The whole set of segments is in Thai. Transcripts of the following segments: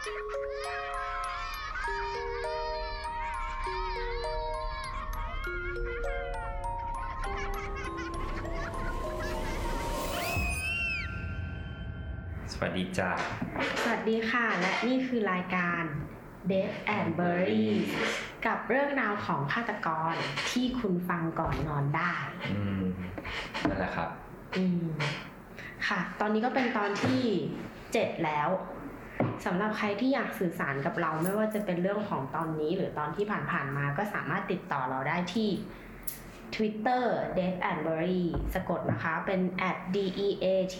สวัสดีจ้าสวัสดีค่ะ และนี่คือรายการ Death and Berries กับเรื่องราวของฆาตกรที่คุณฟังก่อนนอนได้ อืม นั่นแหละครับ อืม ค่ะ ตอนนี้ก็เป็นตอนที่เจ็ดแล้ว สำหรับใครที่อยากสื่อสารกับเราไม่ว่าจะเป็นเรื่องของตอนนี้หรือตอนที่ผ่านๆมาก็สามารถติดต่อเราได้ที่ Twitter Death and Berry สะกดนะคะ เป็น at d e a t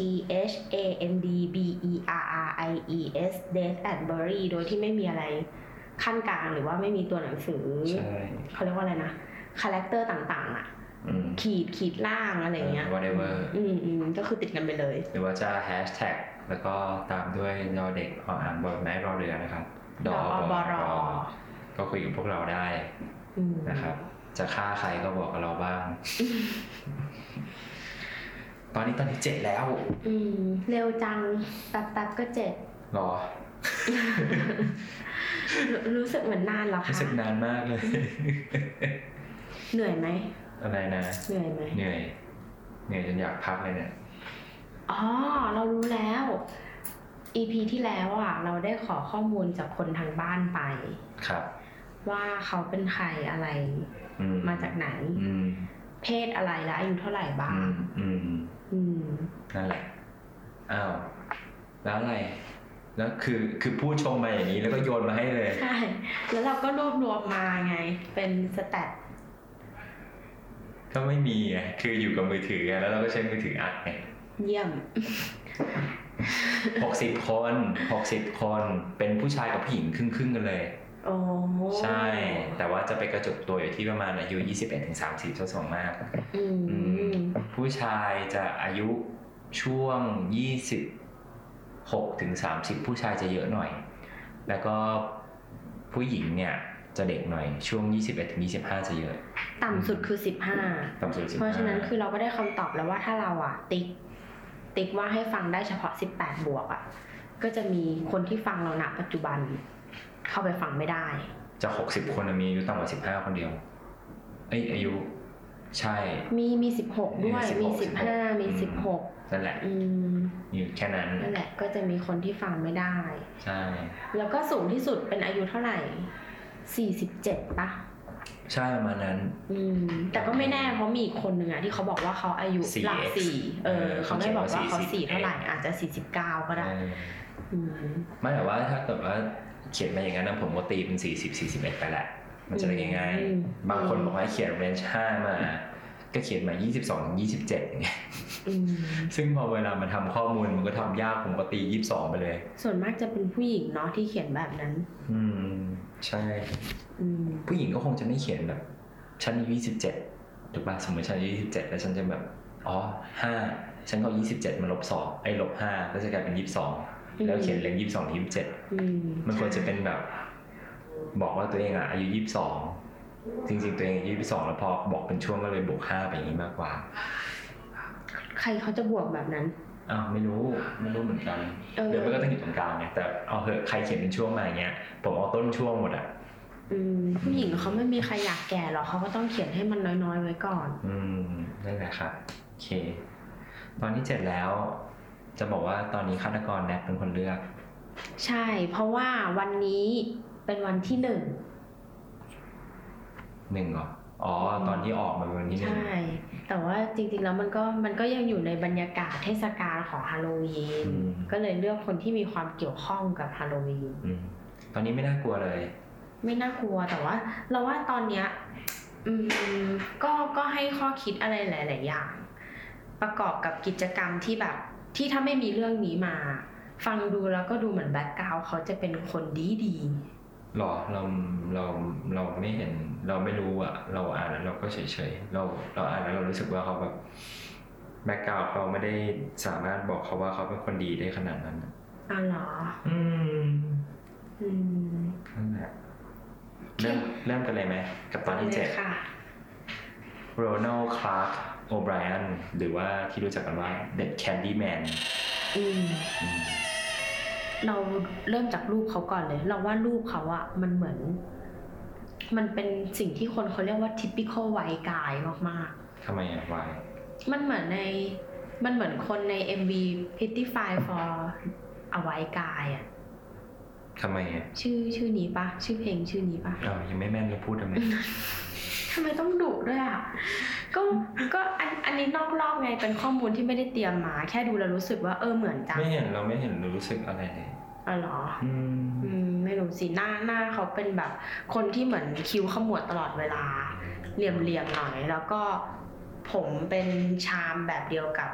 h a n d b e r r i e s Death and Berry โดยที่ไม่มีอะไรคั่นกลางหรือว่าไม่มีตัวหนังสือใช่เขาเรียกว่าอะไรนะ character ต่างๆ อะอืมขีดขีดล่างอะไรเงี้ยเออ whatever อืมอืมก็คือติดกันไปเลย หรือว่าจะแฮชแท็ก แล้วก็ตามด้วยนอเด็กออ่านบอไม้รอเรือนะครับดอบรก็คุยกับพวกเราได้อืมนะครับ จะฆ่าใครก็บอกกับเราบ้าง ตอนนี้ตอนที่เจ็ดแล้ว อืม เร็วจังแป๊บแป๊บก็เจ็ดหรอรู้รู้สึกเหมือนนานแล้วรู้ค่ะสึกนานมากเลย เหนื่อยไหมอะไรนะ เหนื่อยไหมเหนื่อย เหนื่อยจนอยากพักเลยเนี่ย อ๋อ เรารู้แล้ว EP ที่แล้วอะ เราได้ขอข้อมูลจากคนทางบ้านไป ครับ ว่าเขาเป็นใครอะไรอืมมาจากไหนอืมเพศอะไรและอายุเท่าไหร่บ้าอืงมอืมอืมนั่นแหละ อ้าว แล้วอะไรแล้วคือคือพูดชมมาอย่างนี้แล้วก็โยนมาให้เลย ใช่ แล้วเราก็รวบรวมมาไง เป็นสแตทก็ไม่มีไงคืออยู่กับมือถือไงแล้วเราก็ใช้มือถืออัดไง เยี่ยมหกสิบคนหกสิบคนเป็นผู้ชายกับผู้หญิงครึ่งครึ่งๆกันเลยโอ้ใช่ แต่ว่าจะไปกระจุกตัวอยู่ที่ประมาณอายุ21ถึง30ซะส่วนมากอืมอืมผู้ชายจะอายุช่วง26ถึง30ผู้ชายจะเยอะหน่อย แล้วก็ผู้หญิงเนี่ยจะเด็กหน่อยช่วง 21ถึง25 จะเยอะ ต่ำสุดคือสิบห้าต่ำสุด15เพราะฉะนั้นคือเราก็ได้คำตอบแล้วว่าถ้าเราอะ ติ๊ก ติ๊กว่าให้ฟังได้เฉพาะสิบแปดบวกอะ ก็จะมีคนที่ฟังเราณปัจจุบัน เข้าไปฟังไม่ได้จะ60คนมีอายุต่ำกว่า15คนเดียว เอ้ยอายุ ใช่ มีมีสิบหกด้วย มีมี16สิบห้ามีอืมสิบหกนั่นแหละอืมอยู่แค่นั้นนั่นแหละ ก็จะมีคนที่ฟังไม่ได้ ใช่ แล้วก็สูงที่สุดเป็นอายุเท่าไหร่สี่สิบเจ็ดปะ ใช่ประมาณนั้น อืม แต่ก็ไม่แน่เพราะมีอีกคนหนึ่งอะที่เขาบอกว่าเขาอายุ 4x หลักสี่เออเออ เขาไม่บอกว่าเขาเขาเขีสี่ยนว่าเท่าไหร่อาจจะสี่สิบเก้าก็ได้เอออืมไม่แต่ว่าถ้าเกิดว่าเขียนมาอย่างนั้นนะผมก็ตีเป็น40 41ไปแหละมันจะได้ง่ายอืมๆบางคนบอกว่าเขียนเรนจ์5มา ก็เขียนมา 22ถึง27อย่างเงี้ยอืมซึ่งพอเวลามันทำข้อมูลมันก็ทำยากผมก็ตี 22 ไปเลย ส่วนมากจะเป็นผู้หญิงเนาะที่เขียนแบบนั้น อืม ใช่อืมผู้หญิงก็คงจะไม่เขียนแบบฉันอายุ27ถูกป่ะสมมติฉันอายุ27 แล้วฉันจะแบบอ๋อ5ฉันก็เอา27มาลบ2ไอ้ลบ5แล้วจะกลายเป็น22แล้วเขียนเลน22ถึง27อืมมันควรจะเป็นแบบ บอกว่าตัวเองอะอายุยี่สิบสอง จริงๆ ตัวเองอายุยี่สิบสองแล้วพอบอกเป็นช่วงก็เลยบวกห้าไปอย่างนี้มากกว่า ใครเขาจะบวกแบบนั้นอ้าวไม่รู้ไม่รู้เหมือนกันเออเดี๋ยวมันก็ต้องอยู่ตรงกลางไงแต่เอาเหอะใครเขียนเป็นช่วงมาอย่างเงี้ยผมเอาต้นช่วงหมดอะอืมผู้หญิงเขาไม่มีใครอยากแก่หรอกเขาก็ต้องเขียนให้มันน้อยๆไว้ก่อน อืมนั่นแหละครับโอเค ตอนที่เจ็ดแล้ว จะบอกว่าตอนนี้ฆาตกรแนทเป็นคนเลือก ใช่ เพราะว่าวันนี้เป็นวันที่หนึ่ง หนึ่งเหรออ๋อตอนที่ออกมาเป็นวันที่หนึ่งใช่ แต่ว่าจริงๆแล้วมันก็มันก็ยังอยู่ในบรรยากาศเทศกาลของฮาโลวีนอืมก็เลยเลือกคนที่มีความเกี่ยวข้องกับฮาโลวีนอืมตอนนี้ไม่น่ากลัวเลย ไม่น่ากลัวแต่ว่า เราว่าตอนเนี้ยอืมก็ก็ให้ข้อคิดอะไรหลายๆอย่าง ประกอบกับกิจกรรมที่แบบ ที่ถ้าไม่มีเรื่องนี้มา ฟังดูแล้วก็ดูเหมือน background เขาจะเป็นคนดีดี หรอเราเราเราไม่เห็น เราไม่รู้อะเราอ่านแล้วเราก็เฉยๆเราเราอ่านแล้วเรารู้สึกว่าเขาแบบ background เขาไม่ได้สามารถบอกเขาว่าเขาเป็นคนดีได้ขนาดนั้นอะๆอ๋อเหรอ อืมอืมนั่นแหละเริ่มเริ่มกันเลยไหม กับตอนที่เจ็ดลยค่ะโรนัลคลาร์กโอไบรอันหรือว่าที่รู้จักกันว่าเด็ดแคนดี้แมนอืม เราเริ่มจากรูปเขาก่อนเลย เราว่ารูปเขาอะมันเหมือน มันเป็นสิ่งที่คนเขาเรียกว่า typical white guy มากทำไมอะวายๆมันเหมือนในมันเหมือนคนใน MV Pretty Fire for a White Guy อะทำไมอะชื่อชื่อนี้ปะชื่อเพลงชื่อนี้ปะอ้าวยังไม่แม่นแล้วพูดทำไม ทำไมต้องดุด้วยอะก็ก็อันอันนี้นอกรอบไงเป็นข้อมูลที่ไม่ได้เตรียมมา แค่ดูแล้วรู้สึกว่าเออเหมือนจังไม่เห็นเราไม่เห็นรู้สึกอะไรเลยอ๋อเหรออืมอืมไม่รู้สิหน้าหน้าเขาเป็นแบบ คนที่เหมือนคิ้วขมวดตลอดเวลาเหลี่ยมเหลี่ยมๆหน่อย แล้วก็ผมเป็นชามแบบเดียวกับ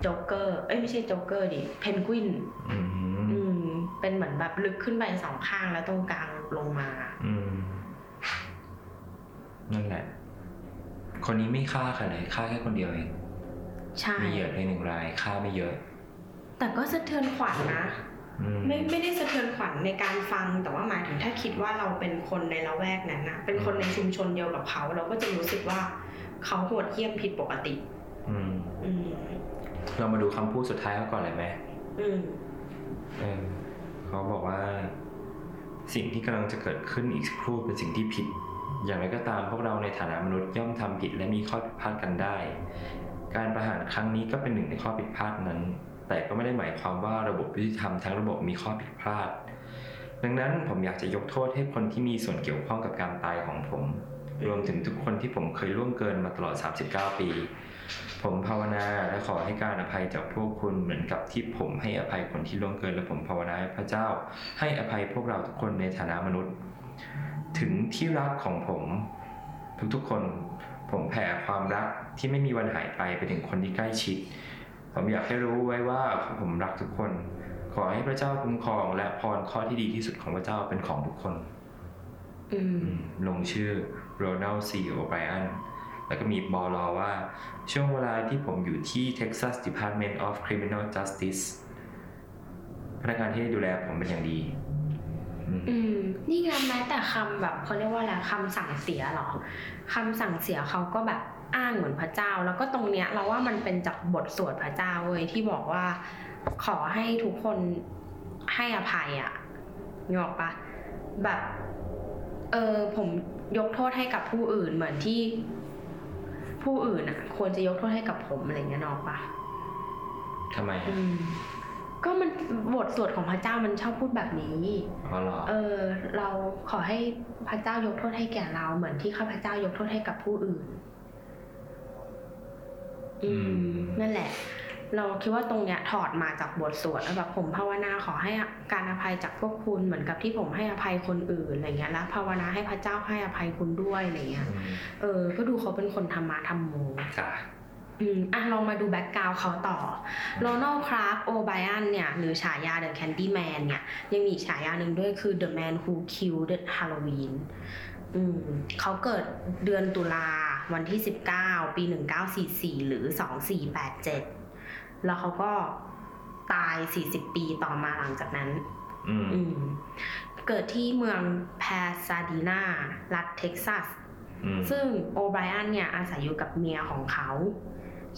โจ๊กเกอร์เอ้ยไม่ใช่โจ๊กเกอร์ The Penguin อืมอืมเป็นเหมือนแบบลึกขึ้นไปสองข้างแล้วตรงกลางลงมา อืม นั่นแหละ คนนี้ไม่ฆ่าใครเลยฆ่าแค่คนเดียวเองใช่มีเหยื่อเพียงหนึ่งรายฆ่าไม่เยอะ แต่ก็สะเทือนขวัญนะอืมไม่ไม่ได้สะเทือนขวัญในการฟังแต่ว่าหมายถึงถ้าคิดว่าเราเป็นคนในละแวกนั้นนะเป็นคนในชุมชนเดียวกับเขา เราก็จะรู้สึกว่าเขาโหดเหี้ยมผิดปกติ อืมอืมเรามาดูคำพูดสุดท้ายเขาก่อนเลยไหมอืมเออเขาบอกว่า สิ่งที่กำลังจะเกิดขึ้นอีกสักครู่เป็นสิ่งที่ผิด อย่างไรก็ตามพวกเราในฐานะมนุษย์ย่อมทำผิดและมีข้อผิดพลาดกันได้ การประหารครั้งนี้ก็เป็นหนึ่งในข้อผิดพลาดนั้น แต่ก็ไม่ได้หมายความว่าระบบยุติธรรมทั้งระบบมีข้อผิดพลาด ดังนั้นผมอยากจะยกโทษให้คนที่มีส่วนเกี่ยวข้องกับการตายของผม รวมถึงทุกคนที่ผมเคยล่วงเกินมาตลอด 39 ปี ผมภาวนาและขอให้การอภัยจากพวกคุณเหมือนกับที่ผมให้อภัยคนที่ล่วงเกินและผมภาวนาให้พระเจ้า ให้อภัยพวกเราทุกคนในฐานะมนุษย์ ถึงที่รักของผม ทุกๆคนผมแผ่ความรักที่ไม่มีวันหายไปไปถึงคนที่ใกล้ชิด ผมอยากให้รู้ไว้ว่าผมรักทุกคน ขอให้พระเจ้าคุ้มครอง และพรข้อที่ดีที่สุดของพระเจ้าเป็นของทุกคนอืมอืมลงชื่อโรนัลซีโอไบรอันแล้วก็มีบอลอว่า ช่วงเวลาที่ผมอยู่ที่ Texas Department of Criminal Justice พนักงานที่ได้ดูแลผมเป็นอย่างดี อืมอืม นี่ไงแม้แต่คำแบบเขาเรียกว่าอะไรคำสั่งเสียเหรอคำสั่งเสียเขาก็แบบอ้างเหมือนพระเจ้า แล้วก็ตรงเนี้ย เราว่ามันเป็นจากบทสวดพระเจ้าเว้ยที่บอกว่า ขอให้ทุกคนให้อภัยอะนึกออกปะแบบ เออผมยกโทษให้กับผู้อื่นเหมือนที่ ผู้อื่นอะควรจะยกโทษให้กับผมอะไรเงี้ยนึกออกปะทำไมอืม ก็มันบทสวดของพระเจ้ามันชอบพูดแบบนี้อ๋อเหรอเออ เราขอให้พระเจ้ายกโทษให้แก่เราเหมือนที่ข้าพเจ้ายกโทษให้กับผู้อื่น อืม นั่นแหละ เราคิดว่าตรงเนี้ยถอดมาจากบทสวดแล้วแบบผมภาวนาขอให้การอภัยจากพวกคุณเหมือนกับที่ผมให้อภัยคนอื่นอะไรเงี้ยแล้วภาวนาให้พระเจ้าให้อภัยคุณด้วยอะไรเงี้ยอืมเออ ก็ดูเขาเป็นคนธรรมะธรรมโมจ้ะ อืมอะลองมาดูแบ็กกราวเขาต่อโรนัลคราฟโอไบอันเนี่ยหรือฉายา The Candyman เนี่ย ยังมีอีกฉายาหนึ่งด้วยคือ The Man Who Killed Halloween อืมเขาเกิดเดือนตุลาวันที่ 19 ปี 1944 หรือ 2487 แล้วเขาก็ตาย 40 ปีต่อมาหลังจากนั้น อืมอืมเกิดที่เมืองแพซาดีนารัฐเท็กซัสอืมซึ่งโอไบรอันเนี่ยอาศัยอยู่กับเมียของเขา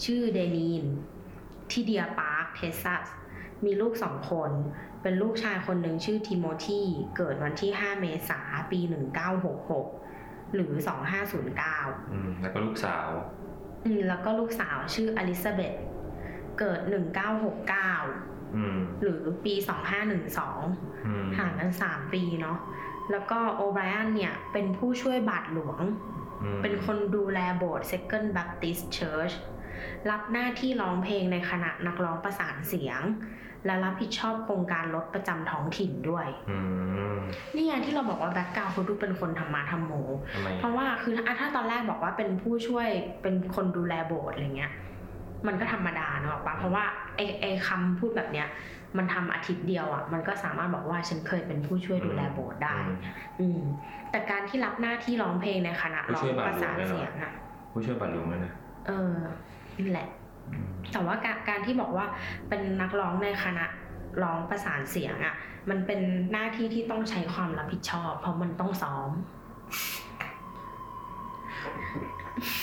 ชื่อเดนีน ที่เดียปาร์คเท็กซัส มีลูกสองคน เป็นลูกชายคนหนึ่งชื่อทิโมธีเกิดวันที่ 5 เมษายนปี 1966 หรือ 2509อืมแล้วก็ลูกสาว อืมแล้วก็ลูกสาวชื่ออลิซาเบธเกิด 1969อืมหรือปี 2512อืมห่างกัน 3 ปีเนาะแล้วก็โอไบรอันเนี่ย เป็นผู้ช่วยบาทหลวง อืมเป็นคนดูแลโบสถ์ Second Baptist Church รับหน้าที่ร้องเพลงในคณะนักร้องประสานเสียง และรับผิดชอบโครงการรถประจำท้องถิ่นด้วยอืมนี่ไงที่เราบอกว่าแบ็กกราวเขาดูเป็นคนธรรมะธรรมโมทำไมเพราะว่าคืออะถ้าตอนแรกบอกว่าเป็นผู้ช่วยเป็นคนดูแลโบสถ์อะไรเงี้ย มันก็ธรรมดาเนอะปะเพราะว่าไอไอคำพูดแบบเนี้ยมันทำอาทิตย์เดียวอะ มันก็สามารถบอกว่าฉันเคยเป็นผู้ช่วยดูแลโบสถ์ได้ อืมอืมแต่การที่รับหน้าที่ร้องเพลงในคณะผู้ร้องช่วยบาทประหลวงสานด้วยเหรอเสียงอะ ผู้ช่วยบาทหลวงเลยนะ เออ นั่นแหละอืมแต่ว่าการการที่บอกว่าเป็นนักร้องในคณะร้องประสานเสียงอะ่ะ มันเป็นหน้าที่ที่ต้องใช้ความรับผิดชอบ เพราะมันต้องซ้อม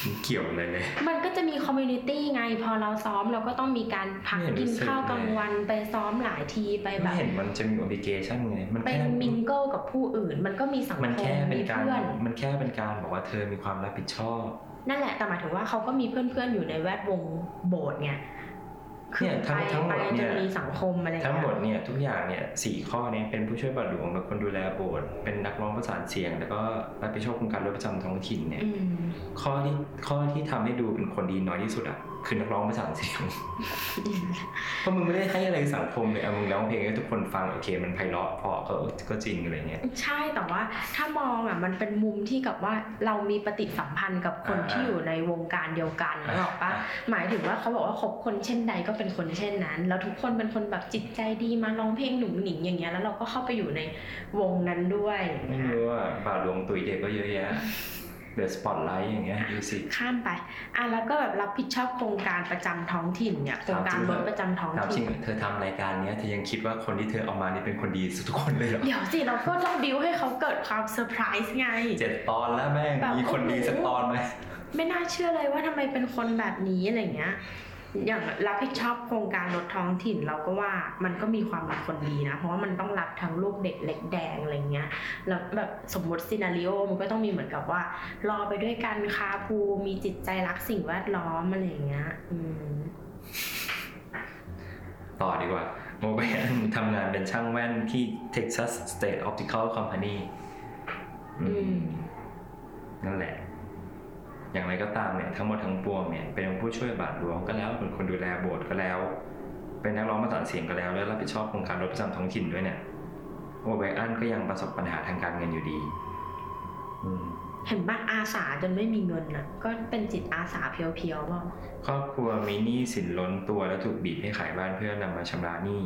อเกี่ยวอะไรเลย มันก็จะมี community ไง พอเราซ้อมเราก็ต้องมีการพักไม่เห็นกินรู้สึกข้าวเลยกลางวันไปซ้อมหลายทีไปแบไม่บเห็นมันจะมี obligation ไงมันไปแค่ min gle กับผู้อื่น มันก็มีสังคมันมแค่เป็นมีการเพื่อนมันแค่เป็นการบอกว่าเธอมีความรับผิดชอบ นั่นแหละแต่หมายถึงว่าเขาก็มีเพื่อนๆอยู่ในแวดวงโบสถ์ไงคือเนี่ยทั้งไปทั้งหมไปดเนี่ยจะมีสังคมอะไรทั้งหมดเงี้ยเนี่ยทุกอย่างเนี่ยสี่ข้อเนี้เป็นผู้ช่วยบาทหลวงเป็นคนดูแลโบสถ์เป็นนักร้องประสานเสียง แล้วก็รับผิดชอบโครงการรถประจำท้องถิ่นเนี่ยอืมข้อที่ข้อที่ทำให้ดูเป็นคนดีน้อยที่สุดอะ คือนักร้องประสานเสียงเพราะมึงไม่ได้ให้อะไรสังคมเลยเอามึงร้องเพลงให้ทุกคนฟังโอเค มันไพเราะเพอก็ก็จริงอะไรเงี้ยใช่แต่ว่าถ้ามองอะมันเป็นมุมที่กับว่าเรามีปฏิสัมพันธ์กับคนอ่าที่อยู่ในวงการเดียวกันนึกออกปะอ่าหมายถึงว่าเขาบอกว่าคบคนเช่นใดก็เป็นคนเช่นนั้น แล้วทุกคนเป็นคนแบบจิตใจดีมาร้องเพลงหนุ่มหนิงอย่างเงี้ยแล้วเราก็เข้าไปอยู่ในวงนั้นด้วยไม่รู้ว่าบาทหลวงตุยเด็กก็เยอะแยะ เดอะสปอตไลท์อย่างเงี้ยดูสิข้ามไปอะแล้วก็แบบรับผิดชอบโครงการประจำท้องถิ่นเนี่ยโครงการรถประจำท้องถามจริถิ่งนเเธอทำรายการเนี้ยเธอยังคิดว่าคนที่เธอเอามานี่เป็นคนดีสุดทุกคนเลยเหรอเดี๋ยวสิเราก็ต้องบิวให้เขาเกิดความเซอร์ไพรส์ไงเจ็ดตอนแล้วแม่งแบบมีคนดีสักตอนไหมไม่น่าเชื่อเลยว่าทำไมเป็นคนแบบนี้อะไรเงี้ย อย่างรับผิดชอบโครงการรถท้องถิ่นเราก็ว่ามันก็มีความเป็นคนดีนะ เพราะว่ามันต้องรับทั้งลูกเด็กเล็กแดงอะไรเงี้ยแล้วแบบสมมติ scenario มันก็ต้องมีเหมือนกับว่า รอไปด้วยกัน carpool มีจิตใจรักสิ่งแวดล้อมอะไรอย่างเงี้ยอืมต่อดีกว่าโมเบนทำงานเป็นช่างแว่นที่ Texas State Optical Company อือืมมนั่นแหละ อย่างไรก็ตามเนี่ยทั้งหมดทั้งปวงเนี่ยเป็นผู้ช่วยบาทหลวงก็แล้วเป็นคนดูแลโบสถ์ก็แล้ว เป็นนักร้องประสานเสียงก็แล้วแล้วรับผิดชอบโครงการรถประจำท้องถิ่นด้วยเนี่ยโอเบอันก็ยังประสบปัญหาทางการเงินอยู่ดีอืมเห็นปะอาสาจนไม่มีเงินอะก็เป็นจิตอาสาเพียวๆเปล่าครอบครัวมีหนี้สินล้นตัวและถูกบีบให้ขายบ้านเพื่อนำมาชำระหนี้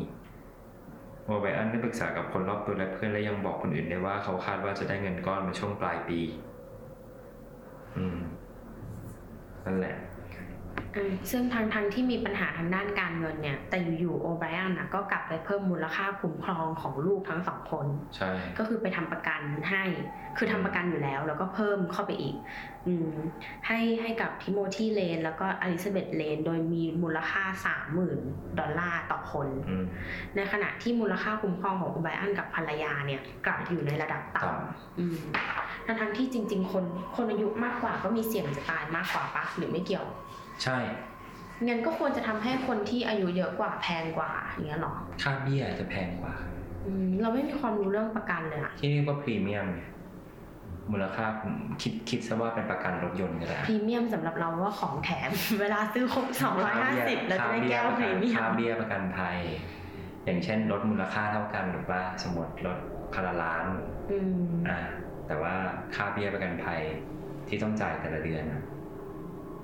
โอเบอันได้ปรึกษากับคนรอบตัวและเพื่อนและยังบอกคนอื่นได้ว่าเขาคาดว่าจะได้เงินก้อนในช่วงปลายปี อืม thanh lạng ซึ่งทางทางที่มีปัญหาทางด้านการเงินเนี่ย แต่อยู่ๆโอไบรอันน่ะก็กลับไปเพิ่มมูลค่าคุ้มครองของลูกทั้งสองคนใช่ก็คือไปทำประกันให้ คือทำประกันอยู่แล้ว แล้วก็เพิ่มเข้าไปอีก อืมให้ให้กับทิโมธีเลน แล้วก็อลิซาเบธเลน โดยมีมูลค่า30,000ดอลลาร์ต่อคนอืมในขณะที่มูลค่าคุ้มครองของโอไบรอันกับภรรยาเนี่ยกลับอยู่ในระดับต่ต่ำอืมทั้งทั้งๆที่จริง ๆ คนคนอายุมากกว่าก็มีเสี่ยงจะตายมากกว่าปะหรือไม่เกี่ยว ใช่งั้นก็ควรจะทำให้คนที่อายุเยอะกว่าแพงกว่าอย่างเงี้ยหรอค่าเบี้ยจะแพงกว่าอืมเราไม่มีความรู้เรื่องประกันเลยอะที่เรียกว่าพรีเมียมไงมูลค่าผมคิดคิดซะว่าเป็นประกันรถยนต์ก็ได้พรีเมียมสำหรับเราว่าของแถม เวลาซื้อครบ250แล้วจะได้แก้วพรีเมียค่ามเบี้ยประกันภัย อย่างเช่นรถมูลค่าเท่ากันหรือว่าสมมติรถคันละล้านอืมอ่าแต่ว่าค่าเบี้ยประกันภัยที่ต้องจ่ายแต่ละเดือนน่ะ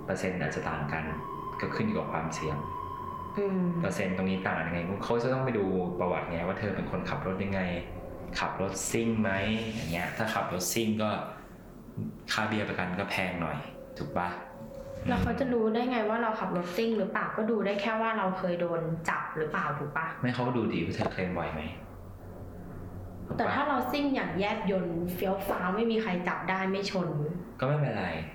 เปอร์เซ็นต์อาจจะต่างกัน ก็ขึ้นอยู่กับความเสี่ยงอืมเปอร์เซ็นต์ตรงนี้ต่างกันยังไงเขาจะต้องไปดูประวัติไงว่าเธอเป็นคนขับรถยังไง ขับรถซิ่งไหมอย่างเงี้ย ถ้าขับรถซิ่งก็ค่าเบี้ยประกันก็แพงหน่อย ถูกปะแล้วเขาจะรู้ได้ไงว่าเราขับรถซิ่งหรือเปล่าก็ดูได้แค่ว่าเราเคยโดนจับหรือเปล่าถูกปะไม่เขาก็ดูดีว่าเธอเคลมบ่อยไหมถูกแต่ปะถ้าเราซิ่งอย่างแยบยนต์เฟี้ยวฟ้าวไม่มีใครจับได้ไม่ชน ก็ไม่เป็นไรอื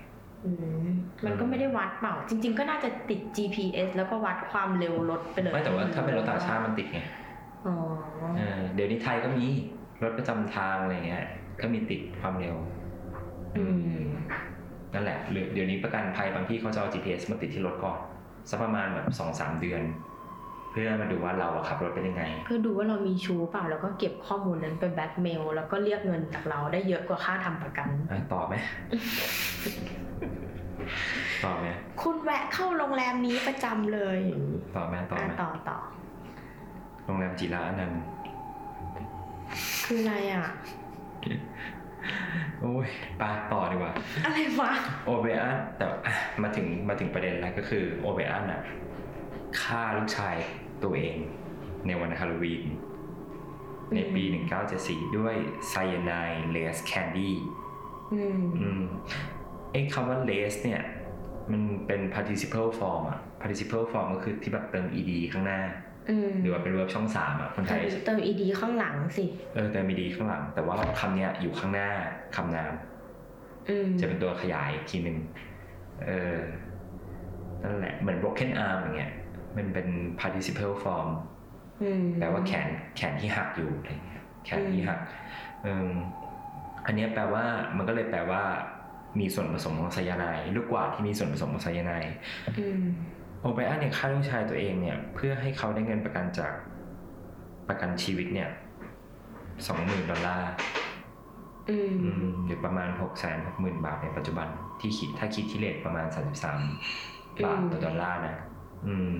มมันก็ไม่ได้วัดเปล่า จริง ๆ ก็น่าจะติด GPS แล้วก็วัดความเร็วรถไปเลยไม่แต่ว่าถ้าเป็นรถต่างชาติมันติดไงอ๋อเออเดี๋ยวนี้ไทยก็มีรถประจำทางอะไรเงี้ย ก็มีติดความเร็วอืมนั่นแหละหรือเดี๋ยวนี้ประกันภัยบางที่เขาจะเอา GPS มาติดที่รถก่อนสักประมาณแบบสองสามเดือน เพื่อมาดูว่าเราอะขับรถเป็นยังไง เพื่อดูว่าเรามีชูเปล่าแล้วก็เก็บข้อมูลนั้นไปแบล็กเมลแล้วก็เรียกเงินจากเราได้เยอะกว่าค่าทำประกันอะต่อไหม ต่อไหมคุณแวะเข้าโรงแรมนี้ประจำเลยอย่างนี้ต่อไหมต่ออะไหมต่อต่อโรงแรมจิราอนันต์คืออะไรอะโอ้ยไปต่อดีกว่า อะไรวะโอเบอันแต่อะมาถึงมาถึงประเด็นแล้วก็คือโอเบอันอะฆ่าลูกชายตัวเอง ในวันฮาโลวีนในปี 1974 ด้วยไซยาไนด์เลสแคนดี้อืมอืม ไอ้คำว่า less เนี่ยมันเป็น participle form อะ participle form ก็คือที่แบบเติม ed ข้างหน้าอืมหรือว่าเป็น verb ช่องสามอะคนไทยเติม ed ข้างหลังสิเออเติม ed ข้างหลัง แต่ว่าคำเนี้ยอยู่ข้างหน้าคำนามอืมจะเป็นตัวขยายอีกทีหนึ่งเออนั่นแหละเหมือน broken arm อย่างเงี้ยมันเป็น participle form อืมแปลว่าแขนแขนที่หักอยู่อะไรเงี้ยแขนที่หักเอออันเนี้ยแปลว่ามันก็เลยแปลว่า มีส่วนผสมของไซยาไนด์ลูกกวาดที่มีส่วนผสมของไซยาไนด์อืมโอไบอันเนี่ยฆ่าลูกชายตัวเองเนี่ย เพื่อให้เขาได้เงินประกันจากประกันชีวิตเนี่ยสองหมื่นดอลลาร์อืมอืมหรือประมาณหกแสนหกหมื่นบาทในปัจจุบันที่คิดถ้าคิดที่เลทประมาณสามสิบสามบาทต่อดอลลาร์นะอืม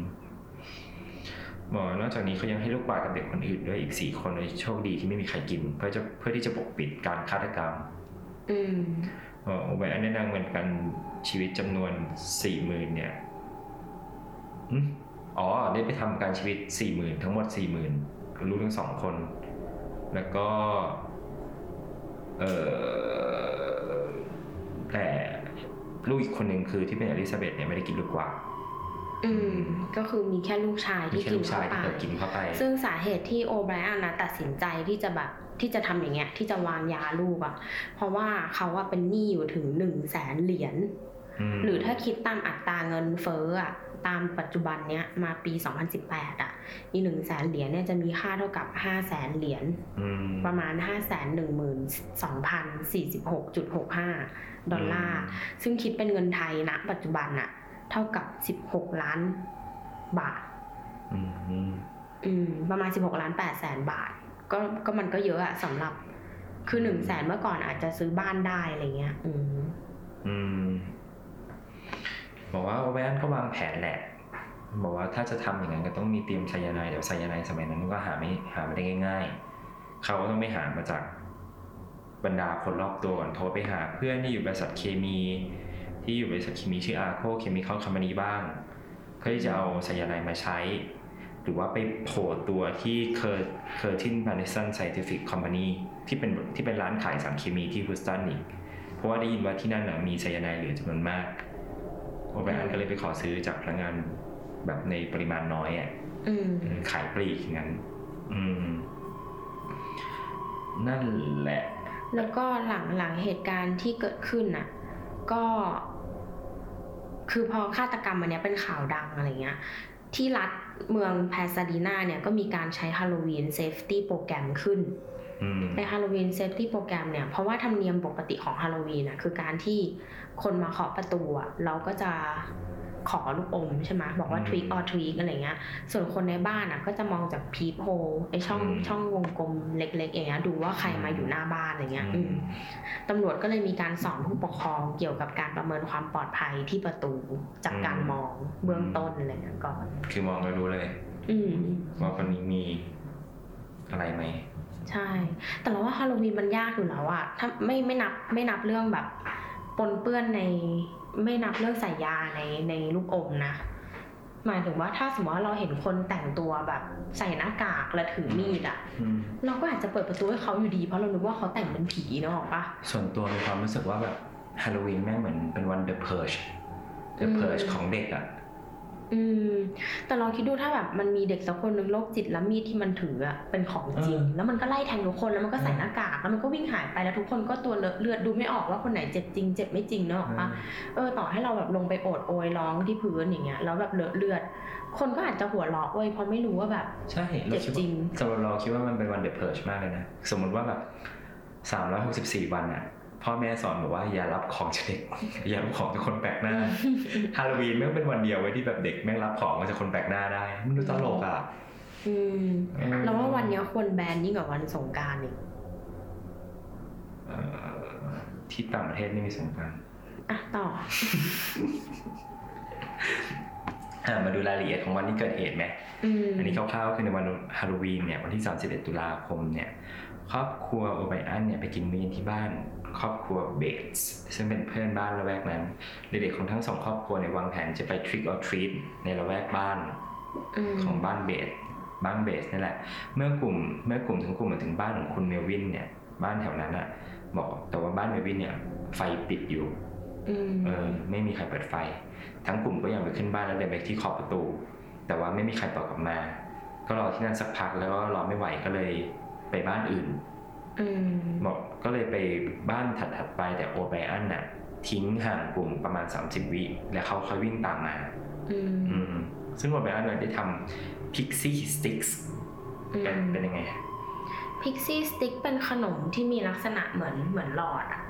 บอกนอกจากนี้เขายังให้ลูกบาศก์กับเด็กคนอื่นด้วยอีกสี่คนเลยโชคดีที่ไม่มีใครกิน เพื่อจะเพื่อที่จะปกปิดการฆาตกรรม อื มเอ่อโอไบอันได้นางเงินประกันชีวิตจำนวนสี่หมื่นเนี่ยอืมอ๋อได้ไปทำประกันชีวิตสี่หมื่นทั้งหมดสี่หมื่นลูกทั้งสองคน แล้วก็เออแต่ลูกอีกคนหนึ่งคือที่เป็นอลิซาเบธเนี่ยไม่ได้กินลูกกวาดอืมก็คือมีแค่ลูกชายมีที่แค่กิลูนกเข้าชายไปที่เปิดกินเข้าไป ซึ่งสาเหตุที่โอไบรอันนะตัดสินใจที่จะแบบ ที่จะทำอย่างเงี้ยที่จะวางยาลูกอะ่ะเพราะว่าเขาว่าเป็นหนี้อยู่ถึงหนึ่งแสนเหรียญมหรือถ้าคิดตามอัตราเงินเฟ้ออะตามปัจจุบันเนี้ยมาปี 2018 อะอีหนึ่งแสนเหรียญเนี่ยจะมีค่าเท่ากับ5แสนเหรียญอืมประมาณ 5 1 2 0 4 6 6ดอลลาร์ ซึ่งคิดเป็นเงินไทยณปัจจุบันอะเท่ากับ 16 ล้านบาทอืมอืมอืมประมาณ 16 ล้าน8แสนบาท ก็ก็มันก็เยอะอะสำหรับ คือหนึ่งแสนเมื่อก่อนอาจจะซื้อบ้านได้อะไรเงี้ย อืมอืมบอกว่าโอไบรอันก็วางแผนแหละบอกว่าถ้าจะทำอย่างนั้นก็ต้องมีเตรียมไซยาไนด์เดี๋ยวไซยาไนด์สมัยนั้นก็หาไม่หาไม่ได้ง่าย ๆ เขาก็ต้องไปหามาจากบรรดาคนรอบตัวก่อนโทรไปหา เพื่อนที่อยู่บริษัทเคมี ที่อยู่บริษัทเคมีชื่อ ARCO Chemical Company บ้างเพื่อที่จะเอาไซยาไนด์มาใช้ หรือว่าไปโผล่ตัวที่เคอร์ Curtin Matheson Scientific Company ที่เป็นที่เป็นร้านขายสารเคมีที่ฮูสตันอีกเพราะว่าได้ยินว่าที่นั่นนะมีไซยาไนด์เหลือจำนวนมากโอไบรอันก็เลยไปขอซื้อจากพนักงานแบบในปริมาณน้อยอะอืมอืมขายปลีกอย่างนั้น อืม นั่นแหละ แล้วก็หลังหลังเหตุการณ์ที่เกิดขึ้นน่ะ ก็ คือพอฆาตกรรมอันเนี้ยเป็นข่าวดังอะไรเงี้ย ที่รัฐ เมืองแพซาดีนาเนี่ยก็มีการใช้ Halloween Safety Program ขึ้นอืมใน Halloween Safety Program เนี่ย เพราะว่าธรรมเนียมปกติของฮาโลวีนอะคือการที่คนมาเคาะประตูอะเราก็จะ ขอลูกอมใช่ไหมบอกว่าอืม trick or treat อะไรเงี้ย ส่วนคนในบ้านอะก็จะมองจาก peephole ไอช่องอืมช่องวงกลมเล็กๆอย่างเงี้ยดูว่าใครมาอยู่หน้าบ้านอะไรเงี้ยอืมตำรวจก็เลยมีการสอนผู้ปกครองเกี่ยวกับการประเมินความปลอดภัยที่ประตูจากการมองเบื้องต้นอะไรเงี้ยก่อน คือมองแล้วรู้เลย อืมว่าคนนี้มีอะไรไหมใช่ แต่เราว่าฮาโลวีนมันยากอยู่แล้วอะถ้าไม่ไม่นับไม่นับเรื่องแบบปนเปื้อนใน ไม่นับเรื่องใส่ยาในในลูกอมนะหมายถึงว่าถ้าสมมติว่าเราเห็นคนแต่งตัวแบบใส่หน้ากากและถือมีดอะอืมเราก็อาจจะเปิดประตูให้เขาอยู่ดีเพราะเรานึกว่าเขาแต่งเป็นผีนึกออกปะส่วนตัวมีความรู้สึกว่าแบบฮาโลวีนแม่งเหมือนเป็นวัน The Purge The Purge ของเด็กอะ อืม แต่เราคิดดูถ้าแบบมันมีเด็กสักคนหนึ่งโรคจิตแล้วมีดที่มันถืออะเป็นของจริงเออแล้วมันก็ไล่แทงทุกคนแล้วมันก็ใส่เออหน้ากากแล้วมันก็วิ่งหายไปแล้วทุกคนก็ตัวเลอะเลือดดูไม่ออกว่าคนไหนเจ็บจริงเจ็บไม่จริงนึกออกปะเออต่อให้เราแบบลงไปโอดโอยร้องที่พื้นอย่างเงี้ยแล้วแบบเลอะเลือด คนก็อาจจะหัวเราะเว้ยเพราะไม่รู้ว่าแบบใช่เราคิดเจ็บจริว่างสำหรับเราคิดว่ามันเป็นวันเดอะเพิร์ชมากเลยนะสมมติว่าแบบสามร้อยหกสิบสี่วันอะ พ่อแม่สอนบอกว่าอย่ารับของจากเด็กอย่ารับของจากคนแปลกหน้าฮาโลวีนแม่งเป็นวันเดียวไว้ยที่แบบเด็กแม่งรับของมาจากคนแปลกหน้าได้มันดูตลกอะอืมเออเราว่าวันเนี้ยควรแบนยิ่งกว่าวันสงกรารอีกเอ่อที่ต่างประเทศนี่มีสงกรารอะต่ออ่ามาดูรายละเอียดของวันที่เกิดเหตุไหมอืมอันนี้คร่าวๆคือในวันฮาโลวีนเนี่ยวันที่ 31 ตุลาคมเนี่ย ครอบครัวโอไบอันเนี่ยไปกินมื้อเย็นที่บ้านครอบครัวเบสซึ่งเป็นเพื่อนบ้านละแวกนั้น เด็กๆของทั้งสองครอบครัวเนี่ยวางแผนจะไป trick or treat ในละแวกบ้านอืมของบ้านเบสบ้านเบสนี่แหละ เมื่อกลุ่มเมื่อกลุ่มทั้งกลุ่มมาถึงบ้านของคุณเมลวินเนี่ย บ้านแถวนั้นอะบอกแต่ว่าบ้านเมลวินเนี่ย ไฟปิดอยู่อืมเออ ไม่มีใครเปิดไฟ ทั้งกลุ่มก็ยังไปขึ้นบ้านแล้วเดินไปที่ขอบประตู แต่ว่าไม่มีใครตอบกลับมา ก็รอที่นั่นสักพักแล้วก็รอไม่ไหวก็เลย ไปบ้านอื่นอืมบอกก็เลยไปบ้านถัดๆไปแต่โอไบอันน่ะ ทิ้งห่างกลุ่มประมาณ 30 วิแล้วเขาค่อยวิ่งตามมาอืมอืมซึ่งโอเบอันได้ทำ Pixie Sticks เป็นเป็นยังไง Pixy Stix เป็นขนมที่มีลักษณะเหมือนเหมือนหลอดอะ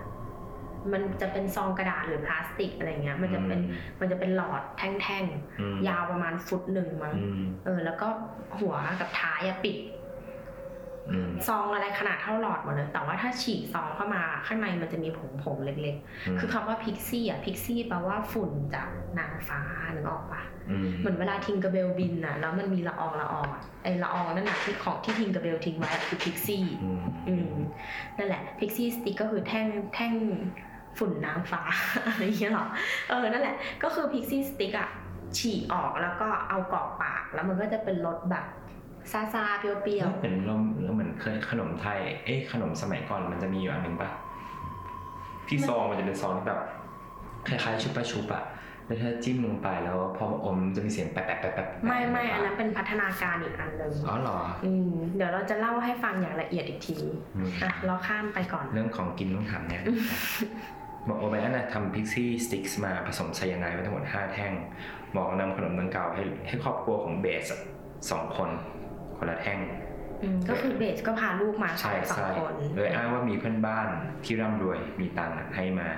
มันจะเป็นซองกระดาษหรือพลาสติกอะไรเงี้ย มันจะเป็นอืมมันจะเป็นหลอดแท่งอืมๆยาวประมาณฟุตหนึ่งมั้งอืมเออ แล้วก็หัวกับท้ายอะปิดอืม ซองอะไรขนาดเท่าหลอดหมดเลย แต่ว่าถ้าฉีกซองเข้ามาข้างในมันจะมีผงผงๆเล็กๆ คือคำว่า pixie อะ pixie แปลว่าฝุ่นจากนางฟ้านึกออกปะอืมเหมือนเวลา Tinker Bell บินอะแล้วมันมีละอองละอองอะไอละอองนั่นแหละที่ของที่ Tinker Bell ทิ้งไว้อะคือ pixie อืมอืมนั่นแหละ Pixy Stix ก็คือแท่งแท่งฝุ่นนางฟ้าอะไรอย่างเงี้ยหรอเออนั่นแหละก็คือ Pixy Stix อะฉีกออกแล้วก็เอากรอกปากแล้วมันก็จะเป็นรสแบบ ซาซาๆเปรี้ยวเหมือนเราเหมือนเคยขนมไทย เอ๊ะขนมสมัยก่อนมันจะมีอยู่อันหนึ่งปะที่ซองมันจะเป็นซองที่แบบคล้ายๆชุบปะชุบอะแล้วถ้าจิ้มลงไปแล้วพออมมันจะมีเสียงแปะแปะแปะแปะๆไม่ไม่อันนั้นเป็นพัฒนาการอีกอันหนึ่งอ๋อเหรออืมเดี๋ยวเราจะเล่าให้ฟังอย่างละเอียดอีกทีอืมอะเราข้ามไปก่อน เรื่องของกินต้องถามเนี่ยบอกโอเบอันนะทำพิกซี่สติ๊กมาผสมไซยาไนด์ไว้ทั้งหมด5แท่งบอกนำขนมดังกล่าวให้ให้ครอบครัวของเบสอะสองคน คนละแท่งอืมก็คือเบสก็พาลูกมาสอใช่งสองใช่คนโดยอ้างว่ามีเพื่อนบ้านที่ร่ำรวยมีตังค์อะให้มา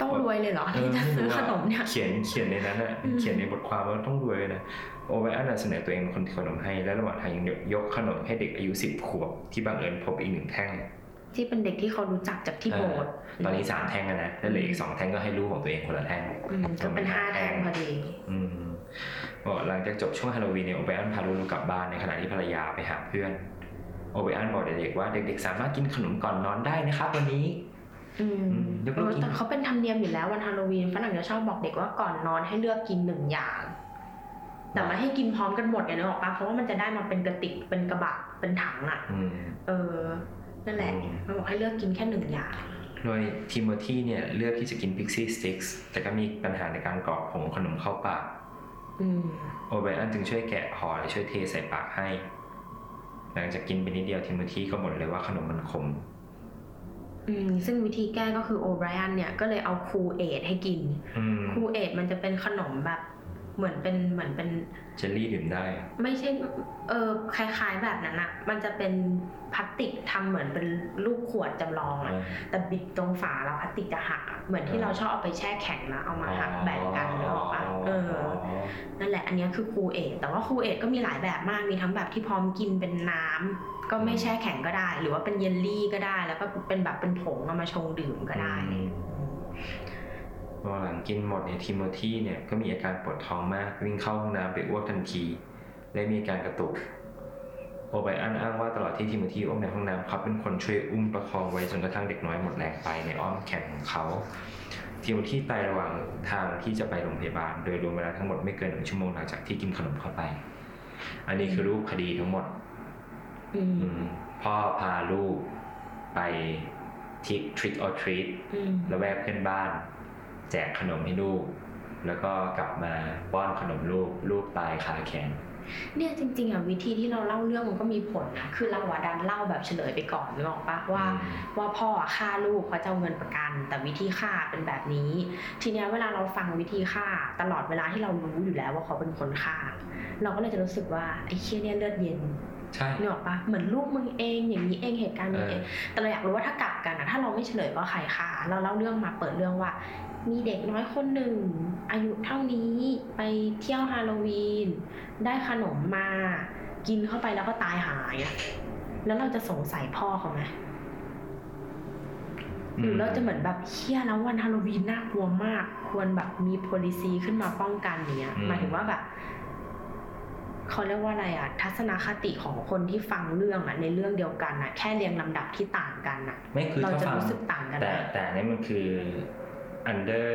ต้องรวยเลยเหรอเออที่จะไม่ซื้อรู้ขอะนมเนี่ยเขียนเขียนในนั้นอะอืมเขียนในบทความว่าต้องรวยเลยนะโอเวอันนะเสนอตัวเองเป็นคนถือขนมให้ และระหว่างทางยังยกขนมให้เด็กอายุสิบขวบที่บังเอิญพบอีกหนึ่งแท่งที่เป็นเด็กที่เขารู้จักจากที่โบสถ์ตอนนี้สามแท่งแล้วนะแล้วเหลืออีกสองแท่งก็ให้ลูกของตัวเองคนละแท่งอืมก็เป็นห้าแท่งพอดี อืมบอก หลังจากจบช่วงฮาโลวีนเนี่ยโอเบอันพาลูกๆกลับบ้านในขณะที่ภรรยาไปหาเพื่อน โอไบรอันบอกเด็กๆว่าเด็กๆสามารถกินขนมก่อนนอนได้นะครับวันนี้อืมอืมยกเอเลิกอกินแต่เขาเป็นธรรมเนียมอยู่แล้ววันฮาโลวีนฝรั่งจะชอบบอกเด็กว่าก่อนนอนให้เลือกกินหนึ่งอย่าง แต่ไม่ให้กินพร้อมกันหมดอย่างนี้หรอกปะเพราะว่ามันจะได้มาเป็นกระติกเป็นกระบะเป็นถังอะอืมเออนั่นแหละอืมมันบอกให้เลือกกินแค่หนึ่งอย่างโดยทิโมธีเนี่ยเลือกที่จะกิน Pixy Stix แต่ก็มีปัญหาในการกรอกผงขนมเข้าปากอืม โอไบรอันจึงช่วยแกะห่อและช่วยเทใส่ปากให้ หลังจากกินไปนิดเดียวทิโมธีก็บ่นเลยว่าขนมมันขมอืมซึ่งวิธีแก้ก็คือโอไบรอันเนี่ยก็เลยเอา Kool-Aid ให้กินอืม Kool-Aid มันจะเป็นขนมแบบ เหมือนเป็นเหมือนเป็นเจลลี่ดื่มได้ ไม่ใช่เออคล้าย ๆแบบนั้นอะมันจะเป็นพลาสติกทำเหมือนเป็นรูปขวดจำลองอะแต่บิดตรงฝาแล้วพลาสติกจะหักอะเหมือนที่เราชอบเอาไปแช่แข็งแล้วเอามาหักแบ่งกันนึกออกปะเออนั่นแหละอันเนี้ยคือ Kool-Aid แต่ว่า Kool-Aid ก็มีหลายแบบมากมีทั้งแบบที่พร้อมกินเป็นน้ำก็ไม่แช่แข็งก็ได้ หรือว่าเป็นเยลลี่ก็ได้ แล้วก็เป็นแบบเป็นผงเอามาชงดื่มก็ได้อืม พอหลังกินหมดเนี่ยทิโมธีเนี่ยก็มีอาการปวดท้องมากวิ่งเข้าห้องน้ำไปอ้วกทันที และมีการกระตุก โอไบรอันอ้างว่าตลอดที่ทิโมธีอ้วกในห้องน้ำเขาเป็นคนช่วยอุ้มประคองไว้จนกระทั่งเด็กน้อยหมดแรงไปในอ้อมแขนของเขาทิโมธีไประหว่างทางที่จะไปโรงพยาบาล โดยรวมเวลาทั้งหมดไม่เกินหนึ่งชั่วโมงหลังจากที่กินขนมเข้าไป อันนี้คือรูปคดีทั้งหมดอืมอืมพ่อพาลูกไปทิกทริกออทรีตอืมแล้วแวกเพื่อนบ้าน แจกขนมให้ลูก แล้วก็กลับมาป้อนขนมลูกลูกตายคาแขนเนี่ยจริงๆอะวิธีที่เราเล่าเรื่องมันก็มีผลนะคือเราอะดันเล่าแบบเฉลยไปก่อนนึกออกปะว่าอืมว่าพ่ออะฆ่าลูกเพราะจะเอาเงินประกัน แต่วิธีฆ่าเป็นแบบนี้ ทีเนี้ยเวลาเราฟังวิธีฆ่า ตลอดเวลาที่เรารู้อยู่แล้วว่าเขาเป็นคนฆ่า เราก็เลยจะรู้สึกว่าไอ้เคียเนี่ยเลือดเย็นใช่นึกออกปะเหมือนลูกมึงเองอย่างนี้เองเหตุการณ์นี้เองเออแต่เราอยากรู้ว่าถ้ากลับกันอะถ้าเราไม่เฉลยว่าใครฆ่าเราเล่าเรื่องมาเปิดเรื่องว่า มีเด็กน้อยคนหนึ่ง อายุเท่านี้ไปเที่ยวฮาโลวีน ได้ขนมมา กินเข้าไปแล้วก็ตายหายอะแล้วเราจะสงสัยพ่อเขาไหมหรือเราจะเหมือนแบบเฮียแล้ววันฮาโลวีนน่ากลัวมาก ควรแบบมี policy ขึ้นมาป้องกันอย่างเงี้ยอืมหมายถึงว่าแบบเขาเรียกว่าอะไรอะทัศนคติของคนที่ฟังเรื่องอะในเรื่องเดียวกันอะแค่เรียงลำดับที่ต่างกันอะไม่คือเราถ้าจะฟังรู้สึกต่างกันแต่นะแต่อันนี่มันคือ under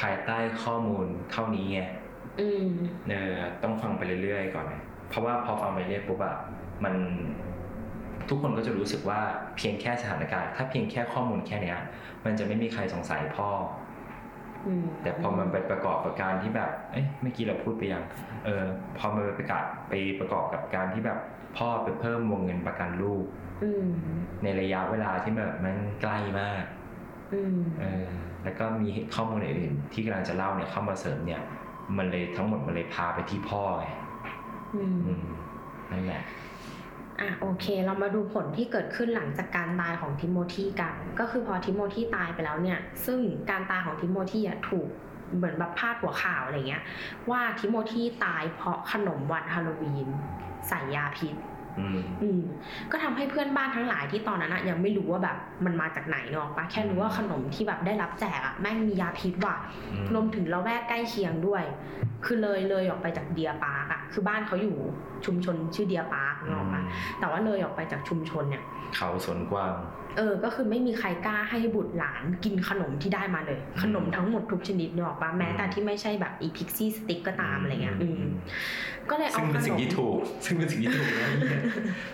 ภายใต้ข้อมูลเท่านี้ไงอืมเออต้องฟังไปเรื่อยๆ ก่อนไงเพราะว่าพอฟังไปเรื่อยปุ๊บอะมันทุกคนก็จะรู้สึกว่าเพียงแค่สถานการณ์ ถ้าเพียงแค่ข้อมูลแค่เนี้ย มันจะไม่มีใครสงสัยพ่ออืมแต่พอมันไปประกอบกับการที่แบบ เอ๊ะเมื่อกี้เราพูดไปยัง เออ พอมันไปประกาศไปประกอบกับการที่แบบ พ่อไปเพิ่มวงเงินประกันลูกอืมในระยะเวลาที่แบบมันใกล้มากอืมเออ แล้วก็มีข้อมูลอื่นๆที่กำลังจะเล่าเนี่ยเข้ามาเสริมเนี่ย มันเลยทั้งหมดมันเลยพาไปที่พ่อไงอืมอืมนั่นแหละอะโอเค เรามาดูผลที่เกิดขึ้นหลังจากการตายของทิโมธีกัน ก็คือพอทิโมธีตายไปแล้วเนี่ย ซึ่งการตายของทิโมธีอะถูกเหมือนแบบพาดหัวข่าวอะไรเงี้ย ว่าทิโมธีตายเพราะขนมวันฮาโลวีนใส่ยาพิษ อืมอืมก็ทำให้เพื่อนบ้านทั้งหลายที่ตอนนั้นอะยังไม่รู้ว่าแบบมันมาจากไหนเนกอะปะแค่รู้ว่าขนมที่แบบได้รับแจกอะแม่งมียาพิษว่ะอืมรวมถึงละแวกใกล้เคียงด้วย คือเลยเลยออกไปจาก Deer Park อะคือบ้านเขาอยู่ชุมชนชื่อ Deer Park นึกออกปะแต่ว่าเลยออกไปจากชุมชนเนี่ย เขาสวนกว้าง เออ ก็คือไม่มีใครกล้าให้บุตรหลานกินขนมที่ได้มาเลย ขนมทั้งหมดทุกชนิดนึกออกปะแม้แต่ที่ไม่ใช่แบบอี Pixy Stix ก็ตามอะไรเงี้ยอืมก็เลยเอาขนมซึ่งเป็นสิ่งที่ถูก ซึ่งเป็นสิ่งที่ถูกนะเนี่ย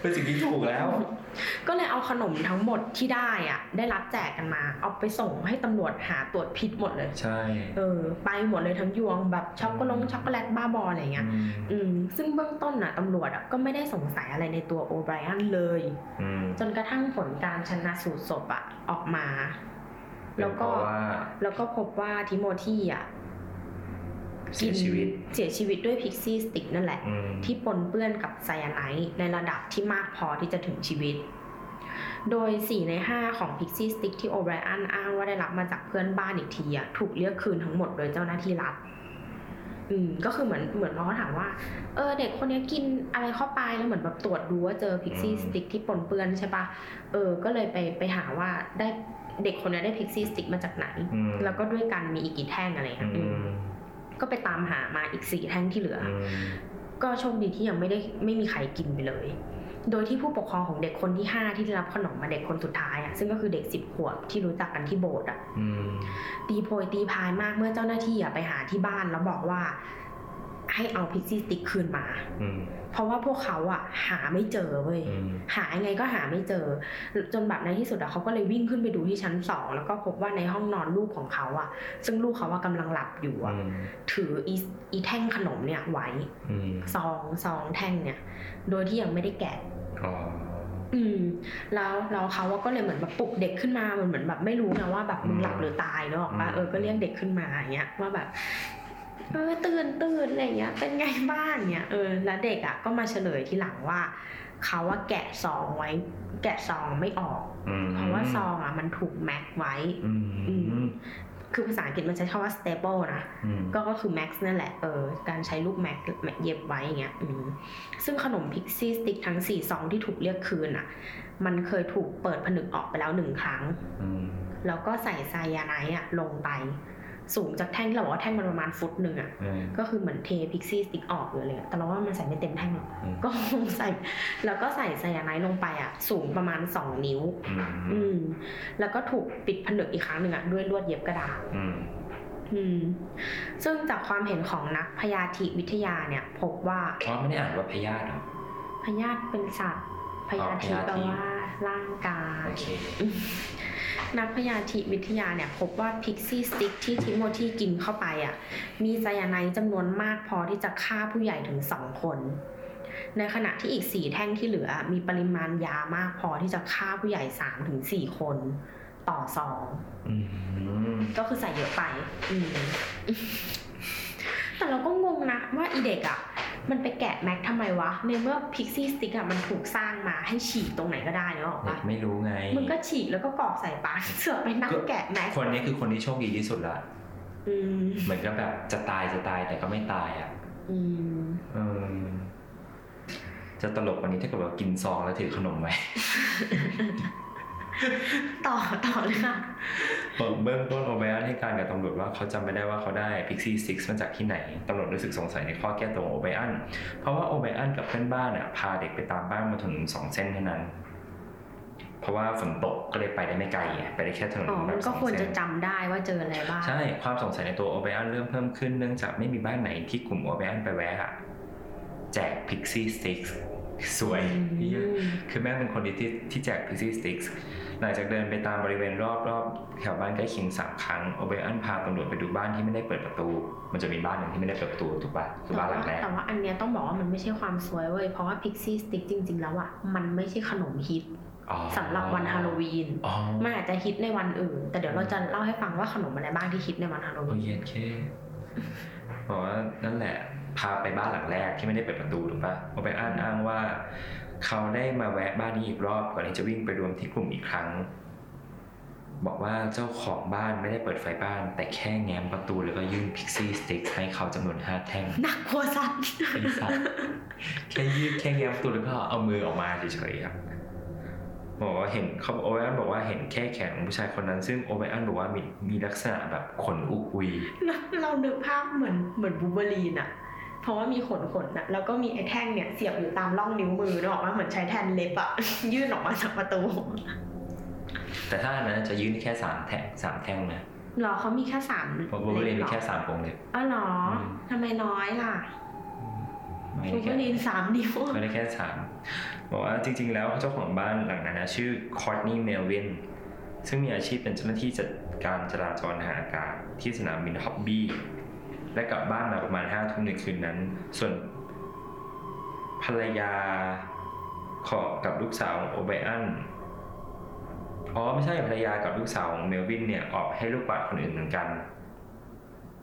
เป็นสิ่งที่ถูกแล้ว ก็เลยเอาขนมทั้งหมดที่ได้อะได้รับแจกกันมา เอาไปส่งให้ตำรวจหาตรวจพิษหมดเลย ใช่ เออ ไปหมดเลยทั้งยวงแบบช็อกโกแลตช็อกโกแลตบ้าบออะไรเงี้ย อืมอืมซึ่งเบื้องต้นน่ะตำรวจอะก็ไม่ได้สงสัยอะไรในตัวโอไบรอันเลยอืมจนกระทั่งผลการชันสูตรศพอะออกมา แล้วก็เป็นเพราะว่าแล้วก็พบว่าทิโมธีอะเสียชีวิตเสียชีวิตด้วย Pixy Stix นั่นแหละอืมที่ปนเปื้อนกับไซยาไนด์ในระดับที่มากพอที่จะถึงชีวิต โดย 4 ใน 5 ของ Pixy Stix ที่โอไบรอันอ้างว่าได้รับมาจากเพื่อนบ้านอีกทีอะถูกเรียกคืนทั้งหมดโดยเจ้าหน้าที่รัฐ อืมก็คือเหมือนเหมือนเขาถามว่า เออเด็กคนนี้กินอะไรเข้าไปแล้วเหมือนแบบตรวจดูว่าเจอ Pixy Stix ที่ปนเปื้อนใช่ปะเออ ก็เลยไปไปหาว่าได้เด็กคนนี้ได้ Pixy Stix มาจากไหนอืมแล้วก็ด้วยกันมีอีกกี่แท่งอะไรอย่างอืเงี้ยอืมมก็ไปตามหามาอีกสี่แท่งที่เหลือออืมก็โชคดีที่ยังไม่ได้ไม่มีใครกินไปเลย โดยที่ผู้ปกครองของเด็กคนที่ 5 ที่ได้รับขนมมาเด็กคนสุดท้ายอะซึ่งก็คือเด็ก 10 ขวบที่รู้จักกันที่โบสถ์อะอืมตีโพยตีพายมากเมื่อเจ้าหน้าที่อะไปหาที่บ้านแล้วบอกว่า ให้เอาพิกซี่สติ๊กคืนมาอืมเพราะว่าพวกเขาอะ หาไม่เจอเว้ยอืมหายังไงก็หาไม่เจอ จนแบบในที่สุดอะเขาก็เลยวิ่งขึ้นไปดูที่ชั้นสองแล้วก็พบว่าในห้องนอนลูกของเขาอะซึ่งลูกเขาว่ากำลังหลับอยู่อะอืมถืออีอีแท่งขนมเนี่ยไว้อืมซองซองแท่งเนี่ย โดยที่ยังไม่ได้แกะอ๋ออืมแล้วแล้วเขาก็เลยเหมือนแบบปลุกเด็กขึ้นมาเหมือนเหมือนแบบไม่รู้นะว่าแบบมึงหลับหรือตายเนกอะปะเออก็เรียกเด็กขึ้นมาอย่างเงี้ยว่าแบบเออตื่นตื่นอะไรเงี้ย เป็นไงบ้างเนี่ยเออแล้วเด็กอะก็มาเฉลยทีหลังว่าเขาว่าแกะซองไว้ แกะซองไม่ออกอืมเพราะว่าซองอะมันถูกแม็กไว้อืมอืม คือภาษาอังกฤษมันใช้คำว่า staple นะอืมก็ก็คือ max นั่นแหละ เออ การใช้ลูก max เย็บไว้อย่างเงี้ยอืมซึ่งขนม Pixy Stix ทั้ง4ซองที่ถูกเรียกคืนอะ มันเคยถูกเปิดผนึกออกไปแล้วหนึ่งครั้งอืมแล้วก็ใส่ไซยาไนด์อะลงไป สูงจากแท่งที่เราบอกว่าแท่งมันประมาณฟุตหนึ่งอะอืมก็คือเหมือนเท Pixy Stix ออกหรืออะไรเงี้ยแต่เราว่ามันใส่ไม่เต็มแท่งหรอกอืมก็คงใส่ แล้วก็ใส่ไซยาไนด์ลงไปอะ สูงประมาณ2นิ้วอืมอืม แล้วก็ถูกปิดผนึกอีกครั้งหนึ่งอะด้วยลวดเย็บกระดาษอืมอืม ซึ่งจากความเห็นของนักพยาธิวิทยาเนี่ย พบว่าเพราะไม่ได้อ่านว่าพยาธิหรอพยาธิเป็นสัตว์พยาธิอ๋อพยาธิแปลว่าร่างกายโอเค นักพยาธิวิทยาเนี่ยพบว่าพิกซี่สติ๊กที่ทิโมธีกินเข้าไปอะมีไซยาไนด์จำนวนมากพอที่จะฆ่าผู้ใหญ่ถึงสองคน ในขณะที่อีกสี่แท่งที่เหลือ มีปริมาณยามากพอที่จะฆ่าผู้ใหญ่สามถึงสี่คนต่อซองอืมก็คือใส่เยอะไป อืม แต่เราก็งงนะว่าอีเด็กอะ่ะมันไปแกะแม็กทำไมวะ ในเมื่อพิกซี่สติ๊กอะมันถูกสร้างมาให้ฉีกตรงไหนก็ได้เนกอะเด็ปะกไม่รู้ไง มึงก็ฉีกแล้วก็กรอกใส่ปากเสือกไปนั่งแกะแม็กคนนี้คือคนที่โชคดีที่สุดละอืมเหมือนกับแบบจะตายจะตายแต่ก็ไม่ตายอะอืมเออจะตลกกว่านี้ถ้าเกิดว่ากินซองแล้วถือขนมไว้ ต่อต่อเลยค่ะเบื้องต้นโอเบอันให้การกับตำรวจว่าเขาจำไม่ได้ว่าเขาได้ Pixie Six มาจากที่ไหนตำรวจรู้สึกสงสัยในข้อแก้ตัวของโอเบอันเพราะว่าโอเบอันกับเพื่อนบ้านอะพาเด็กไปตามบ้านมาถึงสองเส้นเท่านั้น เพราะว่าฝนตกก็เลยไปได้ไม่ไกลไงไปได้แค่ถนนอ๋อแบมันบสก็องควรเส้จะนจำได้ว่าเจออะไรบ้างใช่ความสงสัยในตัวโอเบอันเริ่มเพิ่มขึ้นเนื่องจากไม่มีบ้านไหนที่กลุ่มโอเบอันไปแวะอะแจก Pixie Sticks สวยอืมเหี้ยคือแม่เป็นคนดีที่ที่แจก Pixie Sticks หลังจากเดินไปตามบริเวณรอบรอบแถวบ้านใกล้เคียงสามครั้งโอเบอันพาตำรวจไปดูบ้านที่ไม่ได้เปิดประตู มันจะมีบ้านหนึ่งที่ไม่ได้เปิดประตูถูกปะคือแต่บ้านหลัว่างแรกแต่ว่าอันเนี้ยต้องบอกว่ามันไม่ใช่ความสวยเว้ยเพราะว่าพิกซี่สติ๊กจริง ๆ แล้วอะมันไม่ใช่ขนมฮิตอ๋อสำหรับวันฮาโลวีนอ๋อมันอาจจะฮิตในวันอื่น แต่เดี๋ยวเราจะเล่าให้ฟังว่าขนมอะไรบ้างที่ฮิตในวันฮาโลโอวีนเคโอเคบอกว่านั่นแหละพาไปบ้านหลังแรกที่ไม่ได้เปิดประตูถูกปะโอไบรอันอ้างว่า เขาได้มาแวะบ้านนี้อีกรอบก่อนที่จะวิ่งไปรวมที่กลุ่มอีกครั้ง บอกว่าเจ้าของบ้านไม่ได้เปิดไฟบ้าน แต่แค่แง้มประตูแล้วก็ยื่น Pixy Stix ให้เขาจำนวนห้าแท่งหนักกว่าสัตว์ไอ้สัสแค่ยืดแค่แง้มประตูแล้วก็เอามือออกมาเฉยๆครับบอกว่าเห็นเขาโอไบรอันบอกว่าเห็นแค่แขนของผู้ชายคนนั้น ซึ่งโอไบรอันบอกว่ามีมีลักษณะแบบขนอุกอุยเราเรานึกภาพเหมือนเหมือนบูเบอรีนอะ เพราะว่ามีขนขนๆอะแล้วก็มีไอ้แท่งเนี่ยเสียบอยู่ตามร่องนิ้วมือนึกออกว่าเหมือนใช้แทนเล็บอะยื่นออกมาจากประตู แต่ถ้าอันนั้นจะยื่นแค่สามแท่งสามแท่งนะเหรอเขามีแค่สามเพราะบูเบอรีนมีแค่สามวงเล็บอ๋อเหรออืมทำไมน้อยล่ะไม่บูได้เบแค่อรีนสามนิ้วไม่ได้แค่สามบอกว่าจริง ๆ แล้วเจ้าของบ้านหลังนั้นนะชื่อคอร์ n นี y เมลวินซึ่งมีอาชีพเป็นเจ้าหน้าที่จัดการจราจรทางอากาศที่สนามบินฮอบบี้ และกลับบ้านมาประมาณห้าทุ่มในคืนนั้น ส่วนภรรยาขอกับลูกสาวของโอไบอันอ๋อไม่ใช่ภรรยากับลูกสาวของเมลวินเนี่ยออกให้ลูกบาศก์คนอื่นเหมือนกัน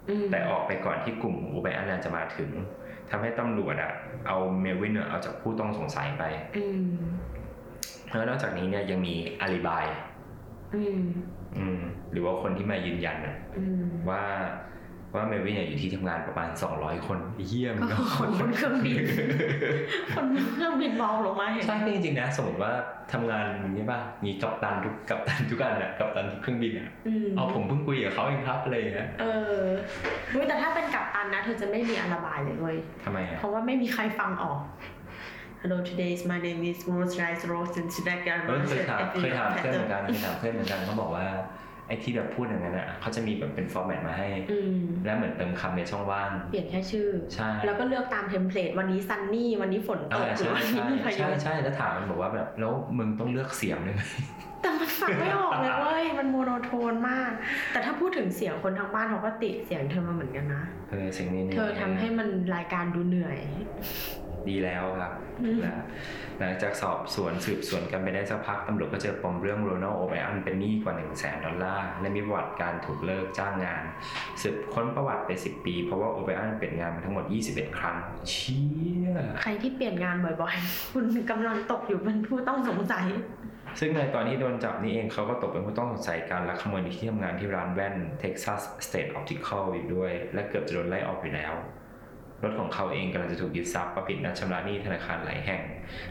อืมแต่ออกไปก่อนที่กลุ่มของโอไบอันจะมาถึงทำให้ตำรวจอะเอาเมลวินเนี่ยเอาจากผู้ต้องสงสัยไปอืมแล้วนอกจากนี้เนี่ยยังมีอาลีบายอืมอืมหรือว่าคนที่มายืนยันนะอืมว่า ว่าเมลวินเนี่ยอยู่ที่ทำงานประมาณ 200 คนเยี่ยมก็คนบนเครื่องบินคนบนเครื่องบินมองลงมาเห็นใช่จริงๆนะสมมติว่าทำงานอย่างนี้ป่ะมีกัปตันทุกกัปตันทุกอันอะกัปตันทุกเครื่องบินอะอืมเอาผมเพิ่งคุยกับเขาเองครับอะไรอย่างเงี้ยเออเว้ยแต่ถ้าเป็นกัปตันนะเธอจะไม่มีอาระบายเลยเว้ยทำไมอะเพราะว่าไม่มีใครฟังออก Hello today is my name is Rose Rice Rose and today I'm เออเคยถามเคยถามเพื่อนเหมือนกันเคยถามเพื่อนเหมือนกันเขาบอกว่าไอ้ที่แบบพูดอย่างนั้นอะเขาจะมีแบบเป็นฟอร์แมตมาให้อืมแล้วเหมือนเติมคำในช่องว่าง เปลี่ยนแค่ชื่อ ใช่ แล้วก็เลือกตามเทมเพลตวันนี้ซันนี่ วันนี้ฝนตเอกอหรือใช่วันนี้ใช่มีพายุใช่ใช่แล้วถามมันบอกว่าแบบแล้วมึงต้องเลือกเสียงด้วยไหมแต่มันฟังไม่ออกเลยเว้ย มันโมโนโทนมาก แต่ถ้าพูดถึงเสียงคนทางบ้านเขาก็ติเสียงเธอมาเหมือนกันนะ เออสิ่งนี้นี่เธอทำให้มันรายการดูเหนื่อย ดีแล้วครับอืมนะหลังจากสอบสวนสืบสวนกันไปได้สักพักตำรวจก็เจอปมเรื่องโรนัลโอไบอันเป็นหนี้กว่า1 0 0 0 0แสนดอลลาร์และมีประวัติการถูกเลิกจ้างงาน สืบค้นประวัติไป 10 ปี เพราะว่าโอไบอันเปลี่ยนงานมาทั้งหมด 21 ครั้ง เชี่ย ใครที่เปลี่ยนงานบ่อยๆ คุณกำลังตกอยู่เป็นผู้ต้องสงสัยซึ่งในตอนที่โดนจับนี่เองเขาก็ตกเป็นผู้ต้องสงสัยการลักขโมยในที่ทำงานที่ร้านแว่น Texas State Optical อยู่ด้วย และเกือบจะโดนไล่ออกอยู่แล้ว รถของเขาเองกำลังจะถูกยึดทรัพย์เพราะผิดนัดชำระหนี้ธนาคารหลายแห่ง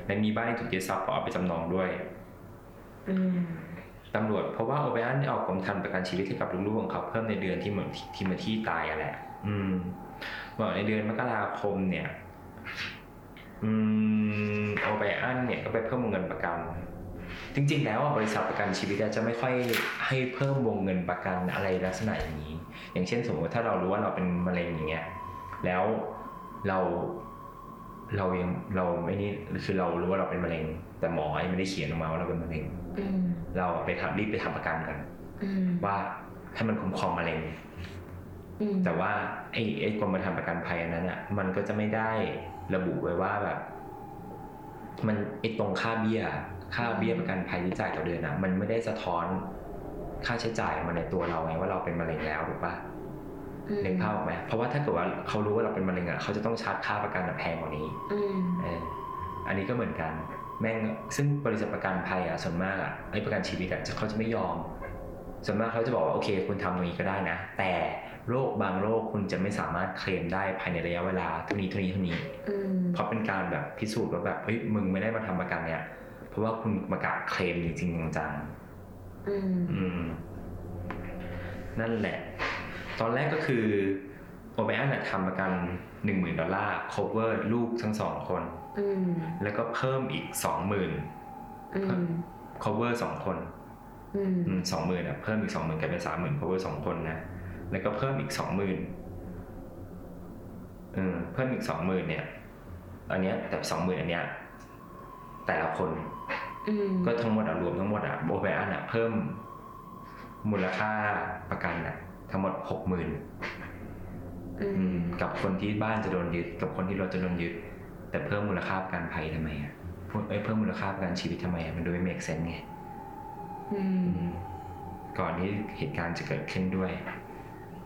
และมีบ้านที่ถูกยึดทรัพย์เพราะเอาไปจำนองด้วยอืมตำรวจเพราะว่าโอเบอันได้ออกกรมธรรม์ประกันชีวิตให้กับลูกๆของเขาเพิ่มในเดือนที่เหมือนที่มาที่ตายอะแหละอืมบอกในเดือนมกราคมเนี่ย อืมโอเบอันเนี่ยก็ไปเพิ่มวงเงินประกัน จริง ๆ แล้วอะบริษัทประกันชีวิตอะจะไม่ค่อยให้เพิ่มวงเงินประกันอะไรลักษณะอย่างนี้ อย่างเช่นสมมติถ้าเรารู้ว่าเราเป็นมะเร็งอย่างเงี้ย แล้ว เรา เรายังเราไม่นี่คือเรารู้ว่าเราเป็นมะเร็ง แต่หมอยังไม่ได้เขียนออกมาว่าเราเป็นมะเร็งอืมเราไปทำรีบไปทำประกันกันอืมว่าให้มันคุ้มครองมะเร็งอืมแต่ว่าไอ้ไอ้กรมธรรม์ประกันภัยอันนั้นอะ มันก็จะไม่ได้ระบุไว้ว่าแบบ มันไอ้ตรงค่าเบี้ย ค่าเบี้ยประกันภัยที่จ่ายต่อเดือนอะ มันไม่ได้สะท้อนค่าใช้จ่ายมาในตัวเราไงว่าเราเป็นมะเร็งแล้วถูกปะอืม นึกภาพออกไหมเพราะว่าถ้าเกิดว่าเขารู้ว่าเราเป็นมะเร็งอะเขาจะต้องชาร์จค่าประกันอะแพงกว่านี้อืมเอออันนี้ก็เหมือนกัน แม่งซึ่งบริษัทประกันภัยอะส่วนมากอะไอ้ประกันชีวิตอะจะเขาจะไม่ยอม ส่วนมากเขาจะบอกว่าโอเค คุณทำตรงนี้ก็ได้นะ แต่โรคบางโรคคุณจะไม่สามารถเคลมได้ภายในระยะเวลาเท่านี้เท่านี้เท่านี้อืมเพราะเป็นการแบบพิสูจน์ว่าแบบเฮ้ยมึงไม่ได้มาทำประกันเนี่ย เพราะว่าคุณมากะเคลมจริงๆจังอืมๆอืมนั่นแหละ ตอนแรกก็คือโอเบอันทำประกันหนึ่งหมื่นดอลลาร์ cover ลูกทั้งสองคนอืมแล้วก็เพิ่มอีกสองหมื่นอืม cover สองคนอืมสองหมื่นอะเพิ่มอีกสองหมื่นกลายเป็นสามหมื่น cover สองคนนะแล้วก็เพิ่มอีกสองหมื่นเออเพิ่มอีกสองหมื่นเนี่ย อันเนี้ยแต่สองหมื่นอันเนี้ย แต่ละคนอืมก็ทั้งหมดอะรวมทั้งหมดอะโบแบอันอะเพิ่มมูลค่าประกันอะ ทั้งหมดหกหมื่นอืมกับคนที่บ้านจะโดนยึด กับคนที่รถจะโดนยึด แต่เพิ่มมูลค่าประกันภัยทำไมอะเอ้ยเพิ่มมูลค่าประกันชีวิตทำไมอะมันดูไม่ make sense ไงอืมก่อนที่เหตุการณ์จะเกิดขึ้นด้วย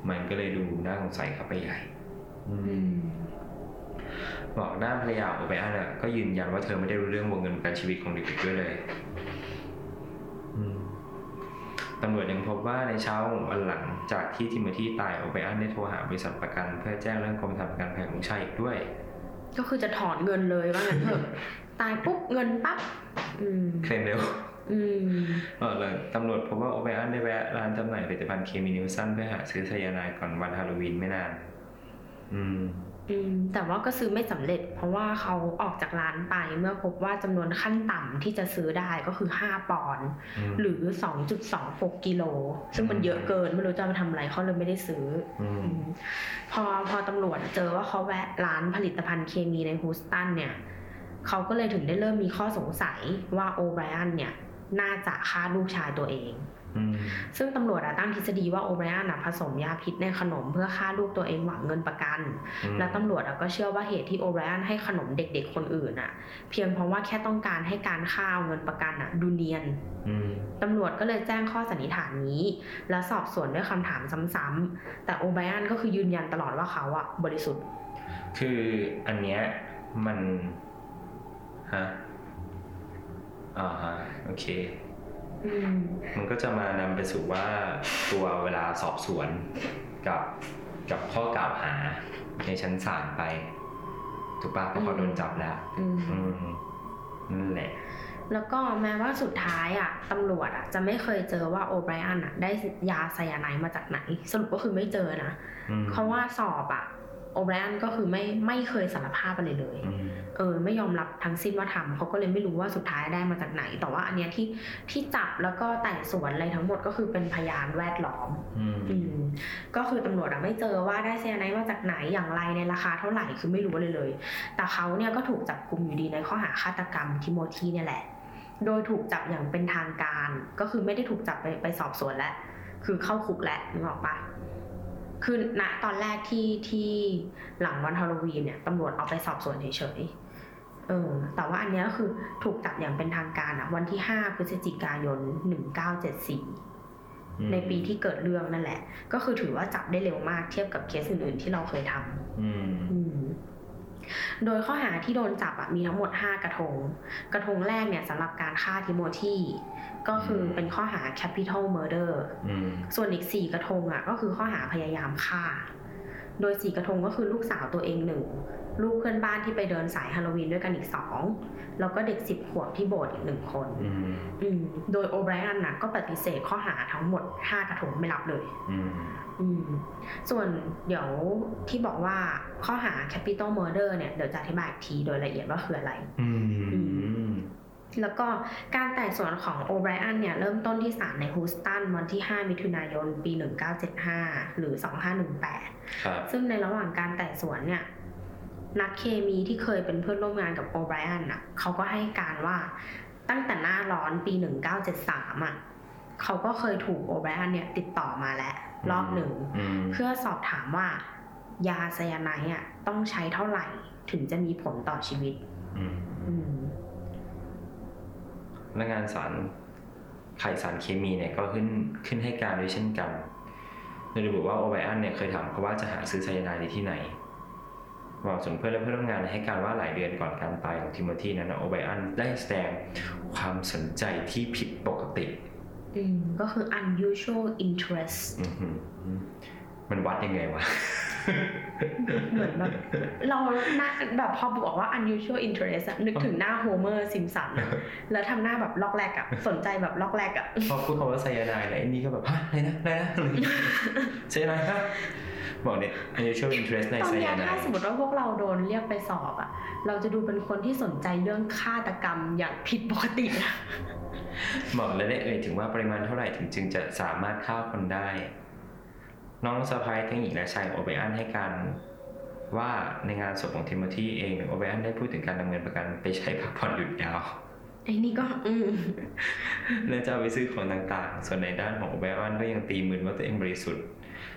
มันก็เลยดูน่าสงสัยเข้าไปใหญ่อืมอืมบอกด้านภรรยาของโอเบอันอะก็ยืนยันว่าเธอไม่ได้รู้เรื่องวงเงินประกันชีวิตของเด็กๆด้วยเลยอืม ตำรวจยังพบว่าในเช้าวันหลังจากที่ทิโมธีตายโอเบอันได้โทรหาบริษัทประกัน เพื่อแจ้งเรื่องกรมธรรม์ประกันภัยของชายอีกด้วย ก็คือจะถอนเงินเลยว่างั้นเถอะตายปุ๊บเงินปั๊บอืมเคลมเร็วอืมเออเลยตำรวจพบว่าโอเบอันได้แวะร้านจำหน่ายผลิตภัณฑ์เคมีนิวสันเพื่อหาซื้อไซยาไนด์ก่อนวันฮาโลวีนไม่นาน อืมอืม แต่ว่าก็ซื้อไม่สำเร็จ เพราะว่าเขาออกจากร้านไปเมื่อพบว่าจำนวนขั้นต่ำที่จะซื้อได้ก็คือ 5 ปอนด์อืมหรือ 2.26กิโลซึ่งมันเยอะเกินไม่รู้จะเอาไปทำอะไรเขาเลยไม่ได้ซื้ออืมอืมพอพอตำรวจเจอว่าเขาแวะร้านผลิตภัณฑ์เคมีในฮูสตันเนี่ยเขาก็เลยถึงได้เริ่มมีข้อสงสัยว่าโอไบรอันเนี่ย น่าจะฆ่าลูกชายตัวเองอืม ซึ่งตำรวจอะตั้งทฤษฎีว่าโอไบรอันอะผสมยาพิษในขนมเพื่อฆ่าลูกตัวเองหวังเงินประกันอืมและตำรวจอะก็เชื่อว่าเหตุที่โอไบรอันให้ขนมเด็กๆคนอื่นอะเพียงเพราะว่าแค่ต้องการให้การฆ่าเอาเงินประกันอะดูเนียนอืมตำรวจก็เลยแจ้งข้อสันนิษฐานนี้ และสอบสวนด้วยคำถามซ้ำๆแต่โอไบรอันก็คือยืนยันตลอดว่าเขาอะบริสุทธิ์ คืออันเนี้ยมันฮะอ่าฮะโอเคอื มมันก็จะมานำไปสู่ว่าตัวเวลาสอบสวนกับกับข้อกล่าวหาในชั้นศาลไป ถูกปะเพราะเขาโดนจับแล้วอืมอืมนั่นแหละ แล้วก็แม้ว่าสุดท้ายอะตำรวจอะจะไม่เคยเจอว่าโอไบรอันอะได้ยาไซยาไนด์มาจากไหน สรุปก็คือไม่เจอนะอืมเพราะว่าสอบอะ โอไบรอันก็คือไม่ไม่เคยสารภาพอะไรเลยอืมเออ ไม่ยอมรับทั้งสิ้นว่าทำเขาก็เลยไม่รู้ว่าสุดท้ายได้มาจากไหน แต่ว่าอันเนี้ยที่ที่จับแล้วก็ไต่สวนอะไรทั้งหมดก็คือเป็นพยานแวดล้อม อืมอืมก็คือตำรวจอะไม่เจอว่าได้เซียไนท์มาจากไหนอย่างไรในราคาเท่าไหร่คือไม่รู้เลยเลย แต่เขาเนี่ยก็ถูกจับกลุ่มอยู่ดีในข้อหาฆาตกรรมทิโมธีเนี่ยแหละ โดยถูกจับอย่างเป็นทางการ ก็คือไม่ได้ถูกจับไปไปสอบสวนแล้ว คือเข้าคุกแล้วนึกออกปะ คือณตอนแรกที่ที่หลังวันฮาโลวีนเนี่ยตำรวจเอาไปสอบสวนเฉยๆเออ แต่ว่าอันเนี้ยก็คือถูกจับอย่างเป็นทางการอะวันที่5พฤศจิกายน1974ในปีที่เกิดเรื่องนั่นแหละ ก็คือถือว่าจับได้เร็วมากเทียบกับเคสอื่นๆที่เราเคยทำอืมอืมโดยข้อหาที่โดนจับอะมีทั้งหมด 5 กระทง กระทงแรกเนี่ยสำหรับการฆ่าทิโมธี ก็คือเป็นข้อหา capital murder อืมส่วนอีก4กระทงอะก็คือข้อหาพยายามฆ่า โดย4กระทงก็คือลูกสาวตัวเองหนึ่งลูกเพื่อนบ้านที่ไปเดินสายฮาโลวีนด้วยกันอีกสองแล้วก็เด็ก10ขวบที่โบสถ์อีกหนึ่งคนอืมอืมโดยโอไบรอันนะก็ปฏิเสธข้อหาทั้งหมด5กระทงไม่รับเลยอืมอืมส่วนเดี๋ยวที่บอกว่าข้อหา capital murder เนี่ยเดี๋ยวจะอธิบายอีกทีโดยละเอียดว่าคืออะไรอืม แล้วก็การไต่สวนของโอไบรอันเนี่ยเริ่มต้นที่ศาลในฮูสตันวันที่ 5 มิถุนายน ปี 1975 หรือ 2518ครับซึ่งในระหว่างการไต่สวนเนี่ยนักเคมีที่เคยเป็นเพื่อนร่วมงานกับโอไบรอันน่ะเขาก็ให้การว่าตั้งแต่หน้าร้อนปี 1973อะเขาก็เคยถูกโอไบรอันเนี่ยติดต่อมาแล้ว รอบหนึ่งอืมเพื่อสอบถามว่ายาไซยาไนด์อะต้องใช้เท่าไหร่ถึงจะมีผลต่อชีวิต อืมอืมพ นักงานสารขายสารเคมีเนี่ยก็ขึ้นขึ้นให้การด้วยเช่นกันโดยระบุว่าโอไบรอันเนี่ยเคยถามเขาว่าจะหาซื้อไซยาไนด์ได้ที่ไหนบอกส่วนเพื่อนและเพื่อนร่วมงานให้การว่าหลายเดือนก่อนการตายของทิโมธีนั้นนะโอไบรอันได้แสดงความสนใจที่ผิดปกติอืมก็คือ unusual interest อือหือ มันวัดยังไงวะเหมือนแบบเราหน้าแบบพอบอกว่า unusual interest อะนึกถึงหน้า Homer Simpsonแล้วทำหน้าแบบล็อกแรกอะสนใจแบบล็อกแรกอะพอพูดคำว่าไซยาไนด์แล้วไอ้นี่ก็แบบฮะอะไรนะอะไรนะอะไรนะไซยาไนด์ฮะบอกเนี่ย unusual interest ในตอนไซเนี้ยายไนถ้าด์สมมติว่าพวกเราโดนเรียกไปสอบอะเราจะดูเป็นคนที่สนใจเรื่องฆาตกรรมอย่างผิดปกตินะบอกและได้เอ่ยถึงว่าปริมาณเท่าไหร่ถึงจึงจะสามารถฆ่าคนได้ น้องสะพ้ายทั้งหญิงและชายของโอเบอันให้การว่าในงานศพของทิโมธีเองโอเบอันได้พูดถึงการนำเงินประกันไปใช้พักผ่อนหยุดยาวไอ้นี่ก็อืมและจะเอาไปซื้อของต่างๆ ส่วนในด้านของโอไบรอันก็ยังตีมึนว่าตัวเองบริสุทธิ์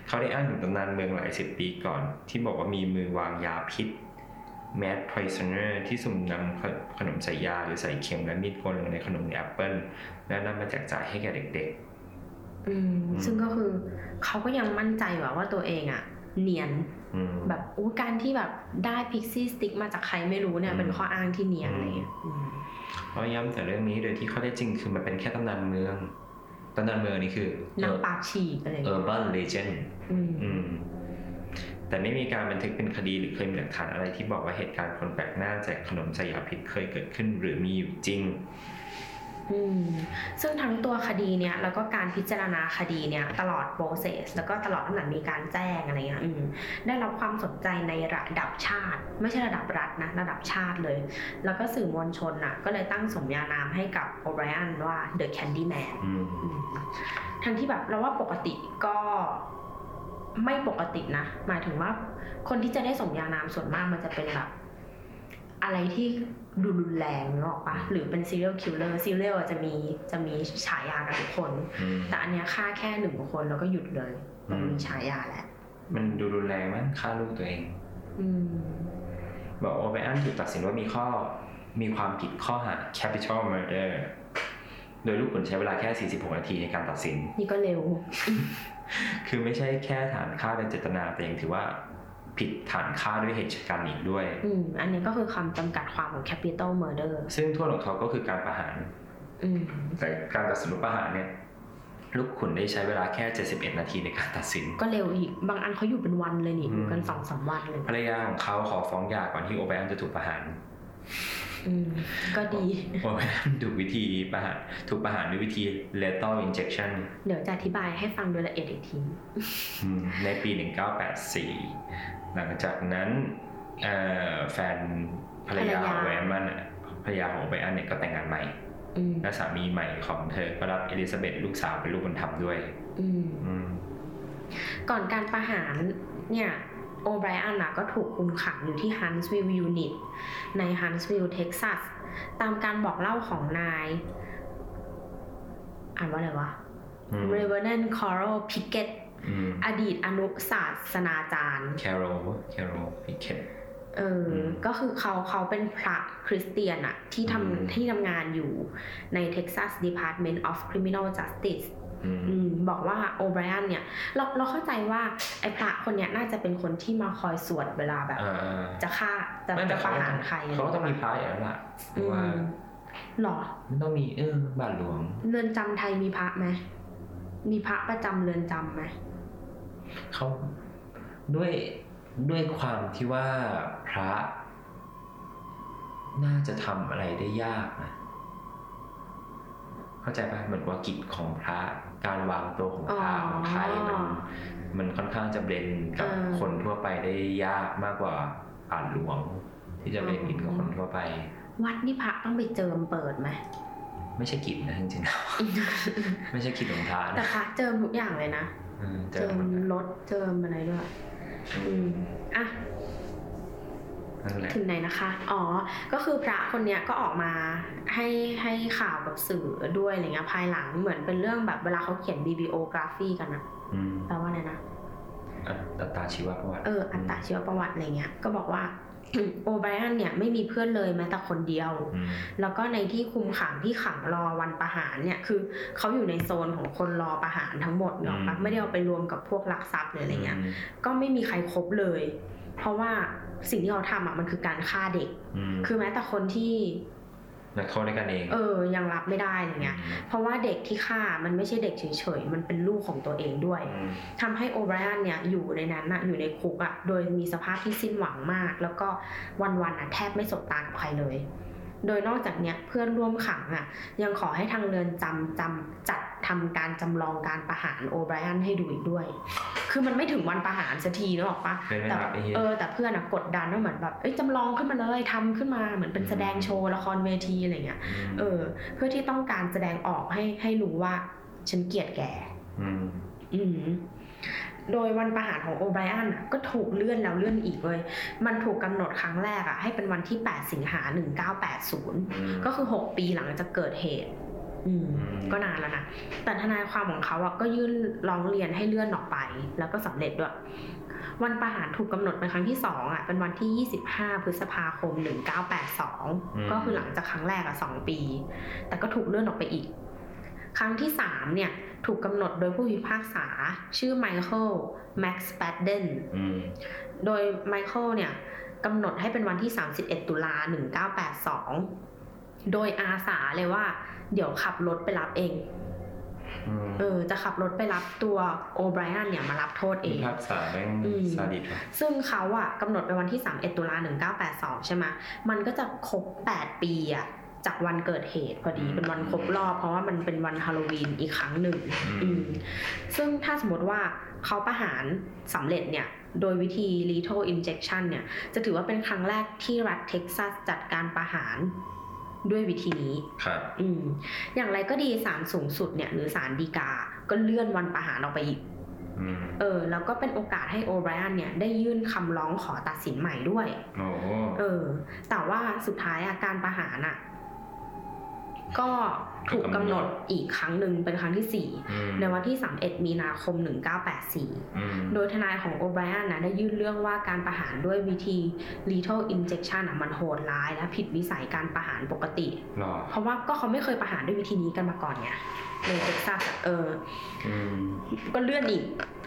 เขาได้อ้างถึงตำนานเมืองหลายสิบปีก่อน ที่บอกว่ามีมือวางยาพิษ mad poisoner ที่สุ่มนำขนมใส่ยาหรือใส่เข็มและมีดโกนลงในขนมแอปเปิลแล้วนำมาแจกจ่ายให้แก่เด็ก อืมซึ่งก็คือเขาก็ยังมั่นใจว่าว่าตัวเองอะเนียนๆอืมแบบอู้การที่แบบได้ Pixy Stix มาจากใครไม่รู้เนี่ยอืมเป็นข้ออ้างที่เนียนอะไรเงี้ยอืมเพราะย้ำแต่เรื่องนี้โดยที่ข้อเท็จจริงคือมันเป็นแค่ตำนานเมืองตำนานเมืองนี่คือนางปากฉีกอะไรเออเงี้ย urban legend อืมอืมแต่ไม่มีการบันทึกเป็นคดีหรือเคยมีหลักฐานอะไรที่บอกว่าเหตุการณ์คนแปลกหน้าแจกขนมใส่ยาพิษเคยเกิดขึ้นหรือมีอยู่จริงอืม ซึ่งทั้งตัวคดีเนี่ยแล้วก็การพิจารณาคดีเนี่ยตลอด process แล้วก็ตลอดตั้งแต่มีการแจ้งอะไรเงี้ยอืมได้รับความสนใจในระดับชาติ ไม่ใช่ระดับรัฐนะระดับชาติเลย แล้วก็สื่อมวลชนน่ะก็เลยตั้งสมญานามให้กับโอไบรอันว่า The Candyman อืมอืมทั้งที่แบบเราว่าปกติก็ไม่ปกตินะ หมายถึงว่าคนที่จะได้สมญานามส่วนมากมันจะเป็นแบบอะไรที่ ดูรุนแรงนึกออกปะหรือเป็น serial killer serial อะจะมีจะมีฉายากันทุกคนอืมแต่อันเนี้ยฆ่าแค่หนึ่งคนแล้วก็หยุดเลยมันอืมมีฉายาแหละมันดูรุนแรงมั้งฆ่าลูกตัวเองอืมบอกโอเบอันถูกตัดสินว่ามีข้อมีความผิดข้อหา capital murder โดยลูกขุนใช้เวลาแค่ 46 นาทีในการตัดสิน นี่ก็เร็ว คือไม่ใช่แค่ฐานฆ่าโดยเจตนาแต่ยังถือว่า ผิดฐานฆ่าด้วยเหตุการณ์อีกด้วย อืมอันนี้ก็คือคำจำกัดความของ capital murder ซึ่งโทษของเขาก็คือการประหารอืมแต่การตัดสินว่าประหารเนี่ย ลูกขุนได้ใช้เวลาแค่ 71 นาทีในการตัดสิน ก็เร็วอีก บางอันเขาอยู่เป็นวันเลยนี่อืมอยู่กันสองสามวันเลยภรรยาของเขาขอฟ้องหย่าก่อนที่โอเบอันจะถูกประหารอืมก็ดีโอเบอันถูกวิธีประหารถูกประหารด้วยวิธี lethal injection เดี๋ยวจะอธิบายให้ฟังโดยละเอียดอีกทีอืมในปี 1984 หลังจากนั้นเอ่อแฟนภรรยาภรรยาของแวนมันอะภรรยาของไบรอันเนี่ยก็แต่งงานใหม่อืมและสามีใหม่ของเธอก็รับเอลิซาเบธลูกสาวเป็นลูกบุญธรรมด้วยอืมอืมก่อนการประหารเนี่ยโอไบรอันนะก็ถูกคุมขังอยู่ที่ Huntsville Unit ใน Huntsville เท็กซัสตามการบอกเล่าของนาย อ่านว่าอะไรวะอืม r e v e r e n d Carroll Pickett อืม อดีตอนุศาสนาจารย์ แคโรลแคโรลพิเคทเอออมก็คือเขาเขาเป็นพระคริสเตียนอะที่อืมทำที่ทำงานอยู่ใน Texas Department of Criminal Justice อืมอืมบอกว่าโอไบรอันเนี่ย เราเราเข้าใจว่าไอ้พระคนเนี้ยน่าจะเป็นคนที่มาคอยสวดเวลาแบบอ่าจะฆ่าจะไม่จะแต่ปเขาระก็หาต้รองใครเขาก็ต้องมีพระอย่างนั้นแหละเพอืราะว่ามหรอมันต้องมีเออบาทหลวง เรือนจำไทยมีพระไหมมีพระประจำเรือนจำไหม เขาด้วยด้วยความที่ว่าพระน่าจะทำอะไรได้ยากนะเข้าใจป่ะเหมือนว่ากิจของพระการวางตัวของพระของไทยมันมันค่อนข้างจะเบลนกับคนทั่วไปได้ยากมากกว่าบาทหลวง ที่จะเบลนกินกับคนทั่วไป วัดนี่พระต้องไปเจิมเปิดไหมไม่ใช่กิจนะจริงๆแล้วไม่ใช่กิจของพระแต่นะพระเจิมทุกอย่างเลยนะอืม เจเจิอมหมดนะรถเจิมอะไรด้วยอืมอะนั่นแหละถึงไหนนะคะ อ๋อ ก็คือพระคนเนี้ยก็ออกมาให้ให้ข่าวกับสื่อด้วยอะไรเงี้ยภายหลังเหมือนเป็นเรื่องแบบเวลาเขาเขียน bibliography กันอะอืมแปลว่าอะไรนะอัตตาชีวประวัติ เออ อัตตาชีวประวัติอะไรเงี้ย ก็บอกว่า โอไบรอันเนี่ยไม่มีเพื่อนเลยแม้แต่คนเดียวอืมแล้วก็ในที่คุมขังที่ขังรอวันประหารเนี่ยคือเขาอยู่ในโซนของคนรอประหารทั้งหมดเนาะปะไม่ได้เอาไปรวมกับพวกลักทรัพย์หรืออะไรเงี้ยมก็ไม่มีใครครบเลย เพราะว่าสิ่งที่เขาทำอะมันคือการฆ่าเด็กอืมคือแม้แต่คนที่ นักโทษด้วยกันเอง เออ ยังรับไม่ได้อะไรเงี้ย เพราะว่าเด็กที่ฆ่ามันไม่ใช่เด็กเฉยๆ มันเป็นลูกของตัวเองด้วยอืมทำให้โอไบรอันเนี่ยอยู่ในนั้นน่ะอยู่ในคุกอะโดยมีสภาพที่สิ้นหวังมาก แล้วก็วันๆอะแทบไม่สบตากับใครเลย โดยนอกจากเนี้ยเพื่อนร่วมขังอะยังขอให้ทางเรือนจำจำจัดทำการจำลองการประหารโอไบรอันให้ดูอีกด้วย คือมันไม่ถึงวันประหารสักทีนึกออกปะเป็นไม่แต่รับไอ้เหี้ยเออแต่เพื่อนอะกดดันว่าเหมือนแบบเอ้ยจำลองขึ้นมาเลยทำขึ้นมาเหมือนเป็นแสดงโชว์ละครเวทีอะไรเงี้ยมเออ เพื่อที่ต้องการแสดงออกให้ให้รู้ว่าฉันเกลียดแกอืมอืม โดยวันประหารของโอไบรอันอะก็ถูกเลื่อนแล้วเลื่อนอีกเลย มันถูกกำหนดครั้งแรกอะให้เป็นวันที่ 8 สิงหา 1980อืมก็คือ 6 ปีหลังจากเกิดเหตุอืมอืมก็นานแล้วนะ แต่ทนายความของเขาอะก็ยื่นร้องเรียนให้เลื่อนออกไป แล้วก็สำเร็จด้วย วันประหารถูกกำหนดเป็นครั้งที่สองอะเป็นวันที่ 25 พฤษภาคม 1982 ก็คือหลังจากครั้งแรกอะสองปี แต่ก็ถูกเลื่อนออกไปอีก ครั้งที่สามเนี่ย ถูกกำหนดโดยผู้พิพากษา ชื่อไมเคิลแม็คสแปดเดนอืมโดยไมเคิลเนี่ยกำหนดให้เป็นวันที่ 31 ตุลา 1982 โดยอาสาเลยว่า เดี๋ยวขับรถไปรับเองอืมเออจะขับรถไปรับตัวโอไบรอันเนี่ยมารับโทษเอพิพากษาแม่งอืมซาดิสว่ะซึ่งเขาอะกำหนดไปวันที่ 31 ตุลา1982 ใช่ไหมมันก็จะครบ 8 ปีอะ จากวันเกิดเหตุพอดีเป็นวันครบรอบ เพราะว่ามันเป็นวันฮาโลวีนอีกครั้งหนึ่งอืมซึ่งถ้าสมมติว่าเขาประหารสำเร็จเนี่ย โดยวิธี lethal injection เนี่ย จะถือว่าเป็นครั้งแรกที่รัฐเท็กซัสจัดการประหารด้วยวิธีนี้ ครับ อืม อย่างไรก็ดีศาลสูงสุดเนี่ย หรือศาลฎีกา ก็เลื่อนวันประหารออกไปอีกอืมเออ แล้วก็เป็นโอกาสให้โอไบรอันเนี่ย ได้ยื่นคำร้องขอตัดสินใหม่ด้วยโอ้โหเออ แต่ว่าสุดท้ายอะการประหารอะ ก็ถูกกำหนดอีกครั้งหนึ่งเป็นครั้งที่สี่อืมในวันที่ 31 มีนาคม 1984อืมโดยทนายของโอไบรอันนะได้ยื่นเรื่องว่าการประหารด้วยวิธี lethal injection อะมันโหดร้ายและผิดวิสัยการประหารปกติหรอเพราะว่าก็เขาไม่เคยประหารด้วยวิธีนี้กันมาก่อนไงในเท็กซัสอะเอออืมก็เลื่อนอีก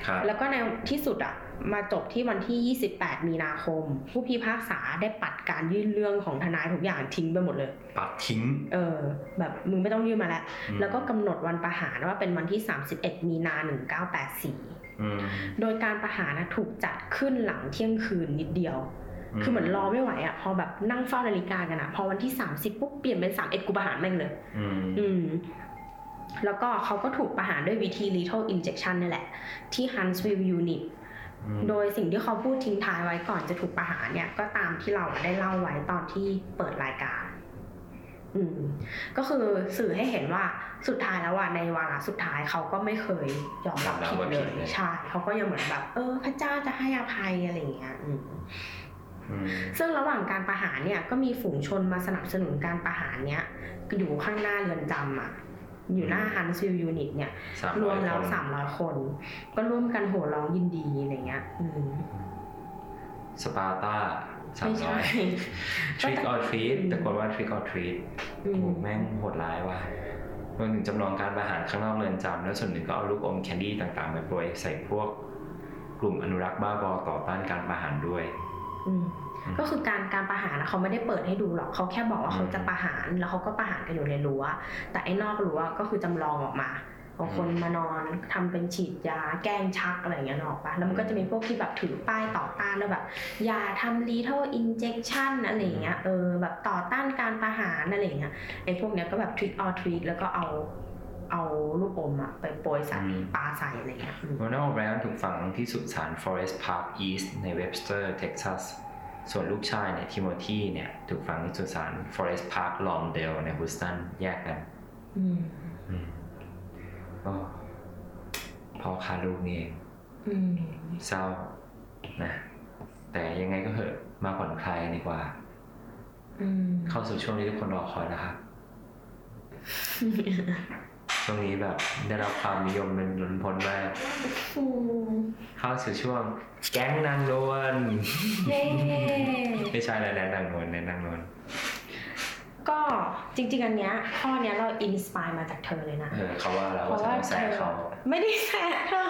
ครับแล้วก็ในที่สุดอะ มาจบที่วันที่ 28 มีนาคม ผู้พิพากษาได้ปัดการยื่นเรื่องของทนายทุกอย่างทิ้งไปหมดเลย ปัดทิ้ง เออ แบบมึงไม่ต้องยื่นมาแล้วอืมแล้วก็กำหนดวันประหารว่าเป็นวันที่ 31 มีนา 1984อืมโดยการประหารนะถูกจัดขึ้นหลังเที่ยงคืนนิดเดียว คือเหมือนรอไม่ไหวอะ พอแบบนั่งเฝ้านาฬิกากันอะ พอวันที่ 30ปุ๊บเปลี่ยนเป็น 31 กูประหารแม่งเลย อืมอืมแล้วก็เขาก็ถูกประหารด้วยวิธี lethal injection นี่แหละ ที่ Huntsville Unit อืม โดยสิ่งที่เขาพูดทิ้งท้ายไว้ก่อนจะถูกประหารเนี่ย ก็ตามที่เราได้เล่าไว้ตอนที่เปิดรายการ อืม ก็คือสื่อให้เห็นว่าสุดท้ายแล้วอะในวาระสุดท้ายเขาก็ไม่เคยยอมรับผิดเลยใช่เขาก็ยังเหมือนแบบ เออ พระเจ้าจะให้อภัยอะไรอย่างเงี้ย อืมอืมซึ่งระหว่างการประหารเนี่ยก็มีฝูงชนมาสนับสนุนการประหารเนี้ยอยู่ข้างหน้าเรือนจำอะ อยู่หน้าฮันซิลยูนิตเนี่ยสามรร้วอมยแล้วคนสามร้อยคน ก็ร่วมกันโห่ร้องยินดีอะไรเงี้ยอืมสปาร์ตาสามไม่ร้ใช่อย trick or treat อืมตะโกนว่า trick or treat อืโอ้มโหแม่งโหดร้ายว่ะรวมถึงจำลองการประหารข้างนอกเรือนจำแล้วส่วนหนึ่งก็เอาลูกอมแคนดี้ต่างๆมาโปรยใส่พวกกลุ่มอนุรักษ์บ้าบอต่อต้านการประหารด้วยอืม ก็คือการการประหารนะเขาไม่ได้เปิดให้ดูหรอกเขาแค่บอกว่าอืมเขาจะประหารแล้วเขาก็ประหารกันอยู่ในรั้วแต่ไอ้นอกรั้วก็คือจำลองออกมาเอาคนมานอนทำเป็นฉีดยาแกล้งชักอะไรอย่างเงี้ยนึกออกปะแล้วมันก็จะมีพวกที่แบบถือป้ายต่อต้านแล้วแบบอย่าทำ lethal injection อะไรอย่างเงี้ยเออแบบต่อต้านการประหารอะไรอย่างเงี้ยไอ้พวกเนี้ยก็แบบ trick or treat แล้วก็เอาเอาลูกอมอะไปโปรยใส่อืมปาใส่อะไรอย่างเงี้ยอืมโรนัลด์แบรนด์ถูกฝังที่สุสาน Forest Park East ในเวบสเตอร์เท็กซัส ส่วนลูกชายเนี่ยทิโมธีเนี่ยถูกฝังที่สุสาน Forest Park Lawndale ในฮูสตันแยกกันอืมอืมก็พอคาลูกนี่เองอืมเศร้านะ แต่ยังไงก็เหอะมาผ่อนคลายดีกว่าอืมเข้าสู่ช่วงที่ทุกคนรอคอยนะครับ ช่วงนี้แบบได้รับความนิยมเป็นล้นพ้นมากอืมเข้าสู่ช่วงแก๊งนางนวลเย้ไม่ใช่แล้วแนะนางนวลแนะนางนวลก็จริง ๆ อันเนี้ยข้อเนี้ยเราอินสปายมาจากเธอเลยนะเออเขาว่าแล้วเพว่าราะจะว่าต้องเธแซะอเขาไม่ได้แซะเธอ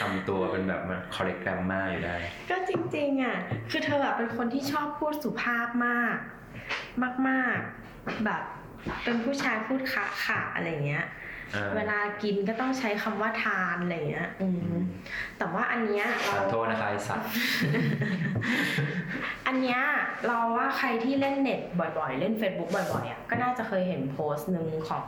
ทำตัวเป็นแบบมันคอร์เรกแกรมมาอยู่ได้ ก็จริง ๆ อะ คือเธออะเป็นคนที่ชอบพูดสุภาพมาก มาก ๆ แบบ เป็นผู้ชายพูดคะค่ะอะไรเงี้ยเออเวลากินก็ต้องใช้คำว่าทานอะไรเงี้ย อืมแต่ว่าอันเนี้ยเราขอโทษนะคะไอสัตว์อันเนี้ยเราว่าใครที่เล่นเน็ตบ่อยๆ เล่น Facebook บ่อยๆอะก็น่าจะเคยเห็นโพสต์หนึ่งของ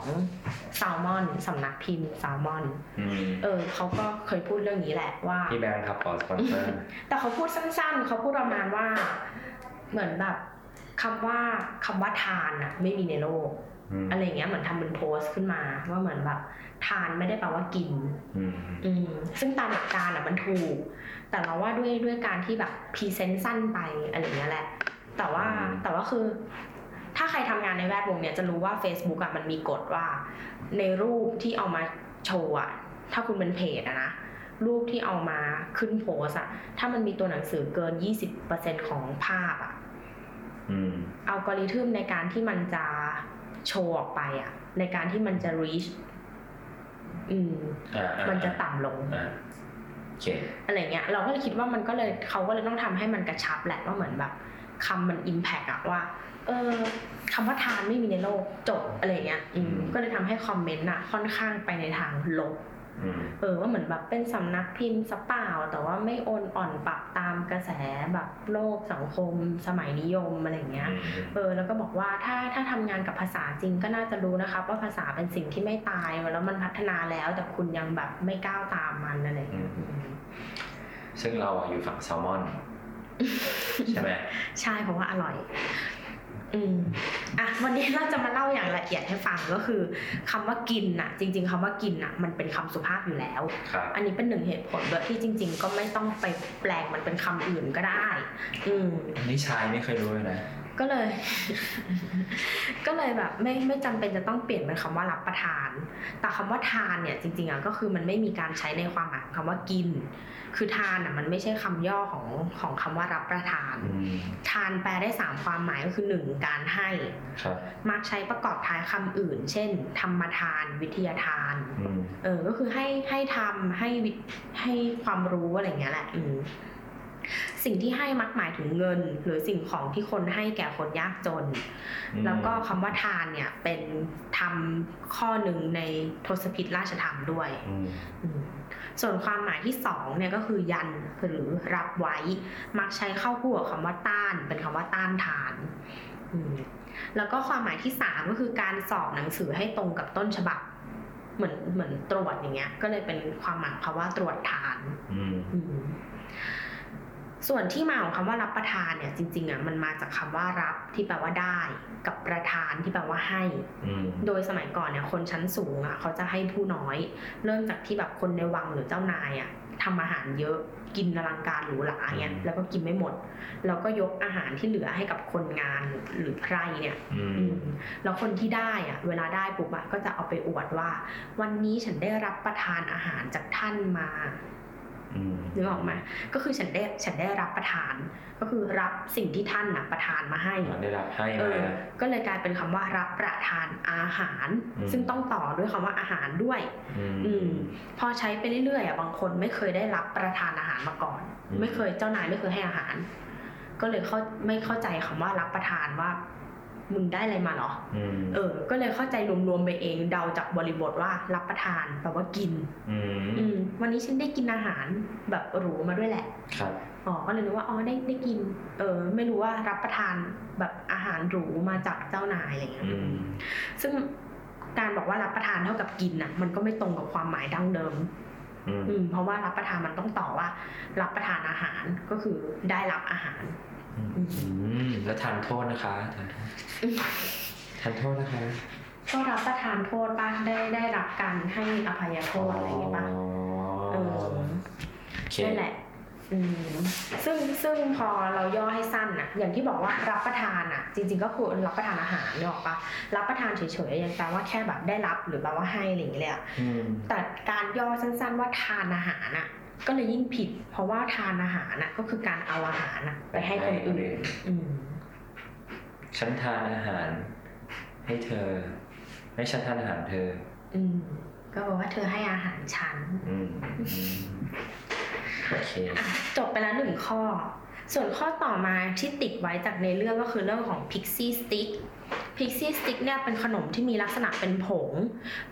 แซลมอนสำนักพิมพ์แซลมอนอืมเออเขาก็เคยพูดเรื่องนี้แหละว่าพี่แบงค์ครับขอสปอนเซอร์แต่เขาพูดสั้นๆ เขาพูดประมาณว่า เหมือนแบบ คำว่าคำว่าทานอะไม่มีในโลกอืมอะไรอย่างเงี้ยเหมือนทำเป็นโพสต์ขึ้นมา ว่าเหมือนแบบทานไม่ได้แปลว่ากินอืมอืมซึ่งตามหลักการอะมันถูก แต่เราว่าด้วยด้วยการที่แบบ present สั้นไปอะไรอย่างเงี้ยแหละ แต่ว่าแต่ว่าคือ ถ้าใครทำงานในแวดวงเนี่ยจะรู้ว่า Facebook อะมันมีกฎว่า ในรูปที่เอามาโชว์อะถ้าคุณเป็นเพจอะนะรูปที่เอามาขึ้นโพสอะถ้ามันมีตัวหนังสือเกิน 20%ของภาพอะ อืมอัลกอริทึมในการที่มันจะโชว์ออกไปอะในการที่มันจะ reach อืมอ่าอ่ามันจะต่ำลงอ่าโอเคอะไรเงี้ย เราก็เลยคิดว่ามันก็เลยเขาก็เลยต้องทำให้มันกระชับแหละว่าเหมือนแบบคำมัน impact อะว่า เออคำว่าทานไม่มีในโลกจบอะไรเงี้ย อืมก็เลยทำให้คอมเมนต์อะค่อนข้างไปในทางลบอืม เออว่าเหมือนแบบเป็นสำนักพิมพ์สเปล่า แต่ว่าไม่โอนอ่อนปรับตามกระแสแบบโลกสังคมสมัยนิยมอะไรเงี้ยเออแล้วก็บอกว่าถ้าถ้าทำงานกับภาษาจริงก็น่าจะรู้นะครับว่าภาษาเป็นสิ่งที่ไม่ตายแล้วมันพัฒนาแล้ว แต่คุณยังแบบไม่ก้าวตามมันอะไรเงี้ยอืมซึ่งเราอะอยู่ฝั่งแซลมอน ใช่ไหมใช่เพราะว่าอร่อย อืมอะวันนี้เราจะมาเล่าอย่างละเอียดให้ฟังก็คือคำว่ากินน่ะ จริง ๆคำว่ากินน่ะ มันเป็นคำสุภาพอยู่แล้วครับอันนี้เป็นหนึ่งเหตุผลด้วยที่จริง ๆ ก็ไม่ต้องไปแปลงมันเป็นคำอื่นก็ได้ อืมอันนี้ชายไม่เคยรู้เลยนะ ก็เลย ก็เลยแบบไม่ไม่จำเป็นจะต้องเปลี่ยนเป็นคำว่ารับประทาน แต่คำว่าทานเนี่ยจริงๆอะก็คือมันไม่มีการใช้ในความหมายของคำว่ากิน คือทานอะมันไม่ใช่คำย่อของของคำว่ารับประทาน อืมทานแปลได้สามความหมายก็คือหนึ่งการให้ ครับมักใช้ประกอบท้ายคำอื่น เช่น ธรรมทาน วิทยาทาน อืมเออ ก็คือให้ให้ทำให้วิให้ความรู้อะไรอย่างเงี้ยแหละ อืม สิ่งที่ให้มักหมายถึงเงิน หรือสิ่งของที่คนให้แก่คนยากจน แล้วก็คำว่าทานเนี่ยเป็นทำข้อหนึ่งในทศพิธราชธรรมด้วยอืมอืมส่วนความหมายที่สองเนี่ยก็คือยันหรือรับไว้ มักใช้เข้าคู่กับคำว่าต้าน เป็นคำว่าต้านทานอืมแล้วก็ความหมายที่สามก็คือการสอบหนังสือให้ตรงกับต้นฉบับ เหมือนเหมือนตรวจอย่างเงี้ย ก็เลยเป็นความหมายคำว่าตรวจทาน อืมอืม ส่วนที่มาของคำว่ารับประทานเนี่ยจริงๆอะมันมาจากคำว่ารับที่แปลว่าได้ กับประทานที่แปลว่าให้อืมโดยสมัยก่อนเนี่ยคนชั้นสูงอะเขาจะให้ผู้น้อย เริ่มจากที่แบบคนในวังหรือเจ้านายอะทำอาหารเยอะกินอลังการหรูหราเนี่ยแล้วก็กินไม่หมด แล้วก็ยกอาหารที่เหลือให้กับคนงานหรือใครเนี่ยอือืมมแล้วคนที่ได้อะเวลาได้ปุ๊บอะก็จะเอาไปอวดว่า วันนี้ฉันได้รับประทานอาหารจากท่านมาอืม นึกออกไหมก็คือฉันได้ฉันได้รับประทาน ก็คือรับสิ่งที่ท่านน่ะประทานมาให้ได้รับให้เอมาอก็เลยกลายเป็นคำว่ารับประทานอาหารอืมซึ่งต้องต่อด้วยคำว่าอาหารด้วย อืมอืมพอใช้ไปเรื่อยๆอะบางคนไม่เคยได้รับประทานอาหารมาก่อนอืมไม่เคยเจ้านายไม่เคยให้อาหาร ก็เลยเข้าไม่เข้าใจคำว่ารับประทานว่า มึงได้อะไรมาเหรออืมเออ ก็เลยเข้าใจรวมๆไปเองเดาจากบริบทว่ารับประทานแปลว่ากินอืมอืมวันนี้ฉันได้กินอาหารแบบหรูมาด้วยแหละครับอ๋อก็เลยนึกว่าอ๋อได้ได้กิน เออไม่รู้ว่ารับประทานแบบอาหารหรูมาจากเจ้านายอะไรเงี้ยอืมซึ่งการบอกว่ารับประทานเท่ากับกินน่ะมันก็ไม่ตรงกับความหมายดั้งเดิมอืมอืมเพราะว่ารับประทานมันต้องต่อว่า รับประทานอาหารก็คือได้รับอาหารอืม แล้วทานโทษนะคะทานโทษทานโทษนะคะก็รับประทานโทษป่ะได้ได้รับการให้อภัยโทษอะไรอย่างเงี้ยป่ะเออโอเคนั่นแหละอืมซึ่งซึ่งพอเราย่อให้สั้นน่ะ อย่างที่บอกว่ารับประทานอะ จริง ๆ ก็คือรับประทานอาหารเนี่ยหรอกปะรับประทานเฉยๆยังแปลว่าแค่แบบได้รับหรือแปลว่าให้อะไรอย่างเงี้ยเลยอะอืมแต่การย่อสั้น ๆ ว่าทานอาหารน่ะ ก็เลยยิ่งผิด เพราะว่าทานอาหารน่ะก็คือการเอาอาหารน่ะไปให้คนอื่นอืมฉันทานอาหาร ให้เธอ ให้ฉันทานอาหารเธอ อืม ก็บอกว่าเธอให้อาหารฉัน อืมอืมโอเคอะจบไปแล้วหนึ่งข้อ ส่วนข้อต่อมาที่ติดไว้จากในเรื่องก็คือเรื่องของ Pixie Stick Pixy Stix เนี่ยเป็นขนมที่มีลักษณะเป็นผง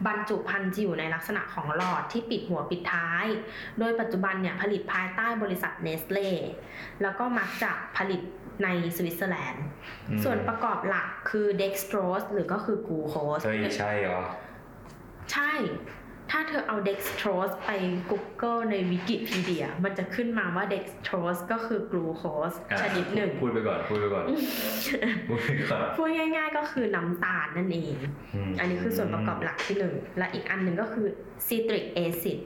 บรรจุภัณฑ์จะอยู่ในลักษณะของหลอดที่ปิดหัวปิดท้าย โดยปัจจุบันเนี่ยผลิตภายใต้บริษัทเนสเล่แล้วก็มักจะผลิตในสวิตเซอร์แลนด์อืมส่วนประกอบหลักคือ dextrose หรือก็คือกลูโคสเฮ้ยใช่เหรอ ใช่ ถ้าเธอเอา dextrose ไป Google ในวิกิพีเดีย มันจะขึ้นมาว่า dextrose ก็คือกลูโคสอะชนิดหนึ่ง พูดไปก่อน พูดไปก่อน พูดไปก่อน พูดง่ายๆก็คือน้ำตาลนั่นเองมอันนี้คือส่วนประกอบหลักที่หนึ่ง และอีกอันหนึ่งก็คือ citric acid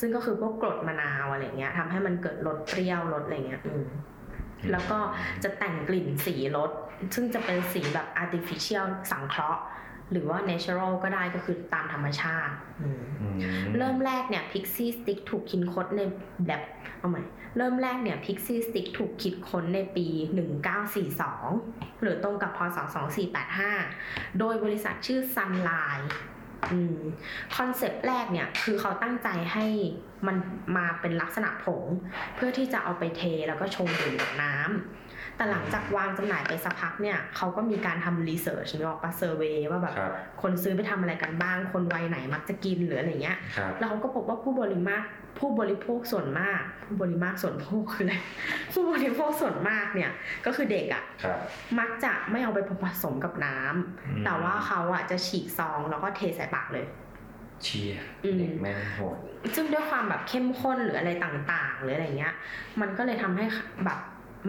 ซึ่งก็คือพวกกรดมะนาวอะไรเงี้ยทำให้มันเกิดรสเปรี้ยวรสอะไรเงี้ยอืมแล้วก็จะแต่งกลิ่นสีรสซึ่งจะเป็นสีแบบ artificial สังเคราะห์ หรือว่า natural ก็ได้ก็คือตามธรรมชาติอืมอืเริ่มแรกเนี่ย Pixie Stick ถูกคิดค้นในแบบเอาใหม่เริ่มแรกเนี่ย Pixy Stix ถูกคิดค้นในปี 1942 หรือตรงกับพศ2485 โดยบริษัทชื่อ Sunline concept แรกเนี่ยคือเขาตั้งใจให้มันมาเป็นลักษณะผง เพื่อที่จะเอาไปเทแล้วก็ชงดื่มกับน้ำ แต่หลังจากวางจำหน่ายไปสักพักเนี่ยเขาก็มีการทำ research หรือออกมา survey ว่าแบบครับคนซื้อไปทำอะไรกันบ้าง คนวัยไหนมักจะกินหรืออะไรเงี้ยครับแล้วเขาก็พบว่าผู้บริมากผู้บริโภคส่วนมาก ผู้บริมากส่วนโภคคืออะไรผู้บริโภคส่วนมากเนี่ยก็คือเด็กอะ่ะครับมักจะไม่เอาไปผสมกับน้ำอืมแต่ว่าเขาอะ่ะจะฉีกซองแล้วก็เทใส่ปากเลยเชียอืมเด็กแม่งโหดซึ่งด้วยความแบบเข้มข้นหรืออะไรต่างๆ หรืออะไรเงี้ย มันก็เลยทำให้แบบ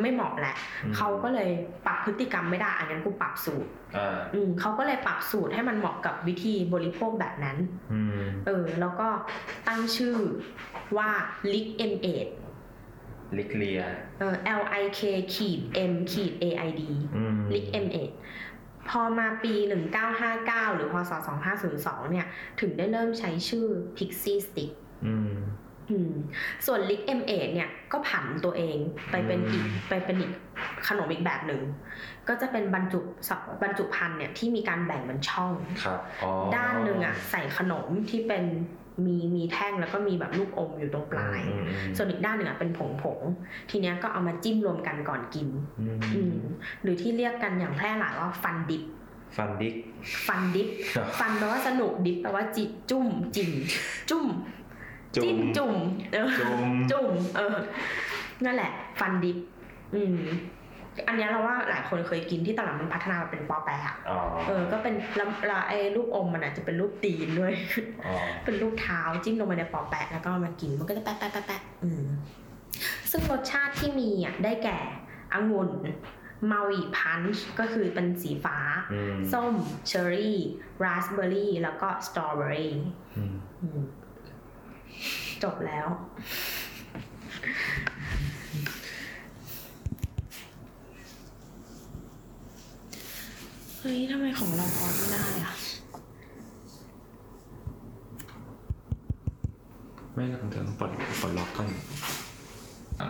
ไม่เหมาะแหละอืมเขาก็เลยปรับพฤติกรรมไม่ได้อันนั้นกูปรับสูตรอ่าอืมเขาก็เลยปรับสูตรให้มันเหมาะกับวิธีบริโภคแบบนั้นอืมเออ แล้วก็ตั้งชื่อว่า Lick M8 ลิกเลียเออ L I K ขีด M ขีด A I D อืม Lick M8 พอมาปี 1959 หรือพศ2502 เนี่ย ถึงได้เริ่มใช้ชื่อ Pixie Stick อืมอืมส่วน Lick M8 เนี่ยก็ผันตัวเองไปเป็นอีกไปเป็นอีกขนมอีกแบบหนึ่งก็จะเป็นบรรจุสับบรรจุภัณฑ์เนี่ยที่มีการแบ่งเป็นช่องครับอ๋อด้านหนึ่งอะใส่ขนมที่เป็นมีมีแท่งแล้วก็มีแบบลูกอมอยู่ตรงปลายอืมอืมส่วนอีกด้านหนึ่งอะเป็นผงผงๆทีเนี้ยก็เอามาจิ้มรวมกันก่อนกิน อืมอืมหรือที่เรียกกันอย่างแพร่หลายว่าฟันดิบฟันดิกฟันดิบครับฟันแปลว่าสนุกดิบแปลว่าจิจุ่มจิ่มจุ่ม จุ่จิ้มมจุ่มเออจุ่มจุ่มเออ นั่นแหละ ฟันดิบ อืม อันเนี้ยเราว่าหลายคนเคยกินที่ตอนหลังมันพัฒนามาเป็นปอแปะอะอ๋อเออ ก็เป็นแล้วแล้วไอ้ลูกอมมันอาจจะเป็นรูปตีนด้วยอ๋อเป็นรูปเท้าจิ้มลงไปในปอแปะแล้วก็เอามากินมันก็จะแปะแปะแปะแปะอืม ซึ่งรสชาติที่มีอะได้แก่องุ่นมาวีพันช์ก็คือเป็นสีฟ้าอืมส้ม เชอร์รี่ ราสเบอร์รี่ แล้วก็สตรอเบอร์รี่อืมอืม จบแล้ว เฮ้ยทำไมของเราพอดไม่ได้อะไม่ต้องเดี๋ยวปลดปลดล็อกก่อนอะ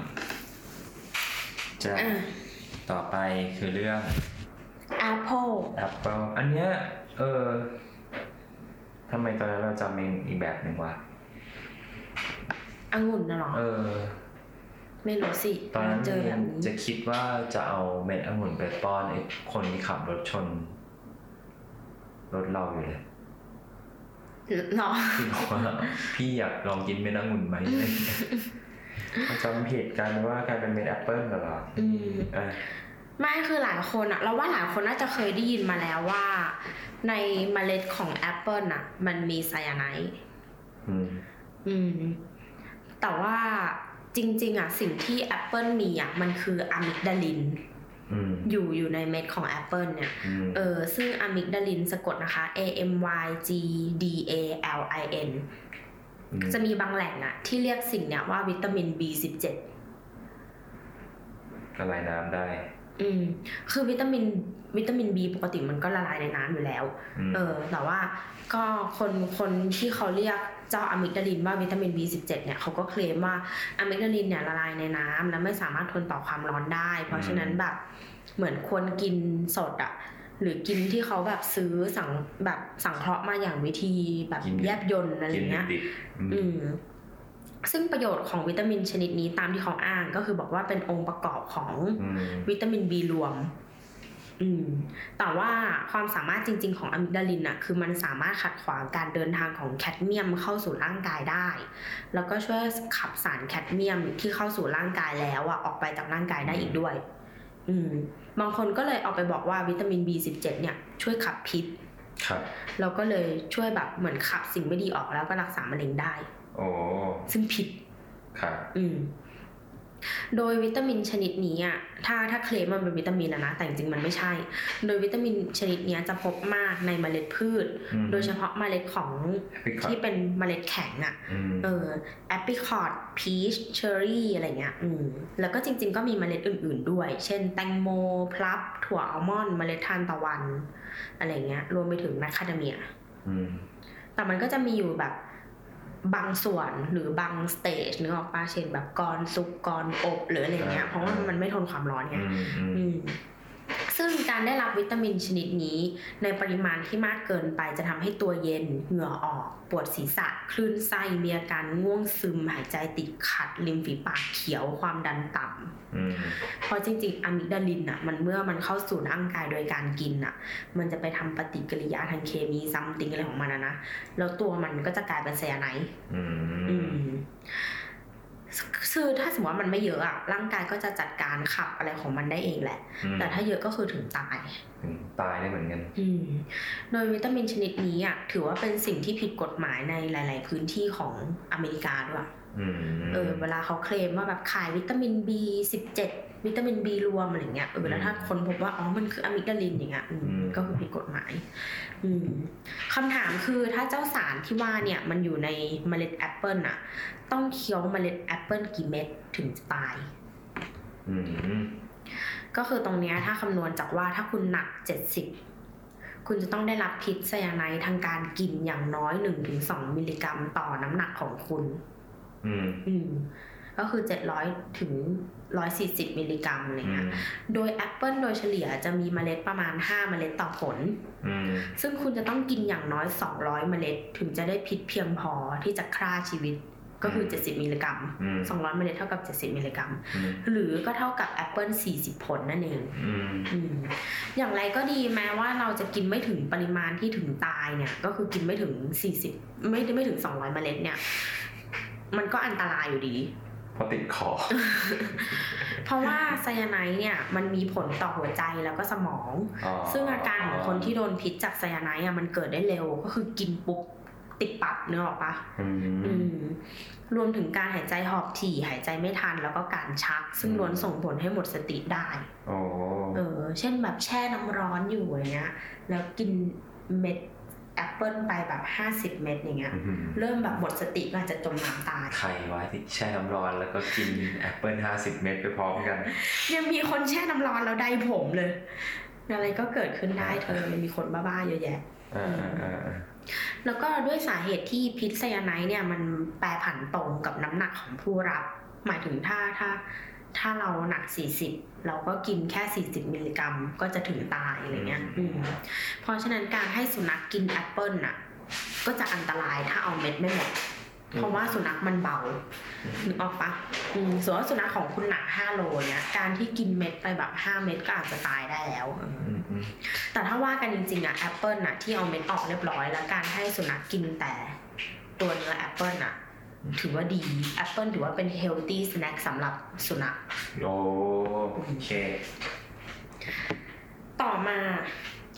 จะอะ ต่อไปคือเรื่อง Apple Apple อันเนี้ยเออทำไมตอนนั้นเราจำเองอีกแบบหนึ่งวะ องุ่นน่ะเหรอ เออ ไม่รู้สิตอนนั้นเจอแบบนี้จะคิดว่าจะเอาเม็ดองุ่นไปป้อนไอ้คนที่ขับรถชน รถเราอยู่เลยเหรอพี่บอกว่าพี่อยากลองกินเม็ดองุ่นไหมอะไรอย่างเงี้ยเขาจำผิดกันว่ากลายเป็นเม็ดแอปเปิลเหรออืมเออไม่คือหลายคนอะเราว่าหลายคนน่าจะเคยได้ยินมาแล้วว่า ในเมล็ดของแอปเปิลอะมันมีไซยาไนด์อืมอืม แต่ว่าจริง ๆอะสิ่งที่แอปเปิลมีอะมันคือ amygdalin อืมอยู่อยู่ในเม็ดของแอปเปิลเนี่ยอืมเออซึ่ง amygdalin สะกดนะคะ A M Y G D A L I N มจะมีบางแหล่งอะที่เรียกสิ่งเนี้ยว่าวิตามิน B17 ละลายน้ำได้ อืม คือวิตามินวิตามิน B ปกติมันก็ละลายในน้ำอยู่แล้วอืมเออ แต่ว่าก็คนคนที่เขาเรียกเจ้าอะมิกดาลินว่าวิตามิน B17 เนี่ยเขาก็เคลมว่าอะมิกดาลินเนี่ยละลายในน้ำและไม่สามารถทนต่อความร้อนได้ เพราะฉะนั้นแบบเหมือนควรกินสดอะหรือกินที่เขาแบบซื้อสังแบบสังเคราะห์มาอย่างวิธีแบบกินแยบยนต์อะไรกินเงี้ยดิบๆอืมอืม ซึ่งประโยชน์ของวิตามินชนิดนี้ตามที่เขาอ้างก็คือบอกว่าเป็นองค์ประกอบของอืมวิตามิน B รวม อืม แต่ว่าความสามารถจริง ๆ ของอะมิกดาลินอะคือมันสามารถขัดขวางการเดินทางของแคดเมียมเข้าสู่ร่างกายได้ แล้วก็ช่วยขับสารแคดเมียมที่เข้าสู่ร่างกายแล้วอะออกไปจากร่างกายได้อีกด้วย อืม บางคนก็เลยเอาไปบอกว่าวิตามิน B17 เนี่ย ช่วยขับพิษ ครับแล้วก็เลยช่วยแบบเหมือนขับสิ่งไม่ดีออกแล้วก็รักษามะเร็งได้โอ้ ซึ่งผิดครับอืมโดยวิตามินชนิดนี้อะ ถ้าถ้าเคลมมันเป็นวิตามินอะนะ แต่จริงๆมันไม่ใช่ โดยวิตามินชนิดเนี้ยจะพบมากในเมล็ดพืชอืมโดยเฉพาะเมล็ดของ Apricot ที่เป็นเมล็ดแข็งอะอืมเออแอป i ิคอ t พีชเชอร์รี่อะไรเงี้ย อืม แล้วก็จริง ๆ ก็มีเมล็ดอื่น ๆ ด้วย เช่น แตงโม พลับ ถั่วอัลมอนด์ เมล็ดทานตะวัน อะไรเงี้ย รวมไปถึงแมคคาเดเมียอืมแต่มันก็จะมีอยู่แบบ บางส่วนหรือบาง stage นึกออกปะเช่นแบบกรุบกรอบหรืออะไรเงี้ยเพราะว่ามันไม่ทนความร้อนไงอืมอืมอืม ซึ่งการได้รับวิตามินชนิดนี้ ในปริมาณที่มากเกินไปจะทำให้ตัวเย็น เหงื่อออก ปวดศีรษะ คลื่นไส้มีอาการง่วงซึม หายใจติดขัด ริมฝีปากเขียว ความดันต่ำอืมเพราะจริงๆอะมิกดาลินอะมันเมื่อมันเข้าสู่ร่างกายโดยการกินอะมันจะไปทำปฏิกิริยาทางเคมีซัมติงอะไรของมันอะนะ แล้วตัวมันก็จะกลายเป็นไซยาไนด์อือืมม คือถ้าสมมติว่ามันไม่เยอะอะร่างกายก็จะจัดการขับอะไรของมันได้เองแหละอืมแต่ถ้าเยอะก็คือถึงตาย ถึงตายได้เหมือนกันอืมโดยวิตามินชนิดนี้อะถือว่าเป็นสิ่งที่ผิดกฎหมายในหลาย ๆ พื้นที่ของอเมริกาด้วยอืมเออเวลาเขาเคลมว่าแบบขายวิตามิน B17 วิตามิน B รวมอะไรเงี้ยเออแล้วถ้าคนพบว่าอ๋อมันคือ amygdalin อย่างเงี้ยอืมก็คือผิดกฎหมาย อืมคำถามคือถ้าเจ้าสารที่ว่าเนี่ยมันอยู่ในเมล็ดแอปเปิลอะต้องเคี้ยวเมล็ดแอปเปิลกี่เม็ดถึงจะตายอืมก็คือตรงเนี้ยถ้าคำนวณจากว่าถ้าคุณหนัก70คุณจะต้องได้รับพิษไซยาไนด์ทางการกินอย่างน้อย1-2มิลลิกรัมต่อน้ำหนักของคุณ อืมอืม ก็คือ 70 ถึง 140 มิลลิกรัมอะไรเงี้ยอืมโดยแอปเปิลโดยเฉลี่ยจะมีเมล็ดประมาณ 5 เมล็ดต่อผลอืมซึ่งคุณจะต้องกินอย่างน้อย 200 เมล็ด ถึงจะได้พิษเพียงพอที่จะฆ่าชีวิตก็คือ 70 มิลลิกรัมอืม200 เมล็ดเท่ากับ 70 มิลลิกรัมอืมหรือก็เท่ากับแอปเปิล40 ผลนั่นเองอืมอืมอย่างไรก็ดีแม้ว่าเราจะกินไม่ถึงปริมาณที่ถึงตายเนี่ย ก็คือกินไม่ถึง 40 ไม่ไม่ถึง 200 เมล็ดเนี่ย มันก็อันตรายอยู่ดีเพราะติดคอ เพราะว่าไซยาไนด์เนี่ยมันมีผลต่อหัวใจแล้วก็สมองอ๋อซึ่งอาการของคนที่โดนพิษจากไซยาไนด์อะมันเกิดได้เร็วก็คือกินปุ๊บติดปับเนื้อออกปะอือืมมรวมถึงการหายใจหอบถี่หายใจไม่ทันแล้วก็การชัก ซึ่งอืมล้วนส่งผลให้หมดสติได้โอ้เออ เช่นแบบแช่น้ำร้อนอยู่อย่างเงี้ย แล้วกินเม็ด แอปเปิลไปแบบห้าสิบเม็ดอย่างเงี้ยอื้อหือเริ่มแบบหมดสติก็อาจจะจมน้ำตายใครวะที่แช่น้ำร้อนแล้วก็กินแอปเปิลห้าสิบเม็ดไปพร้อมกัน ยังมีคนแช่น้ำร้อนแล้วไดร์ผมเลย อะไรก็เกิดขึ้นได้เธอมันมีคนบ้าๆเยอะแยะอ่าอ่าอ่าอ่าแล้วก็ด้วยสาเหตุที่พิษไซยาไนด์เนี่ยมันแปรผันตรงกับน้ำหนักของผู้รับ หมายถึงถ้าถ้า ถ้าเราหนัก 40 เราก็กินแค่ 40 มิลลิกรัมก็จะถึงตายอะไรเงี้ยอืมเพราะฉะนั้นการให้สุนัขกินแอปเปิลน่ะ ก็จะอันตรายถ้าเอาเม็ดไม่หมด เพราะว่าสุนัขมันเบานึกออกปะอืมสมมติว่าสุนัขของคุณหนัก 5 โลเนี่ย การที่กินเม็ดไปแบบ 5 เม็ดก็อาจจะตายได้แล้วอืมอืมแต่ถ้าว่ากันจริงๆอะแอปเปิลอะที่เอาเม็ดออกเรียบร้อยแล้วการให้สุนัขกินแต่ตัวเนื้อแอปเปิลอะ ถือว่าดีแอปเปิลถือว่าเป็น healthy snack สำหรับสุนัขโอเคต่อมา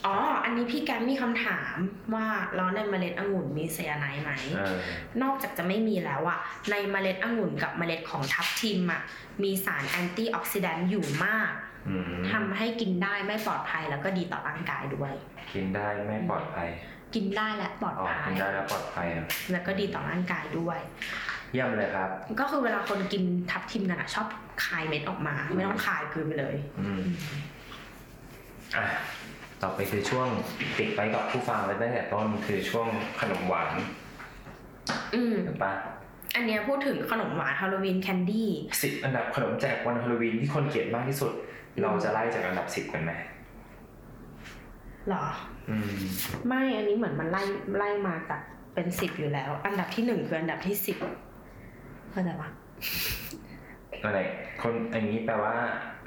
อ๋อ อันนี้พี่แกมมีคำถามว่าแล้วในเมล็ดองุ่นมีไซยาไนด์ไหมเออนอกจากจะไม่มีแล้วอะในเมล็ดองุ่นกับเมล็ดของทับทิมอะมีสาร antioxidant อยู่มากอืมทำให้กินได้ไม่ปลอดภัยแล้วก็ดีต่อร่างกายด้วย กินได้ไม่ปลอดภัย กินได้และปลอดอ๋อภักิยนได้แล้วปลอดภัยอะแล้วก็ดีต่อร่างกายด้วย เยี่ยมเลยครับ ก็คือเวลาคนกินทับทิมกันอะชอบคายเม็ดออกมา ไม่ต้องคายกลืนไปเลยอืมอะต่อไปคือช่วงติดไปกับผู้ฟังเลยตั้งแต่ต้นคือช่วงขนมหวาน อืมถูกปะอันเนี้ยพูดถึงขนมหวานฮาโลวีนแคนดี้สิบอันดับขนมแจกวันฮาโลวีนที่คนเกลียดมากที่สุดอืมเราจะไล่จากอันดับสิบกันไหมหรออืม ไม่อันนี้เหมือนมันไล่ไล่มาจากเป็นสิบอยู่แล้ว อันดับที่หนึ่งคืออันดับที่สิบเข้าใจปะอะไรคนอันนี้แปลว่า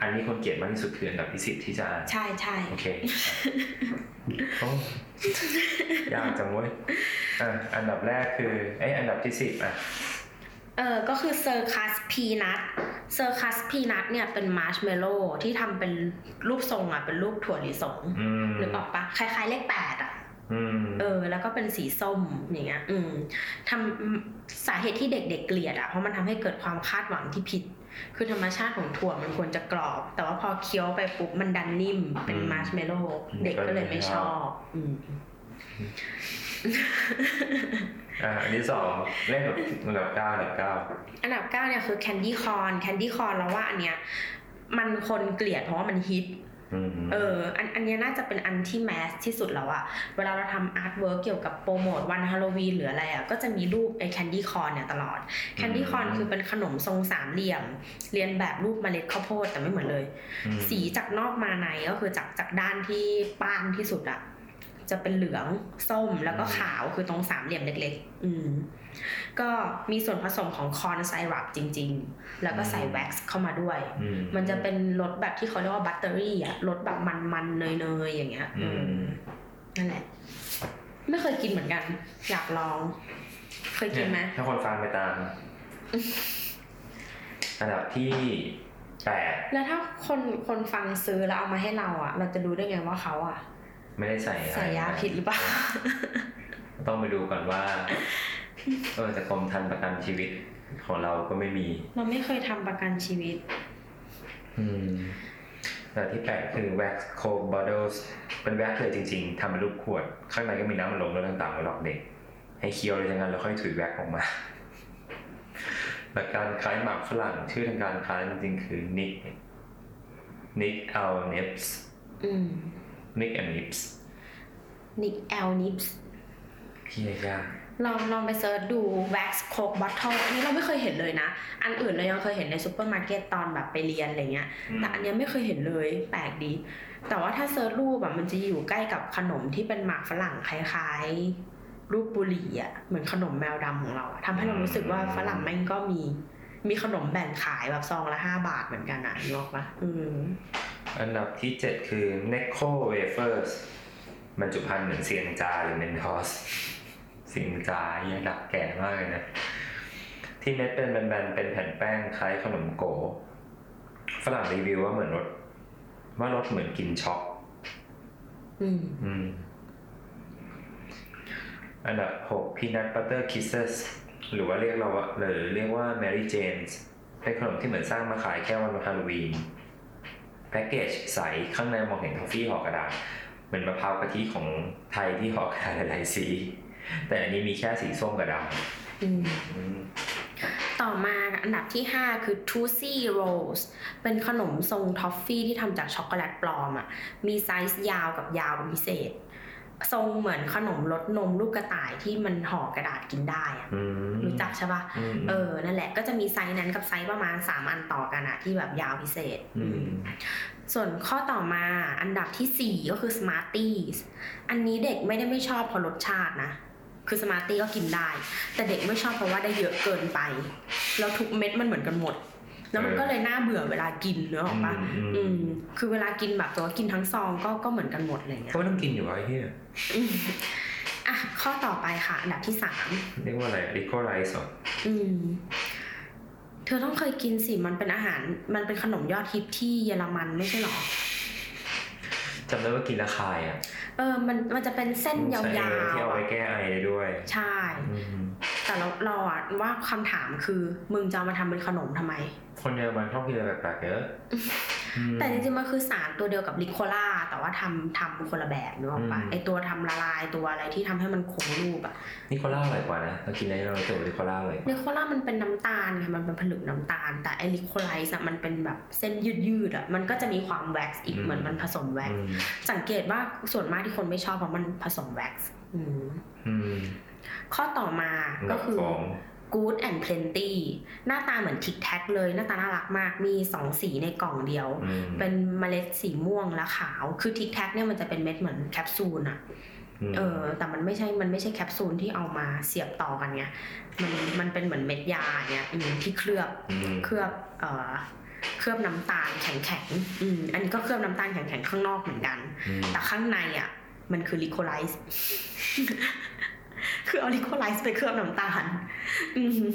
อันนี้คนเกลียดมากที่สุดคืออันดับที่สิบที่จะอ่านใช่ใช่โอเคโอ้ยากจังเว้ยอะอันดับแรกคือไอยอันดับที่สิบอะ เออก็คือ circus peanut circus peanut เนี่ยเป็นมาร์ชเมลโล่ที่ทำเป็นรูปทรงอะเป็นรูปถั่วลิสงอืมนึกออกปะคล้ายๆเลขแปดอะอืมเออ แล้วก็เป็นสีส้มอย่างเงี้ย อืมทำสาเหตุที่เด็กๆเกลียดอะเพราะมันทำให้เกิดความคาดหวังที่ผิด คือธรรมชาติของถั่วมันควรจะกรอบ แต่ว่าพอเคี้ยวไปปุ๊บมันดันนิ่มเป็นมาร์ชเมลโล่เด็กก็เลยไม่ชอบ อืม อ่าอันที่สองเล่นแบบอันดับเก้าอันดับเก้าอันดับเก้าเนี่ยคือ candy corn candy corn เราว่าอันเนี้ยมันคนเกลียดเพราะว่ามันฮิตอืมเอออันอันเนี้ยน่าจะเป็นอันที่ mass ที่สุดแล้วอะเวลาเราทำ artwork เกี่ยวกับโปรโมทวันฮาโลวีนหรืออะไรอะก็จะมีรูปไอ้ candy corn เนี่ยตลอด candy corn คือเป็นขนมทรงสามเหลี่ยม เลียนแบบรูปเมล็ดข้าวโพดแต่ไม่เหมือนเลยอืมสีจากนอกมาในก็คือจากจากด้านที่ป้านที่สุดอะ จะเป็นเหลืองส้มแล้วก็ขาวคือตรงสามเหลี่ยมเล็กๆ อืม ก็มีส่วนผสมของคอนไซรัปจริง ๆ แล้วก็ใส่แว็กซ์เข้ามาด้วยอืมมันจะเป็นรสแบบที่เขาเรียกว่าบัตเตอรี่อะรสแบบมันๆเนยๆอย่างเงี้ยอืมนั่นแหละ ไม่เคยกินเหมือนกัน อยากลอง เคยกินไหมถ้าคนฟังไปตามอันดับที่แปดแล้วถ้าคนคนฟังซื้อแล้วเอามาให้เราอะเราจะรู้ได้ไงว่าเขาอะ ไม่ได้ใส่อะไรใส่ยาผิดหรือเปล่า ต้องไปดูก่อนว่าเออแต่กรมธรรม์ประกันชีวิตของเราก็ไม่มี เราไม่เคยทำประกันชีวิต อืมแต่ที่แปลกคือ wax coke bottles เป็นแว็กเลยจริงๆทำเป็นรูปขวด ข้างในก็มีน้ำมันลมแล้วต่างๆไว้หลอกเด็ก ให้เคี้ยวเลยจังงั้นแล้วค่อยถุยแว็กออกมาหลักการคล้ายหมากฝรั่งชื่อทางการค้าจริงๆคือ Nik Nik-L-Nips อืม nick and nips นิกแอลนิปส์พูดยากลองลองไป search ดู wax coke bottle อันนี้เราไม่เคยเห็นเลยนะ อันอื่นเรายังเคยเห็นในซูเปอร์มาร์เก็ตตอนแบบไปเรียนอะไรเงี้ยอืมแต่อันเนี้ยไม่เคยเห็นเลย แปลกดี แต่ว่าถ้า search รูปแบบมันจะอยู่ใกล้กับขนมที่เป็นหมากฝรั่งคล้ายๆ รูปบุหรี่อะ เหมือนขนมแมวดำของเราอะทำให้เรารู้สึกว่าฝรั่งแม่งก็มี มีขนมแบ่งขายแบบซองละห้าบาทเหมือนกันอะนึกออกปะอืมอันดับที่7คือ Necco Wafers บรรจุภัณฑ์เหมือนเซียงจาหรือ Mentos เซียงจาเนี่ยดักแก่มากเลยนะ ที่เม็ดเป็นแบนๆเป็นแผ่นแป้งคล้ายขนมโกฝรั่งรีวิวว่าเหมือนรสว่ารสเหมือนกินชอล์กอืมอืมอันดับ6 Peanut Butter Kisses หรือว่าเรียกเราว่าหรือเรียกว่า Mary Jane's เป็นขนมที่เหมือนสร้างมาขายแค่วันฮาโลวีนแพ็กเกจใสข้างในมองเห็นทอฟฟี่ห่อกระดาษเหมือนมะพร้าวกะทิของไทยที่ห่อกระดาษหลายๆสี แต่อันนี้มีแค่สีส้มกับดอืมำอืมต่อมาอันดับที่ 5 คือ Tootsie Rolls เป็นขนมทรงทอฟฟี่ที่ทำจากช็อกโกแลตปลอมอะมีไซส์ยาวกับยาวเป็นพิเศษ ทรงเหมือนขนมรสนมลูกกระต่ายที่มันห่อกระดาษกินได้อะอืมรู้จักใช่ปะอืมเออนั่นแหละก็จะมีไซส์นั้นกับไซส์ประมาณ 3 อันต่อกันอะที่แบบยาวพิเศษอืมส่วนข้อต่อมาอันดับทีสี่4 ก็คือ Smarties อันนี้เด็กไม่ได้ไม่ชอบเพราะรสชาตินะ คือ Smarties ก็กินได้ แต่เด็กไม่ชอบเพราะว่าได้เยอะเกินไป แล้วทุกเม็ดมันเหมือนกันหมด แล้วมันก็เลยน่าเบื่อเวลากินเนอะออกปะอืมอืมคือเวลากินแบบตัวกินทั้งซองก็ก็เหมือนกันหมดอะไรเงี้ยก็ไม่ต้องกินอยู่แล้วไอ้เหี้ยอืมอะข้อต่อไปค่ะ อันดับที่สามเรียกว่าอะไรลิโก้ไรส์เหรออืมเธอต้องเคยกินสิ มันเป็นอาหาร มันเป็นขนมยอดฮิตที่เยอรมันไม่ใช่หรอ จำได้ว่ากินและคายอะ เออ มันมันจะเป็นเส้นยาวใช่ที่เอาๆไว้อะแก้ไอได้ด้วย ใช่อืมแต่เราเราอะว่าคำถามคือ มึงจะเอามาทำเป็นขนมทำไม คนเยอรมันชอบกินอะไรแปลกๆเยอะอืม แต่จริงๆมันคือสารตัวเดียวกับลิโคล่าแต่ว่าทำทำคนละแบบนึกออกปะอืมไอตัวทำละลายตัวอะไรที่ทำให้มันคงรูปอะนิโคล่าอร่อยกว่านะเรากินอะไรเราเจอนิโคล่าเลยลิโคล่ามันเป็นน้ำตาลไงมันเป็นผลึกน้ำตาล แต่ไอลิโคไลซ์อะมันเป็นแบบเส้นยืดๆอะมันก็จะมีความแว็กซ์อีกอืมเหมือนมันผสมแว็กอืซ์มสังเกตว่าส่วนมากที่คนไม่ชอบเพราะมันผสมแว็กซ์อืมอืมข้อต่อมาก็คือของ Good and Plenty หน้าตาเหมือน Tic Tac เลย หน้าตาน่ารักมาก มีสองสีในกล่องเดียวอืมเป็นเมล็ดสีม่วงและขาว คือ Tic Tac เนี่ยมันจะเป็นเม็ดเหมือนแคปซูลอะอืมเออ แต่มันไม่ใช่ มันไม่ใช่แคปซูลที่เอามาเสียบต่อกันไง มัน มันเป็นเหมือนเม็ดยาเงี้ยอืมที่เคลือบเคลือบ เอ่อเคลือบน้ำตาลแข็งๆอืมอันนี้ก็เคลือบน้ำตาลแข็งๆข้างนอกเหมือนกันอืมแต่ข้างในอะ มันคือลิโคไลซ์ คือเอาลิโคไลซ์ไปเคลือบน้ำตาลอืม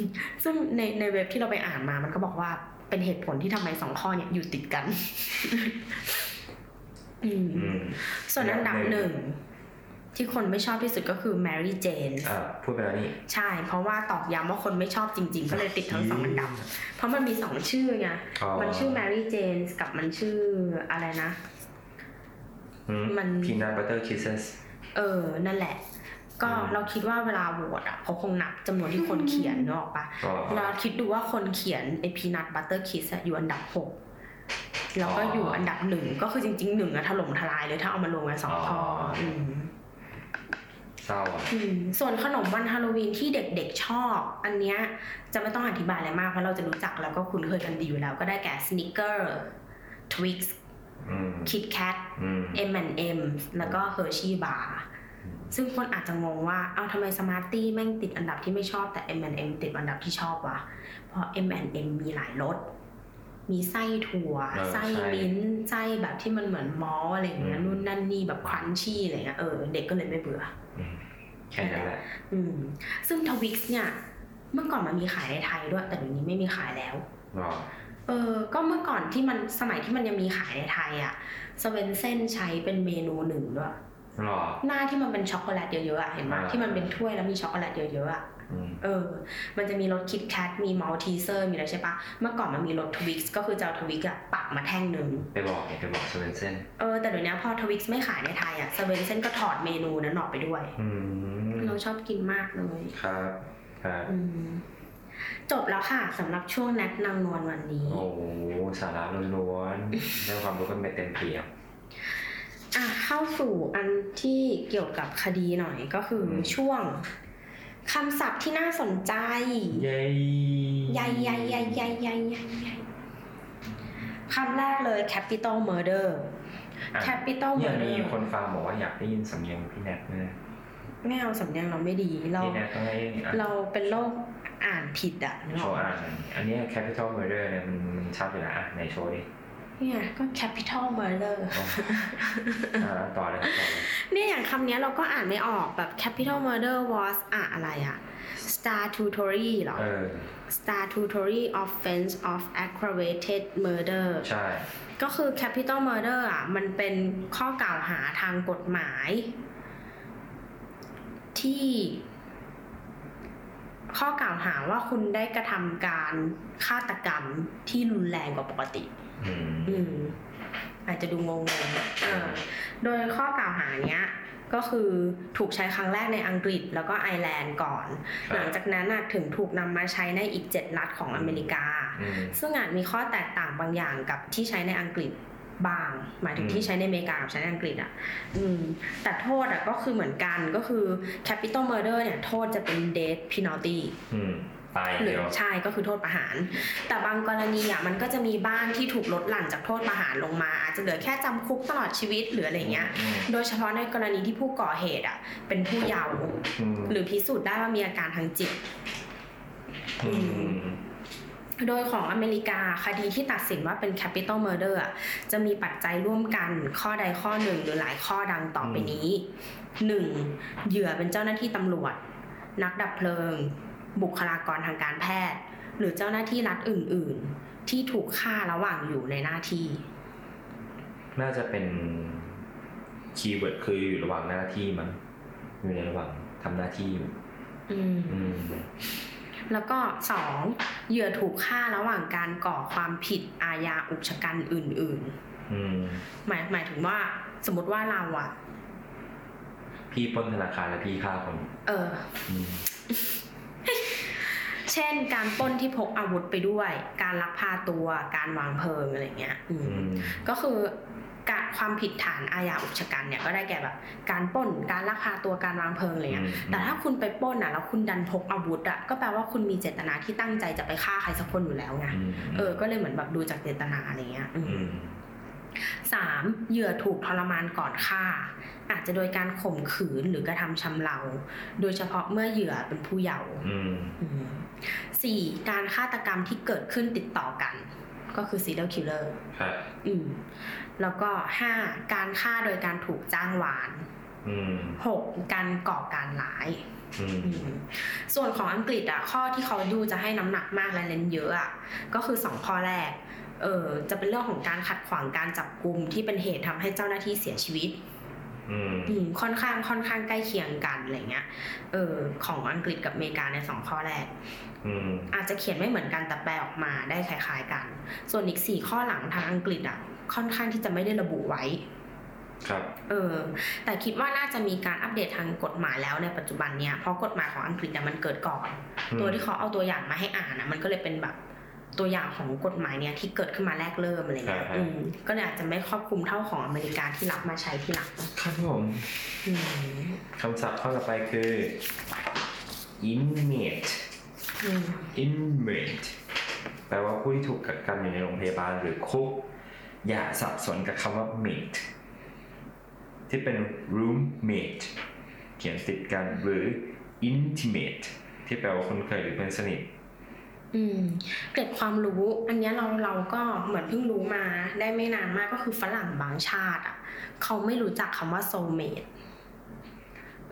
ซึ่งในในเว็บที่เราไปอ่านมา มันก็บอกว่าเป็นเหตุผลที่ทำไมสองข้อเนี่ยอยู่ติดกันอืมอืมส่วนอันดับหนึ่งที่คนไม่ชอบที่สุดก็คือแมรี่เจนอ่าพูดไปแล้วนี่ ใช่ เพราะว่าตอกย้ำว่าคนไม่ชอบจริง ๆ ก็เลยติดทั้งสองอันดับ เพราะมันมีสองชื่อไงอ๋อมันชื่อ Mary Jane กับมันชื่ออะไรนะ มัน peanut butter kissesเออ นั่นแหละ ก็อืมเราคิดว่าเวลาโหวตอะเขาคงนับจำนวนที่คนเขียนนึกออกปะก็เราคิดดูว่าคนเขียนไอ peanut butter kiss อยู่อันดับหกแล้วก็อยู่อันดับหนึ่งก็คือจริงๆหนึ่งอะถล่มทลายเลยถ้าเอามารวมกันสองข้ออืมเศร้าอะอืมส่วนขนมวันฮาโลวีนที่เด็กๆชอบ อันเนี้ยจะไม่ต้องอธิบายอะไรมากเพราะเราจะรู้จักแล้วก็คุ้นเคยกันดีอยู่แล้ว ก็ได้แก่ Snickers Twix อืม KitKat อืม M&M แล้วก็ Hershey bar ซึ่งคนอาจจะงงว่า เอ้าทำไม Smarties แม่งติดอันดับที่ไม่ชอบแต่ M&M ติดอันดับที่ชอบวะ เพราะ M&M มีหลายรส มีไส้ถั่วเออไส้ใช่มิ้นท์ไส้แบบที่มันเหมือน malt อะไรอย่างเงี้ยอืมนู่นนั่นนี่แบบ crunchy อะไรเงี้ย เออเด็กก็เลยไม่เบื่ออืมแค่นั้นแหละอืมซึ่ง Twix เนี่ย เมื่อก่อนมันมีขายในไทยด้วย แต่เดี๋ยวนี้ไม่มีขายแล้วหรอเออ ก็เมื่อก่อนที่มันสมัยที่มันยังมีขายในไทยอะ Swensen's ใช้เป็นเมนูหนึ่งด้วยรอ หน้าที่มันเป็นช็อกโกแลตเยอะๆอะเห็นไหมอ่าที่มันเป็นถ้วยแล้วมีช็อกโกแลตเยอะๆอะอืมเออ มันจะมีรส KitKat มี Maltesers มีอะไรใช่ปะเมื่อก่อนมันมีรส Twix ก็คือจะเอา Twix อะปักมาแท่งหนึ่งไปบอกเนี่ยไปบอก Swensen'sเออแต่เดี๋ยวนี้พอทวิกส์ไม่ขายในไทยอะสเวนเซนก็ถอดเมนูนั้นออกไปด้วยอืมเราชอบกินมากเลยครับครับอืมจบแล้วค่ะสำหรับช่วงแนทนางนวลวันนี้ โอ้โหสาระล้วนๆได้ความรู้กันไปเต็มเปี่ยม อะเข้าสู่อันที่เกี่ยวกับคดีหน่อยก็คืออมช่วงคำศัพท์ที่น่าสนใจเย้ใหญ่ใหญ่ใหญ่ใหญ่ใหญ่ใหญ่ใหญ่คำแรกเลย capital murder อะ capital เนี่ย murder มีคนฟังบอกว่าอยากได้ยินสำเนียงพี่แนทนะไม่เอาสำเนียงเราไม่ดี เราพี่แนทต้องให้อะเราเป็นโรคอ่านผิดอะนึกอโชอกว์ปะอ่าน อันเนี้ย capital murder เนี่ยมันมันชัดอยู่แล้วอะในโชว์ดิ เนี่ยก็ capital murder อ่าต่อเลยครับต่อเลยเนี่ยอย่างคำเนี้ยเราก็อ่านไม่ออกแบบ capital murder was อะอะไรอะ statutory เหรอเออ statutory offense of aggravated murder ใช่ ก็คือ capital murder อะ มันเป็นข้อกล่าวหาทางกฎหมาย ที่ข้อกล่าวหาว่าคุณได้กระทำการฆาตกรรมที่รุนแรงกว่าปกติ อืมอืมอาจจะดูงงๆเออโดยข้อกล่าวหาเนี้ยก็คือถูกใช้ครั้งแรกในอังกฤษแล้วก็ไอร์แลนด์ก่อนครับหลังจากนั้นน่ะถึงถูกนำมาใช้ในอีก 7 รัฐของอเมริกาอืมซึ่งอาจมีข้อแตกต่างบางอย่างกับที่ใช้ในอังกฤษบ้าง หมายถึงอืมที่ใช้ในอเมริกากับใช้ในอังกฤษอะอืมแต่โทษอะก็คือเหมือนกันก็คือ capital murder เนี่ยโทษจะเป็น death penalty อืม ตายอย่างหรืเดีอยวใช่ก็คือโทษประหาร แต่บางกรณีอะมันก็จะมีบ้างที่ถูกลดหลั่นจากโทษประหารลงมา อาจจะเหลือแค่จำคุกตลอดชีวิตหรืออะไรเงี้ยอืมโดยเฉพาะในกรณีที่ผู้ก่อเหตุอะ เป็นผู้เยาว์อืมหรือพิสูจน์ได้ว่ามีอาการทางจิตอืมโดยของอเมริกาคดีที่ตัดสินว่าเป็น capital murder อะจะมีปัจจัยร่วมกันข้อใดข้อหนึ่งหรือหลายข้อดังต่อไปนี้ 1. เหยื่อเป็นเจ้าหน้าที่ตำรวจ นักดับเพลิง บุคลากรทางการแพทย์ หรือเจ้าหน้าที่รัฐอื่น ๆ ที่ถูกฆ่าระหว่างอยู่ในหน้าที่ น่าจะเป็นคีย์เวิร์ดคืออยู่ระหว่างหน้าที่มั้งอยู่ในระหว่างทำหน้าที่อยู่อืมอืมแล้วก็สองเหยื่อถูกฆ่าระหว่างการก่อความผิดอาญาอุกชะกันอื่นอืมๆหมายหมายถึงว่า สมมติว่าเราอะพี่ปล้นธนาคารแล้วพี่ฆ่าคน เอออืม เช่นการปล้นที่พกอาวุธไปด้วย การลักพาตัว การวางเพลิงอะไรเงี้ยอืมอืมก็คือการความผิดฐานอาญาอุกชะกันเนี่ยก็ได้แก่แบบ การปล้น การลักพาตัว การวางเพลิงอะไรเงี้ยอืมแต่ถ้าคุณไปปล้นอะแล้วคุณดันพกอาวุธอะก็แปลว่าคุณมีเจตนาที่ตั้งใจจะไปฆ่าใครสักคนอยู่แล้วไงอืมเออ ก็เลยเหมือนแบบดูจากเจตนาอะไรเงี้ย อื มอืมสามเหยื่อถูกทรมานก่อนฆ่า อาจจะโดยการข่มขืนหรือกระทำชำเรา โดยเฉพาะเมื่อเหยื่อเป็นผู้เยาว์อืมอืมสี่การฆาตกรรมที่เกิดขึ้นติดต่อกัน ก็คือ serial killer ครับอืมแล้วก็ห้าการฆ่าโดยการถูกจ้างวานอืมหกการก่อการร้ายอืมอืมส่วนของอังกฤษอะข้อที่เขาดูจะให้น้ำหนักมากและเน้นเยอะอะก็คือสองข้อแรก เออจะเป็นเรื่องของการขัดขวางการจับกลุ่มที่เป็นเหตุทำให้เจ้าหน้าที่เสียชีวิตอืมอืมค่อนข้างค่อนข้างใกล้เคียงกันอะไรเงี้ย เออของอังกฤษกับอเมริกาในสองข้อแรกอืมอาจจะเขียนไม่เหมือนกันแต่แปลออกมาได้คล้ายๆกัน ส่วนอีกสี่ข้อหลังทางอังกฤษอะ ค่อนข้างที่จะไม่ได้ระบุไว้ ครับ เออ แต่คิดว่าน่าจะมีการอัปเดตทางกฎหมายแล้วในปัจจุบันเนี้ยเพราะกฎหมายของอังกฤษอะมันเกิดก่อนอืมตัวที่เขาเอาตัวอย่างมาให้อ่านนะมันก็เลยเป็นแบบ ตัวอย่างของกฎหมายเนี้ยที่เกิดขึ้นมาแรกเริ่มอะไรเงี้ยครับอืมก็เลยอาจจะไม่ครอบคลุมเท่าของอเมริกาที่รับมาใช้ที่หลังครับผมอืมคำศัพท์ข้อต่อไปคือ inmate อืม inmate แปลว่าผู้ที่ถูกกักกันอยู่ในโรงพยาบาลหรือคุก อย่าสับสนกับคำว่า mate ที่เป็น roommate เขียนติดกันหรือ intimate ที่แปลว่าคนเคยหรือเพื่อนสนิท อืมเกร็ดความรู้อันนี้เราเราก็เหมือนเพิ่งรู้มาได้ไม่นานมากก็คือฝรั่งบางชาติอะเขาไม่รู้จักคำว่าโซเมด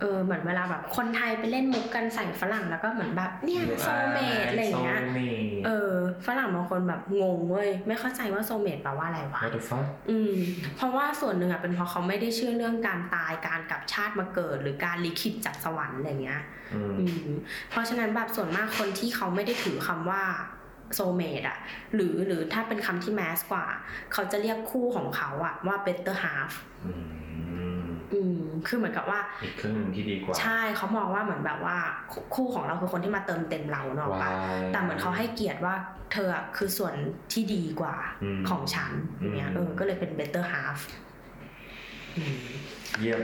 ออเหมือนเวลาแบบคนไทยไปเล่นมุกกันใส่ฝรั่งแล้วก็เหมือนแบบเนี่ย soulmate อะไรอย่างเงี้ย soulmate เออฝรั่งบางคนแบบงงเว้ยไม่เข้าใจว่า soulmate แปลว่าอะไรวะ what the fuck อืมเพราะว่าส่วนหนึ่งอะเป็นเพราะเขาไม่ได้เชื่อเรื่องการตายการกลับชาติมาเกิด หรือการลิขิตจากสวรรค์อะไรเงี้ยอืมอืมเพราะฉะนั้นแบบส่วนมากคนที่เขาไม่ได้ถือคำว่าโซเมดอะหรือหรือถ้าเป็นคำที่แมสกว่า เขาจะเรียกคู่ของเขาอะว่า better half อืมอืมคือเหมือนกับว่าอีกครึ่งหนึ่งที่ดีกว่า ใช่เขามองว่าเหมือนแบบว่าคู่คู่ของเราคือคนที่มาเติมเต็มเราเนอะว้าปะยแต่เหมือนเขาให้เกียรติว่าเธออะคือส่วนที่ดีกว่าอืมของฉันอย่างเงี้ยอืมเออก็เลยเป็น better half อืมเยี่ยม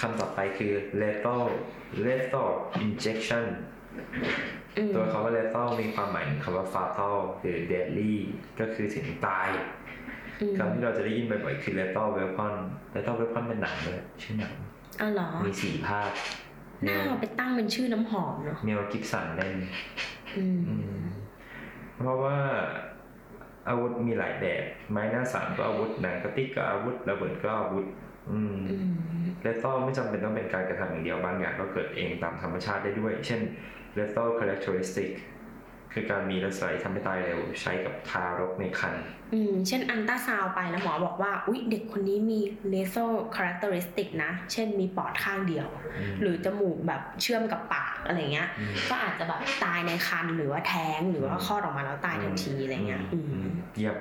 คำต่อไปคือ lethal lethal injection อืมตัวคำว่า lethal มีความหมายถึงคำว่า fatal หรือ deadly ก็คือถึงตายอืม คำที่เราจะได้ยินบ่อยๆคือ lethal weapon lethal weapon เป็นหนังเลยชื่อหนังอ๋อเหรอ มีสี่ภาคหน้าเอาไปตั้งเป็นชื่อน้ำหอมเนาะเมลกิฟสันเล่นอืมอืมเพราะว่าอาวุธมีหลายแบบไม้หน้าสามก็อาวุธหนังกระติกก็อาวุธระเบิดก็อาวุธ อืมอืม lethal ไม่จำเป็นต้องเป็นการกระทำอย่างเดียวบางอย่างก็เกิดเองตามธรรมชาติได้ด้วย เช่น lethal characteristic คือการมีลักษณะที่ทำให้ตายเร็วใช้กับทารกในครรภ์อืม เช่นอันต้าซาวด์ไปแล้วหมอบอกว่า อุ๊ย เด็กคนนี้มี nasal characteristic นะ เช่นมีปอดข้างเดียวมหรือจมูกแบบเชื่อมกับปากอะไรเงี้ยมก็อาจจะแบบตายในครรภ์หรือว่าแท้งหรือว่าคลอดออกมาแล้วตายทันทีอะไรเงี้ยอืมเยี่ยม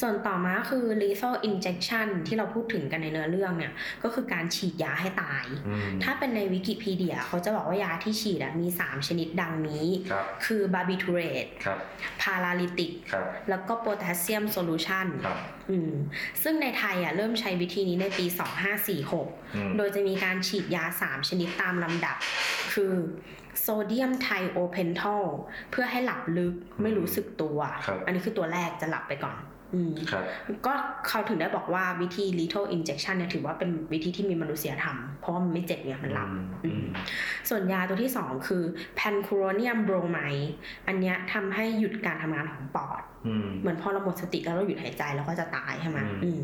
ส่วนต่อมาคือ lethal injection ที่เราพูดถึงกันในเนื้อเรื่องเนี่ย ก็คือการฉีดยาให้ตายอืมถ้าเป็นในวิกิพีเดีย เขาจะบอกว่ายาที่ฉีดอะมี 3 ชนิดดังนี้ครับคือ barbiturate ครับ paralytic ครับแล้วก็ potassium solution ครับอืมซึ่งในไทยอะเริ่มใช้วิธีนี้ในปีอืม2546 โดยจะมีการฉีดยา 3 ชนิดตามลำดับ คือโซเดียมไทโอเพนทอลเพื่อให้หลับลึกไม่รู้สึกตัวครับอันนี้คือตัวแรกจะหลับไปก่อนอืมครับ ก็เขาถึงได้บอกว่าวิธี lethal injection เนี่ยถือว่าเป็นวิธีที่มีมนุษยธรรม เพราะว่ามันไม่เจ็บเนี่ยมันหลับอืมอืมส่วนยาตัวที่2คือ pancuronium bromide อันเนี้ยทำให้หยุดการทำงานของปอดอืมเหมือนพอเราหมดสติแล้วเราหยุดหายใจเราก็จะตายใช่ไหมอืมอืม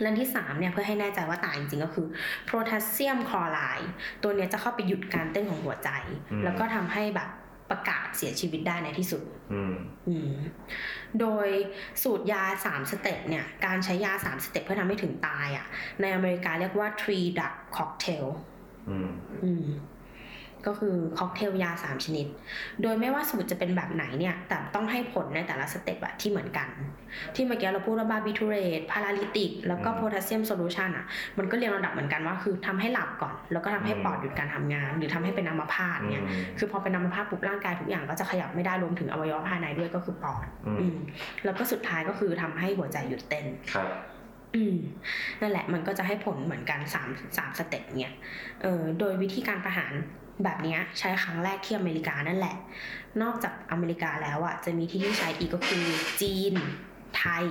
และอันที่สามเนี่ยเพื่อให้แน่ใจว่าตายจริงๆก็คือโพแทสเซียมคลอไรด์ตัวเนี้ยจะเข้าไปหยุดการเต้นของหัวใจ แล้วก็ทำให้แบบ ประกาศเสียชีวิตได้ในที่สุดอืมอืมโดยสูตรยา 3 step เนี่ย การใช้ยา 3 step เพื่อทำให้ถึงตายอะ่ะ ในอเมริกาเรียกว่า three drug cocktail อืมอืม ก็คือค็อกเทลยา 3 ชนิด โดยไม่ว่าสูตรจะเป็นแบบไหนเนี่ยแต่ต้องให้ผลในแต่ละ step อะที่เหมือนกัน ที่เมื่อกี้เราพูดว่า barbiturate paralytic แล้วก็อืม potassium solution อะมันก็เรียงระดับเหมือนกันว่าคือทำให้หลับก่อน แล้วก็ทำให้อืมปอดหยุดการทำงาน หรือทำให้เป็นอัมพาตเนี่ยอืมคือพอเป็นอัมพาตปุ๊บร่างกายทุกอย่างก็จะขยับไม่ได้รวมถึงอวัยวะภายในด้วยก็คือปอดอืมอืมแล้วก็สุดท้ายก็คือทำให้หัวใจหยุดเต้นครับอืมนั่นแหละมันก็จะให้ผลเหมือนกันสามสาม step เนี่ยเออโดยวิธีการประหาร แบบเนี้ยใช้ครั้งแรกที่อเมริกานั่นแหละ นอกจากอเมริกาแล้วอะจะมีที่ที่ใช้อีกก็คือจีน ไทย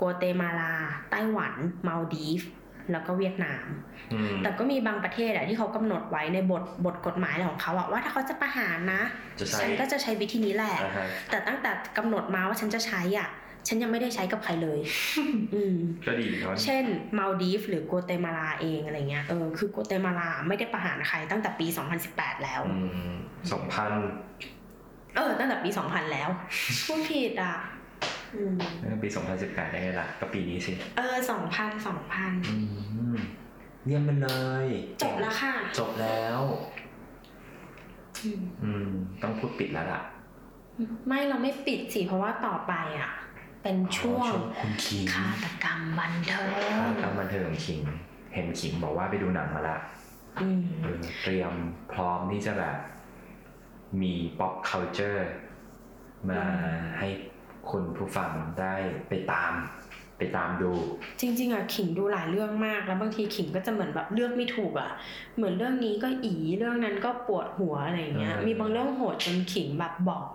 กัวเตมาลา ไต้หวัน มาลดีฟ แล้วก็เวียดนามอืมแต่ก็มีบางประเทศอะที่เขากำหนดไว้ในบทบทกฎหมายของเขาอะว่าถ้าเขาจะประหารนะจะใช้ฉันก็จะใช้วิธีนี้แหละอ่าฮะแต่ตั้งแต่กำหนดมาว่าฉันจะใช้อะ ฉันยังไม่ได้ใช้กับใครเลย อืมก็ดีเนาะเช่นมาลดีฟหรือกัวเตมาลาเองอะไรเงี้ย เออ คือกัวเตมาลาไม่ได้ประหารใครตั้งแต่ปี 2018 แล้วอืมสองพันเออ ตั้งแต่ปี 2000 แล้วพูดผิดอะอืมปีสองพันสิบแปดได้ไงล่ะ ก็ปีนี้สิ เออ 2000 2000อืมเงียบไปเลย จบแล้วค่ะ จบแล้วอืมอืม ต้องพูดปิดแล้วล่ะ ไม่เราไม่ปิดสิ เพราะว่าต่อไปอะ เป็นช่วงช่วงคุณคิงฆาตกรรมบันเทิฆางตกรรมบันเทิงของคิง เห็นคิงบอกว่าไปดูหนังมาละอืมเออเตรียมพร้อมที่จะแบบ มี pop culture มาให้คุณผู้ฟังได้ไปตามไปตามดู จริง ๆอะขิงดูหลายเรื่องมากแล้วบางทีขิงก็จะเหมือนแบบเลือกไม่ถูกอะเหมือนเรื่องนี้ก็อีเรื่องนั้นก็ปวดหัวอะไรอย่างเงี้ยเออมีบางเรื่องโหดจนขิงแบบบอก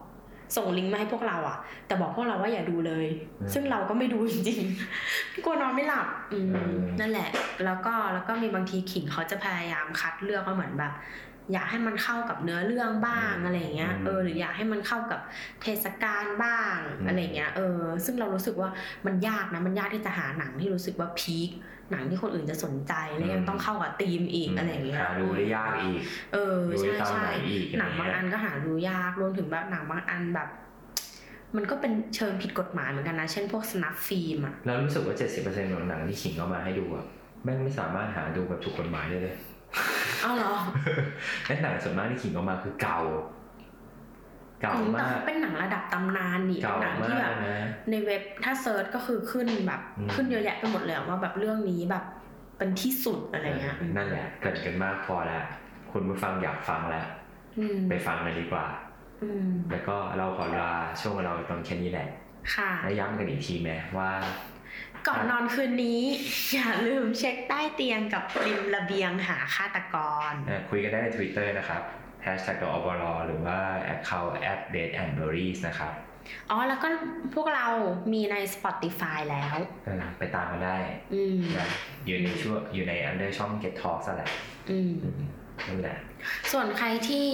ส่งลิงก์มาให้พวกเราอะแต่บอกพวกเราว่าอย่าดูเลย ซึ่งเราก็ไม่ดูจริงๆกลัวนอนไม่หลับอืมนั่นแหละ แล้วก็แล้วก็มีบางทีขิงเขาจะพยายามคัดเลือกว่าเหมือนแบบ อยากให้มันเข้ากับเนื้อเรื่องบ้างอะไรอย่างเงี้ยเออหรืออยากให้มันเข้ากับเทศกาลบ้างอะไรอย่างเงี้ยเออ ซึ่งเรารู้สึกว่ามันยากนะมันยากที่จะหาหนังที่รู้สึกว่าพีค หนังที่คนอื่นจะสนใจแล้วยังต้องเข้ากับธีมอีกอะไรอย่างเงี้ยหาดูได้ยากอีก เออดูใช่ได้ตามใช่ไหนอีกหนังบางอะไรเงี้ยอันก็หาดูยากรวมถึงแบบหนังบางอันแบบ มันก็เป็นเชิงผิดกฎหมายเหมือนกันนะ เช่นพวกสนับฟิล์มอะแล้วรู้สึกว่า70%ของหนังที่ขิงเอามาให้ดูอะแม่งไม่สามารถหาดูแบบถูกกฎหมายได้เลยอ้าวเหรอและหนังส่วนมากที่ขิงเอามาคือเก่า เก่าอืมแต่มากเขาเป็นหนังระดับตำนานนี่เก่าหนังมาที่แบกบนะในเว็บถ้าเซิร์ชก็คือขึ้นแบบอืมขึ้นเยอะแยะไปหมดเลยอะว่าแบบเรื่องนี้แบบเป็นที่สุดอะไรเงี้ยนั่นแหละเกิดกันมากพอแล้วคุณผู้ฟังอยากฟังแล้วอืมไปฟังกันดีกว่าอืมแล้วก็เราขอลาช่วงเราตอนแค่นี้แหละค่ะแล้วย้ำกันอีกทีไหมว่า ก่อนนอนคืนนี้ อย่าลืมเช็คใต้เตียงกับริมระเบียงหาฆาตกรเอ่อคุยกันได้ใน Twitter นะครับ hashtag ออบลหรือว่า account at date and berries นะครับ อ๋อ แล้วก็พวกเรามีใน Spotify แล้วเออไปตามกันได้อืมนะอยู่ในช่วงอยู่ใน under ช่อง get talk ซะแหละอืมอืมนั่นแหละ ส่วนใครที่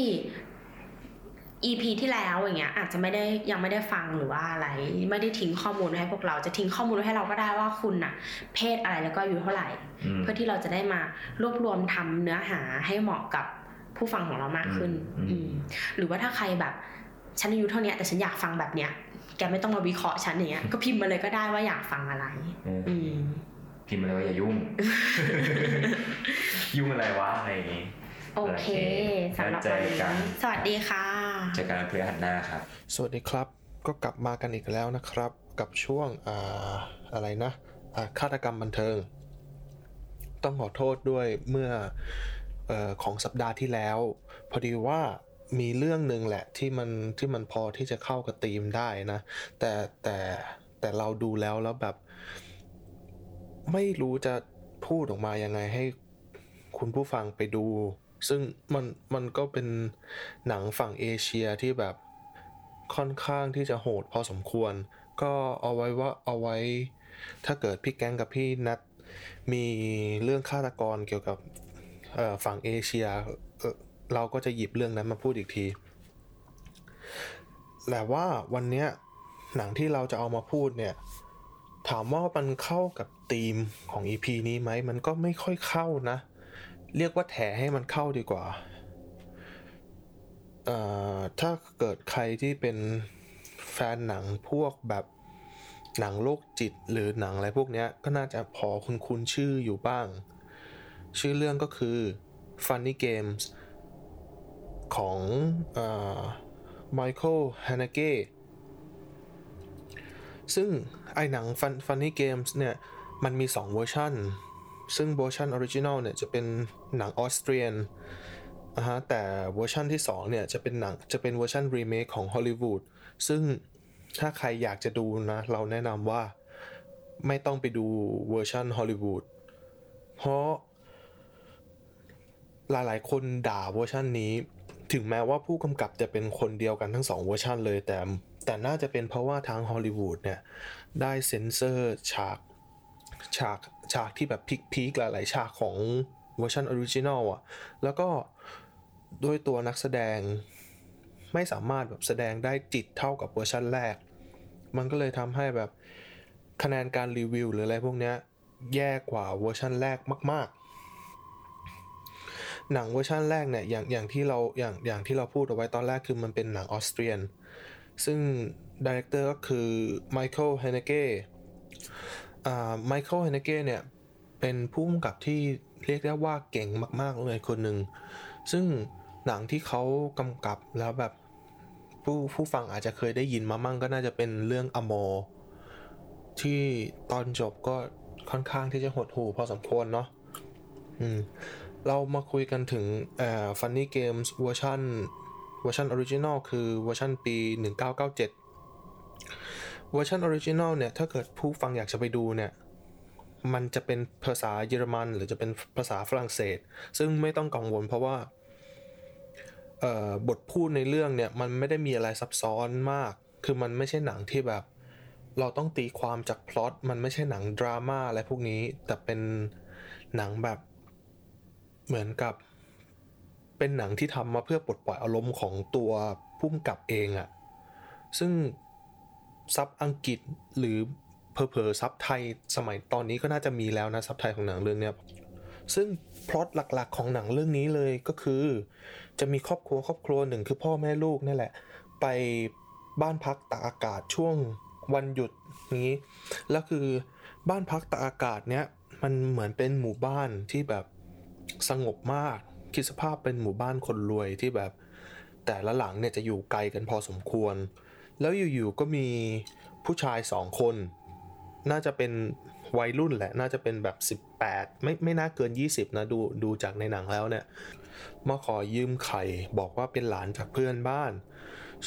EP ที่แล้วอย่างเงี้ยอาจจะไม่ได้ยังไม่ได้ฟังหรือว่าอะไร ไม่ได้ทิ้งข้อมูลไว้ให้พวกเราจะทิ้งข้อมูลไว้ให้เราก็ได้ว่าคุณน่ะเพศอะไรแล้วก็อายู่เท่าไหร่อืมเพื่อที่เราจะได้มารวบรวมทำเนื้อหาให้เหมาะกับ ผู้ฟังของเรามากขึ้น อืมอืมหรือว่าถ้าใครแบบฉันอายุเท่าเนี้ยแต่ฉันอยากฟังแบบเนี้ย แกไม่ต้องมาวิเคราะห์ฉันอย่างเงี้ย ก็พิมพ์มาเลยก็ได้ว่าอยากฟังอะไรเอออืมพิมพ์มาเลยว่าอย่ายุ่ง ยุ่งอะไรวะอะไรอย่างงี้โอเคสำหรับเจวันอนี้กันสวัสดีค่ะเจอกันเพื่อหันหน้าครับ สวัสดีครับ ก็กลับมากันอีกแล้วนะครับ กับช่วงอ่าอะไรนะอ่าฆาตกรรมบันเทิง ต้องขอโทษด้วยเมื่อเออของสัปดาห์ที่แล้ว พอดีว่ามีเรื่องหนึ่งแหละที่มันที่มันพอที่จะเข้ากับธีมได้นะ แต่แต่แต่เราดูแล้วแล้วแบบ ไม่รู้จะพูดออกมายังไงให้คุณผู้ฟังไปดู ซึ่งมันมันก็เป็นหนังฝั่งเอเชียที่แบบค่อนข้างที่จะโหดพอสมควร ก็เอาไว้ว่าเอาไว้ ถ้าเกิดพี่แก๊งกับพี่นัทมีเรื่องฆาตกรเกี่ยวกับ ฝั่งเอเชียเราก็จะหยิบเรื่องนั้นมาพูดอีกที แต่ว่าวันนี้หนังที่เราจะเอามาพูดเนี่ย ถามว่ามันเข้ากับธีมของ EP นี้ไหม มันก็ไม่ค่อยเข้านะ เรียกว่าแถให้มันเข้าดีกว่า ถ้าเกิดใครที่เป็นแฟนหนังพวกแบบหนังโรคจิตหรือหนังอะไรพวกนี้ก็น่าจะพอคุณคุณชื่ออยู่บ้าง ชื่อเรื่องก็คือ Funny Games ของเอ่อ Michael Haneke ซึ่งไอหนัง Fun Funny Games เนี่ย มันมี 2 เวอร์ชันซึ่งเวอร์ชัน original เนี่ยจะเป็นหนัง Austrian นะฮะแต่เวอร์ชันที่ 2 เนี่ย จะเป็นหนังจะเป็นเวอร์ชันรีเมคของฮอลลีวูดซึ่งถ้าใครอยากจะดูนะ เราแนะนำว่าไม่ต้องไปดูเวอร์ชันฮอลลีวูดเพราะ หลายๆ คนด่าเวอร์ชันนี้ ถึงแม้ว่าผู้กำกับจะเป็นคนเดียวกันทั้งสองเวอร์ชันเลย แต่แต่น่าจะเป็นเพราะว่าทางฮอลลีวูดเนี่ย ได้เซ็นเซอร์ฉากฉากฉากที่แบบ peak peak หลายๆ ฉากของเวอร์ชัน original อะ แล้วก็ด้วยตัวนักแสดงไม่สามารถแบบแสดงได้จิตเท่ากับเวอร์ชันแรก มันก็เลยทำให้แบบคะแนนการรีวิวหรืออะไรพวกเนี้ยแย่กว่าเวอร์ชันแรกมาก ๆ หนังเวอร์ชันแรกเนี่ยอย่างอย่างที่เราอย่างอย่างที่เราพูดเอาไว้ตอนแรกคือมันเป็นหนัง Austrian ซึ่ง director ก็คือ Michael Haneke อ่า Michael Haneke เนี่ยเป็นผู้กำกับที่เรียกได้ว่าเก่งมากๆเลยคนหนึ่ง ซึ่งหนังที่เขากำกับแล้วแบบผู้ผู้ฟังอาจจะเคยได้ยินมามั่งก็น่าจะเป็นเรื่อง Amour ที่ตอนจบก็ค่อนข้างที่จะหดหู่พอสมควรเนาะอืม เรามาคุยกันถึง Funny Games เวอร์ชันเวอร์ชัน original คือเวอร์ชันปี 1997 เวอร์ชัน original เนี่ย ถ้าเกิดผู้ฟังอยากจะไปดูเนี่ย มันจะเป็นภาษาเยอรมัน หรือจะเป็นภาษาฝรั่งเศส ซึ่งไม่ต้องกังวลเพราะว่าบทพูดในเรื่องเนี่ย มันไม่ได้มีอะไรซับซ้อนมาก คือมันไม่ใช่หนังที่แบบ เราต้องตีความจากพล็อตมันไม่ใช่หนังดราม่าอะไรพวกนี้ แต่เป็นหนังแบบ เหมือนกับเป็นหนังที่ทำมาเพื่อปลดปล่อยอารมณ์ของตัวพุ่มกับเองอะซึ่งซับอังกฤษหรือเพอเพอซับไทยสมัยตอนนี้ก็น่าจะมีแล้วนะซับไทยของหนังเรื่องเนี้ยซึ่งพล็อตหลักๆของหนังเรื่องนี้เลยก็คือ จะมีครอบครัวครอบครัวหนึ่งคือพ่อแม่ลูกนี่แหละ ไปบ้านพักตากอากาศช่วงวันหยุดนี้แล้วคือบ้านพักตากอากาศเนี้ยมันเหมือนเป็นหมู่บ้านที่แบบ สงบมากคิดสภาพเป็นหมู่บ้านคนรวยที่แบบ แต่ละหลังเนี่ยจะอยู่ไกลกันพอสมควร แล้วอยู่ๆก็มีผู้ชายสองคน น่าจะเป็นวัยรุ่นแหละ น่าจะเป็นแบบ 18 ไม่ไม่น่าเกิน 20 นะดูดูจากในหนังแล้วเนี่ยมาขอยืมไข่บอกว่าเป็นหลานจากเพื่อนบ้าน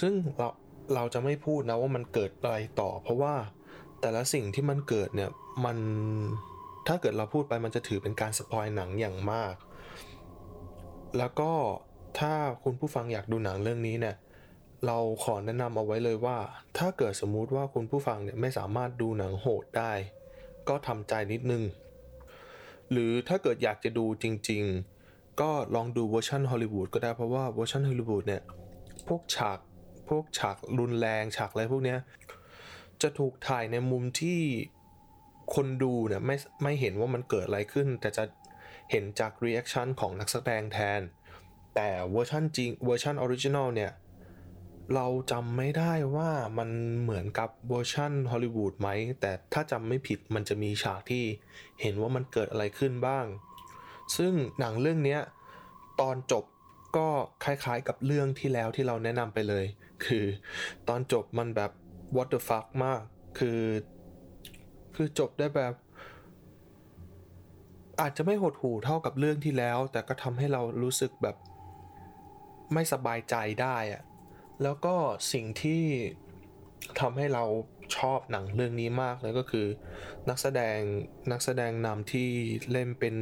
ซึ่งเราเราจะไม่พูดนะว่ามันเกิดอะไรต่อ เพราะว่าแต่ละสิ่งที่มันเกิดเนี่ยมัน ถ้าเกิดเราพูดไปมันจะถือเป็นการสปอยหนังอย่างมาก แล้วก็ถ้าคุณผู้ฟังอยากดูหนังเรื่องนี้เนี่ยเราขอแนะนำเอาไว้เลยว่า ถ้าเกิดสมมุติว่าคุณผู้ฟังเนี่ยไม่สามารถดูหนังโหดได้ ก็ทำใจนิดนึง หรือถ้าเกิดอยากจะดูจริง ๆ ก็ลองดูเวอร์ชันฮอลลีวูดก็ได้เพราะว่าเวอร์ชันฮอลลีวูดเนี่ยพวกฉากพวกฉากรุนแรงฉากอะไรพวกเนี้ยจะถูกถ่ายในมุมที่ คนดูเนี่ยไม่ไม่เห็นว่ามันเกิดอะไรขึ้น แต่จะเห็นจาก reaction ของนักแสดงแทน แต่เวอร์ชันจริงเวอร์ชัน original เนี่ย เราจำไม่ได้ว่ามันเหมือนกับเวอร์ชันฮอลลีวูดไหม แต่ถ้าจำไม่ผิดมันจะมีฉากที่เห็นว่ามันเกิดอะไรขึ้นบ้าง ซึ่งหนังเรื่องนี้ตอนจบก็คล้ายๆกับเรื่องที่แล้วที่เราแนะนำไปเลย คือตอนจบมันแบบ what the fuck มาก คือ คือจบได้แบบ อาจจะไม่หดหู่เท่ากับเรื่องที่แล้ว แต่ก็ทำให้เรารู้สึกแบบไม่สบายใจได้อะแล้วก็สิ่งที่ทำให้เราชอบหนังเรื่องนี้มากเลยก็คือ นักแสดงนักแสดงนำที่เล่นเป็น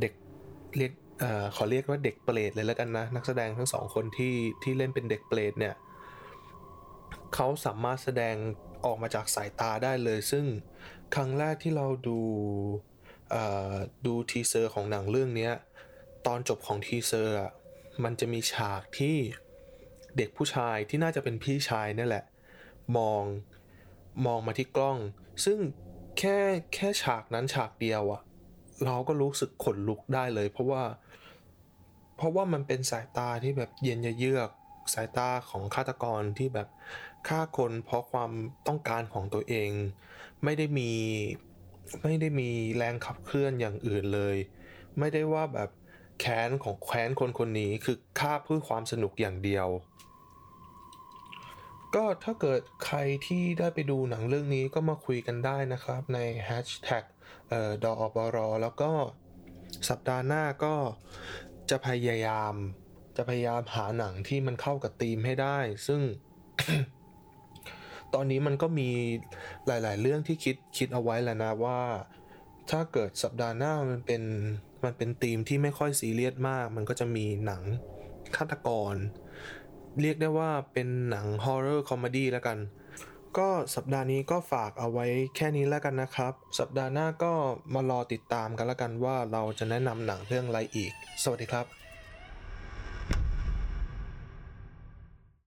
เด็กเรียกอขอเรียกว่าเด็กเปรตเลยแล้วกันนะ นักแสดงทั้งสองคนที่ที่เล่นเป็นเด็กเปรตเนี่ยเขาสามารถแสดง ออกมาจากสายตาได้เลย ซึ่งครั้งแรกที่เราดูดู teaser ของหนังเรื่องนี้ตอนจบของ teaser มันจะมีฉากที่เด็กผู้ชายที่น่าจะเป็นพี่ชายนั่แหละ มองมองมาที่กล้อง ซึ่งแค่แค่ฉากนั้นฉากเดียวอะเราก็รู้สึกขนลุกได้เลย เพราะว่า เพราะว่ามันเป็นสายตาที่แบบเย็นเยือก สายตาของฆาตกรที่แบบ ฆ่าคนเพราะความต้องการของตัวเอง ไม่ได้มีไม่ได้มีแรงขับเคลื่อนอย่างอื่นเลย ไม่ได้ว่าแบบแค้นของแค้นคนคนนี้คือฆ่าเพื่อความสนุกอย่างเดียว ก็ถ้าเกิดใครที่ได้ไปดูหนังเรื่องนี้ก็มาคุยกันได้นะครับใน Hashtag เอ่อดอบรอแล้วก็สัปดาห์หน้าก็จะพยายามจะพยายามหาหนังที่มันเข้ากับธีมให้ได้ ซึ่ง ตอนนี้มันก็มีหลาย ๆ เรื่องที่คิดคิดเอาไว้แล้วนะว่า ถ้าเกิดสัปดาห์หน้ามันเป็นมันเป็นธีมที่ไม่ค่อยซีเรียสมาก มันก็จะมีหนังฆาตกร เรียกได้ว่าเป็นหนัง horror comedy แล้วกัน ก็สัปดาห์นี้ก็ฝากเอาไว้แค่นี้แล้วกันนะครับ สัปดาห์หน้าก็มารอติดตามกันแล้วกันว่าเราจะแนะนำหนังเรื่องอะไรอีก สวัสดีครับ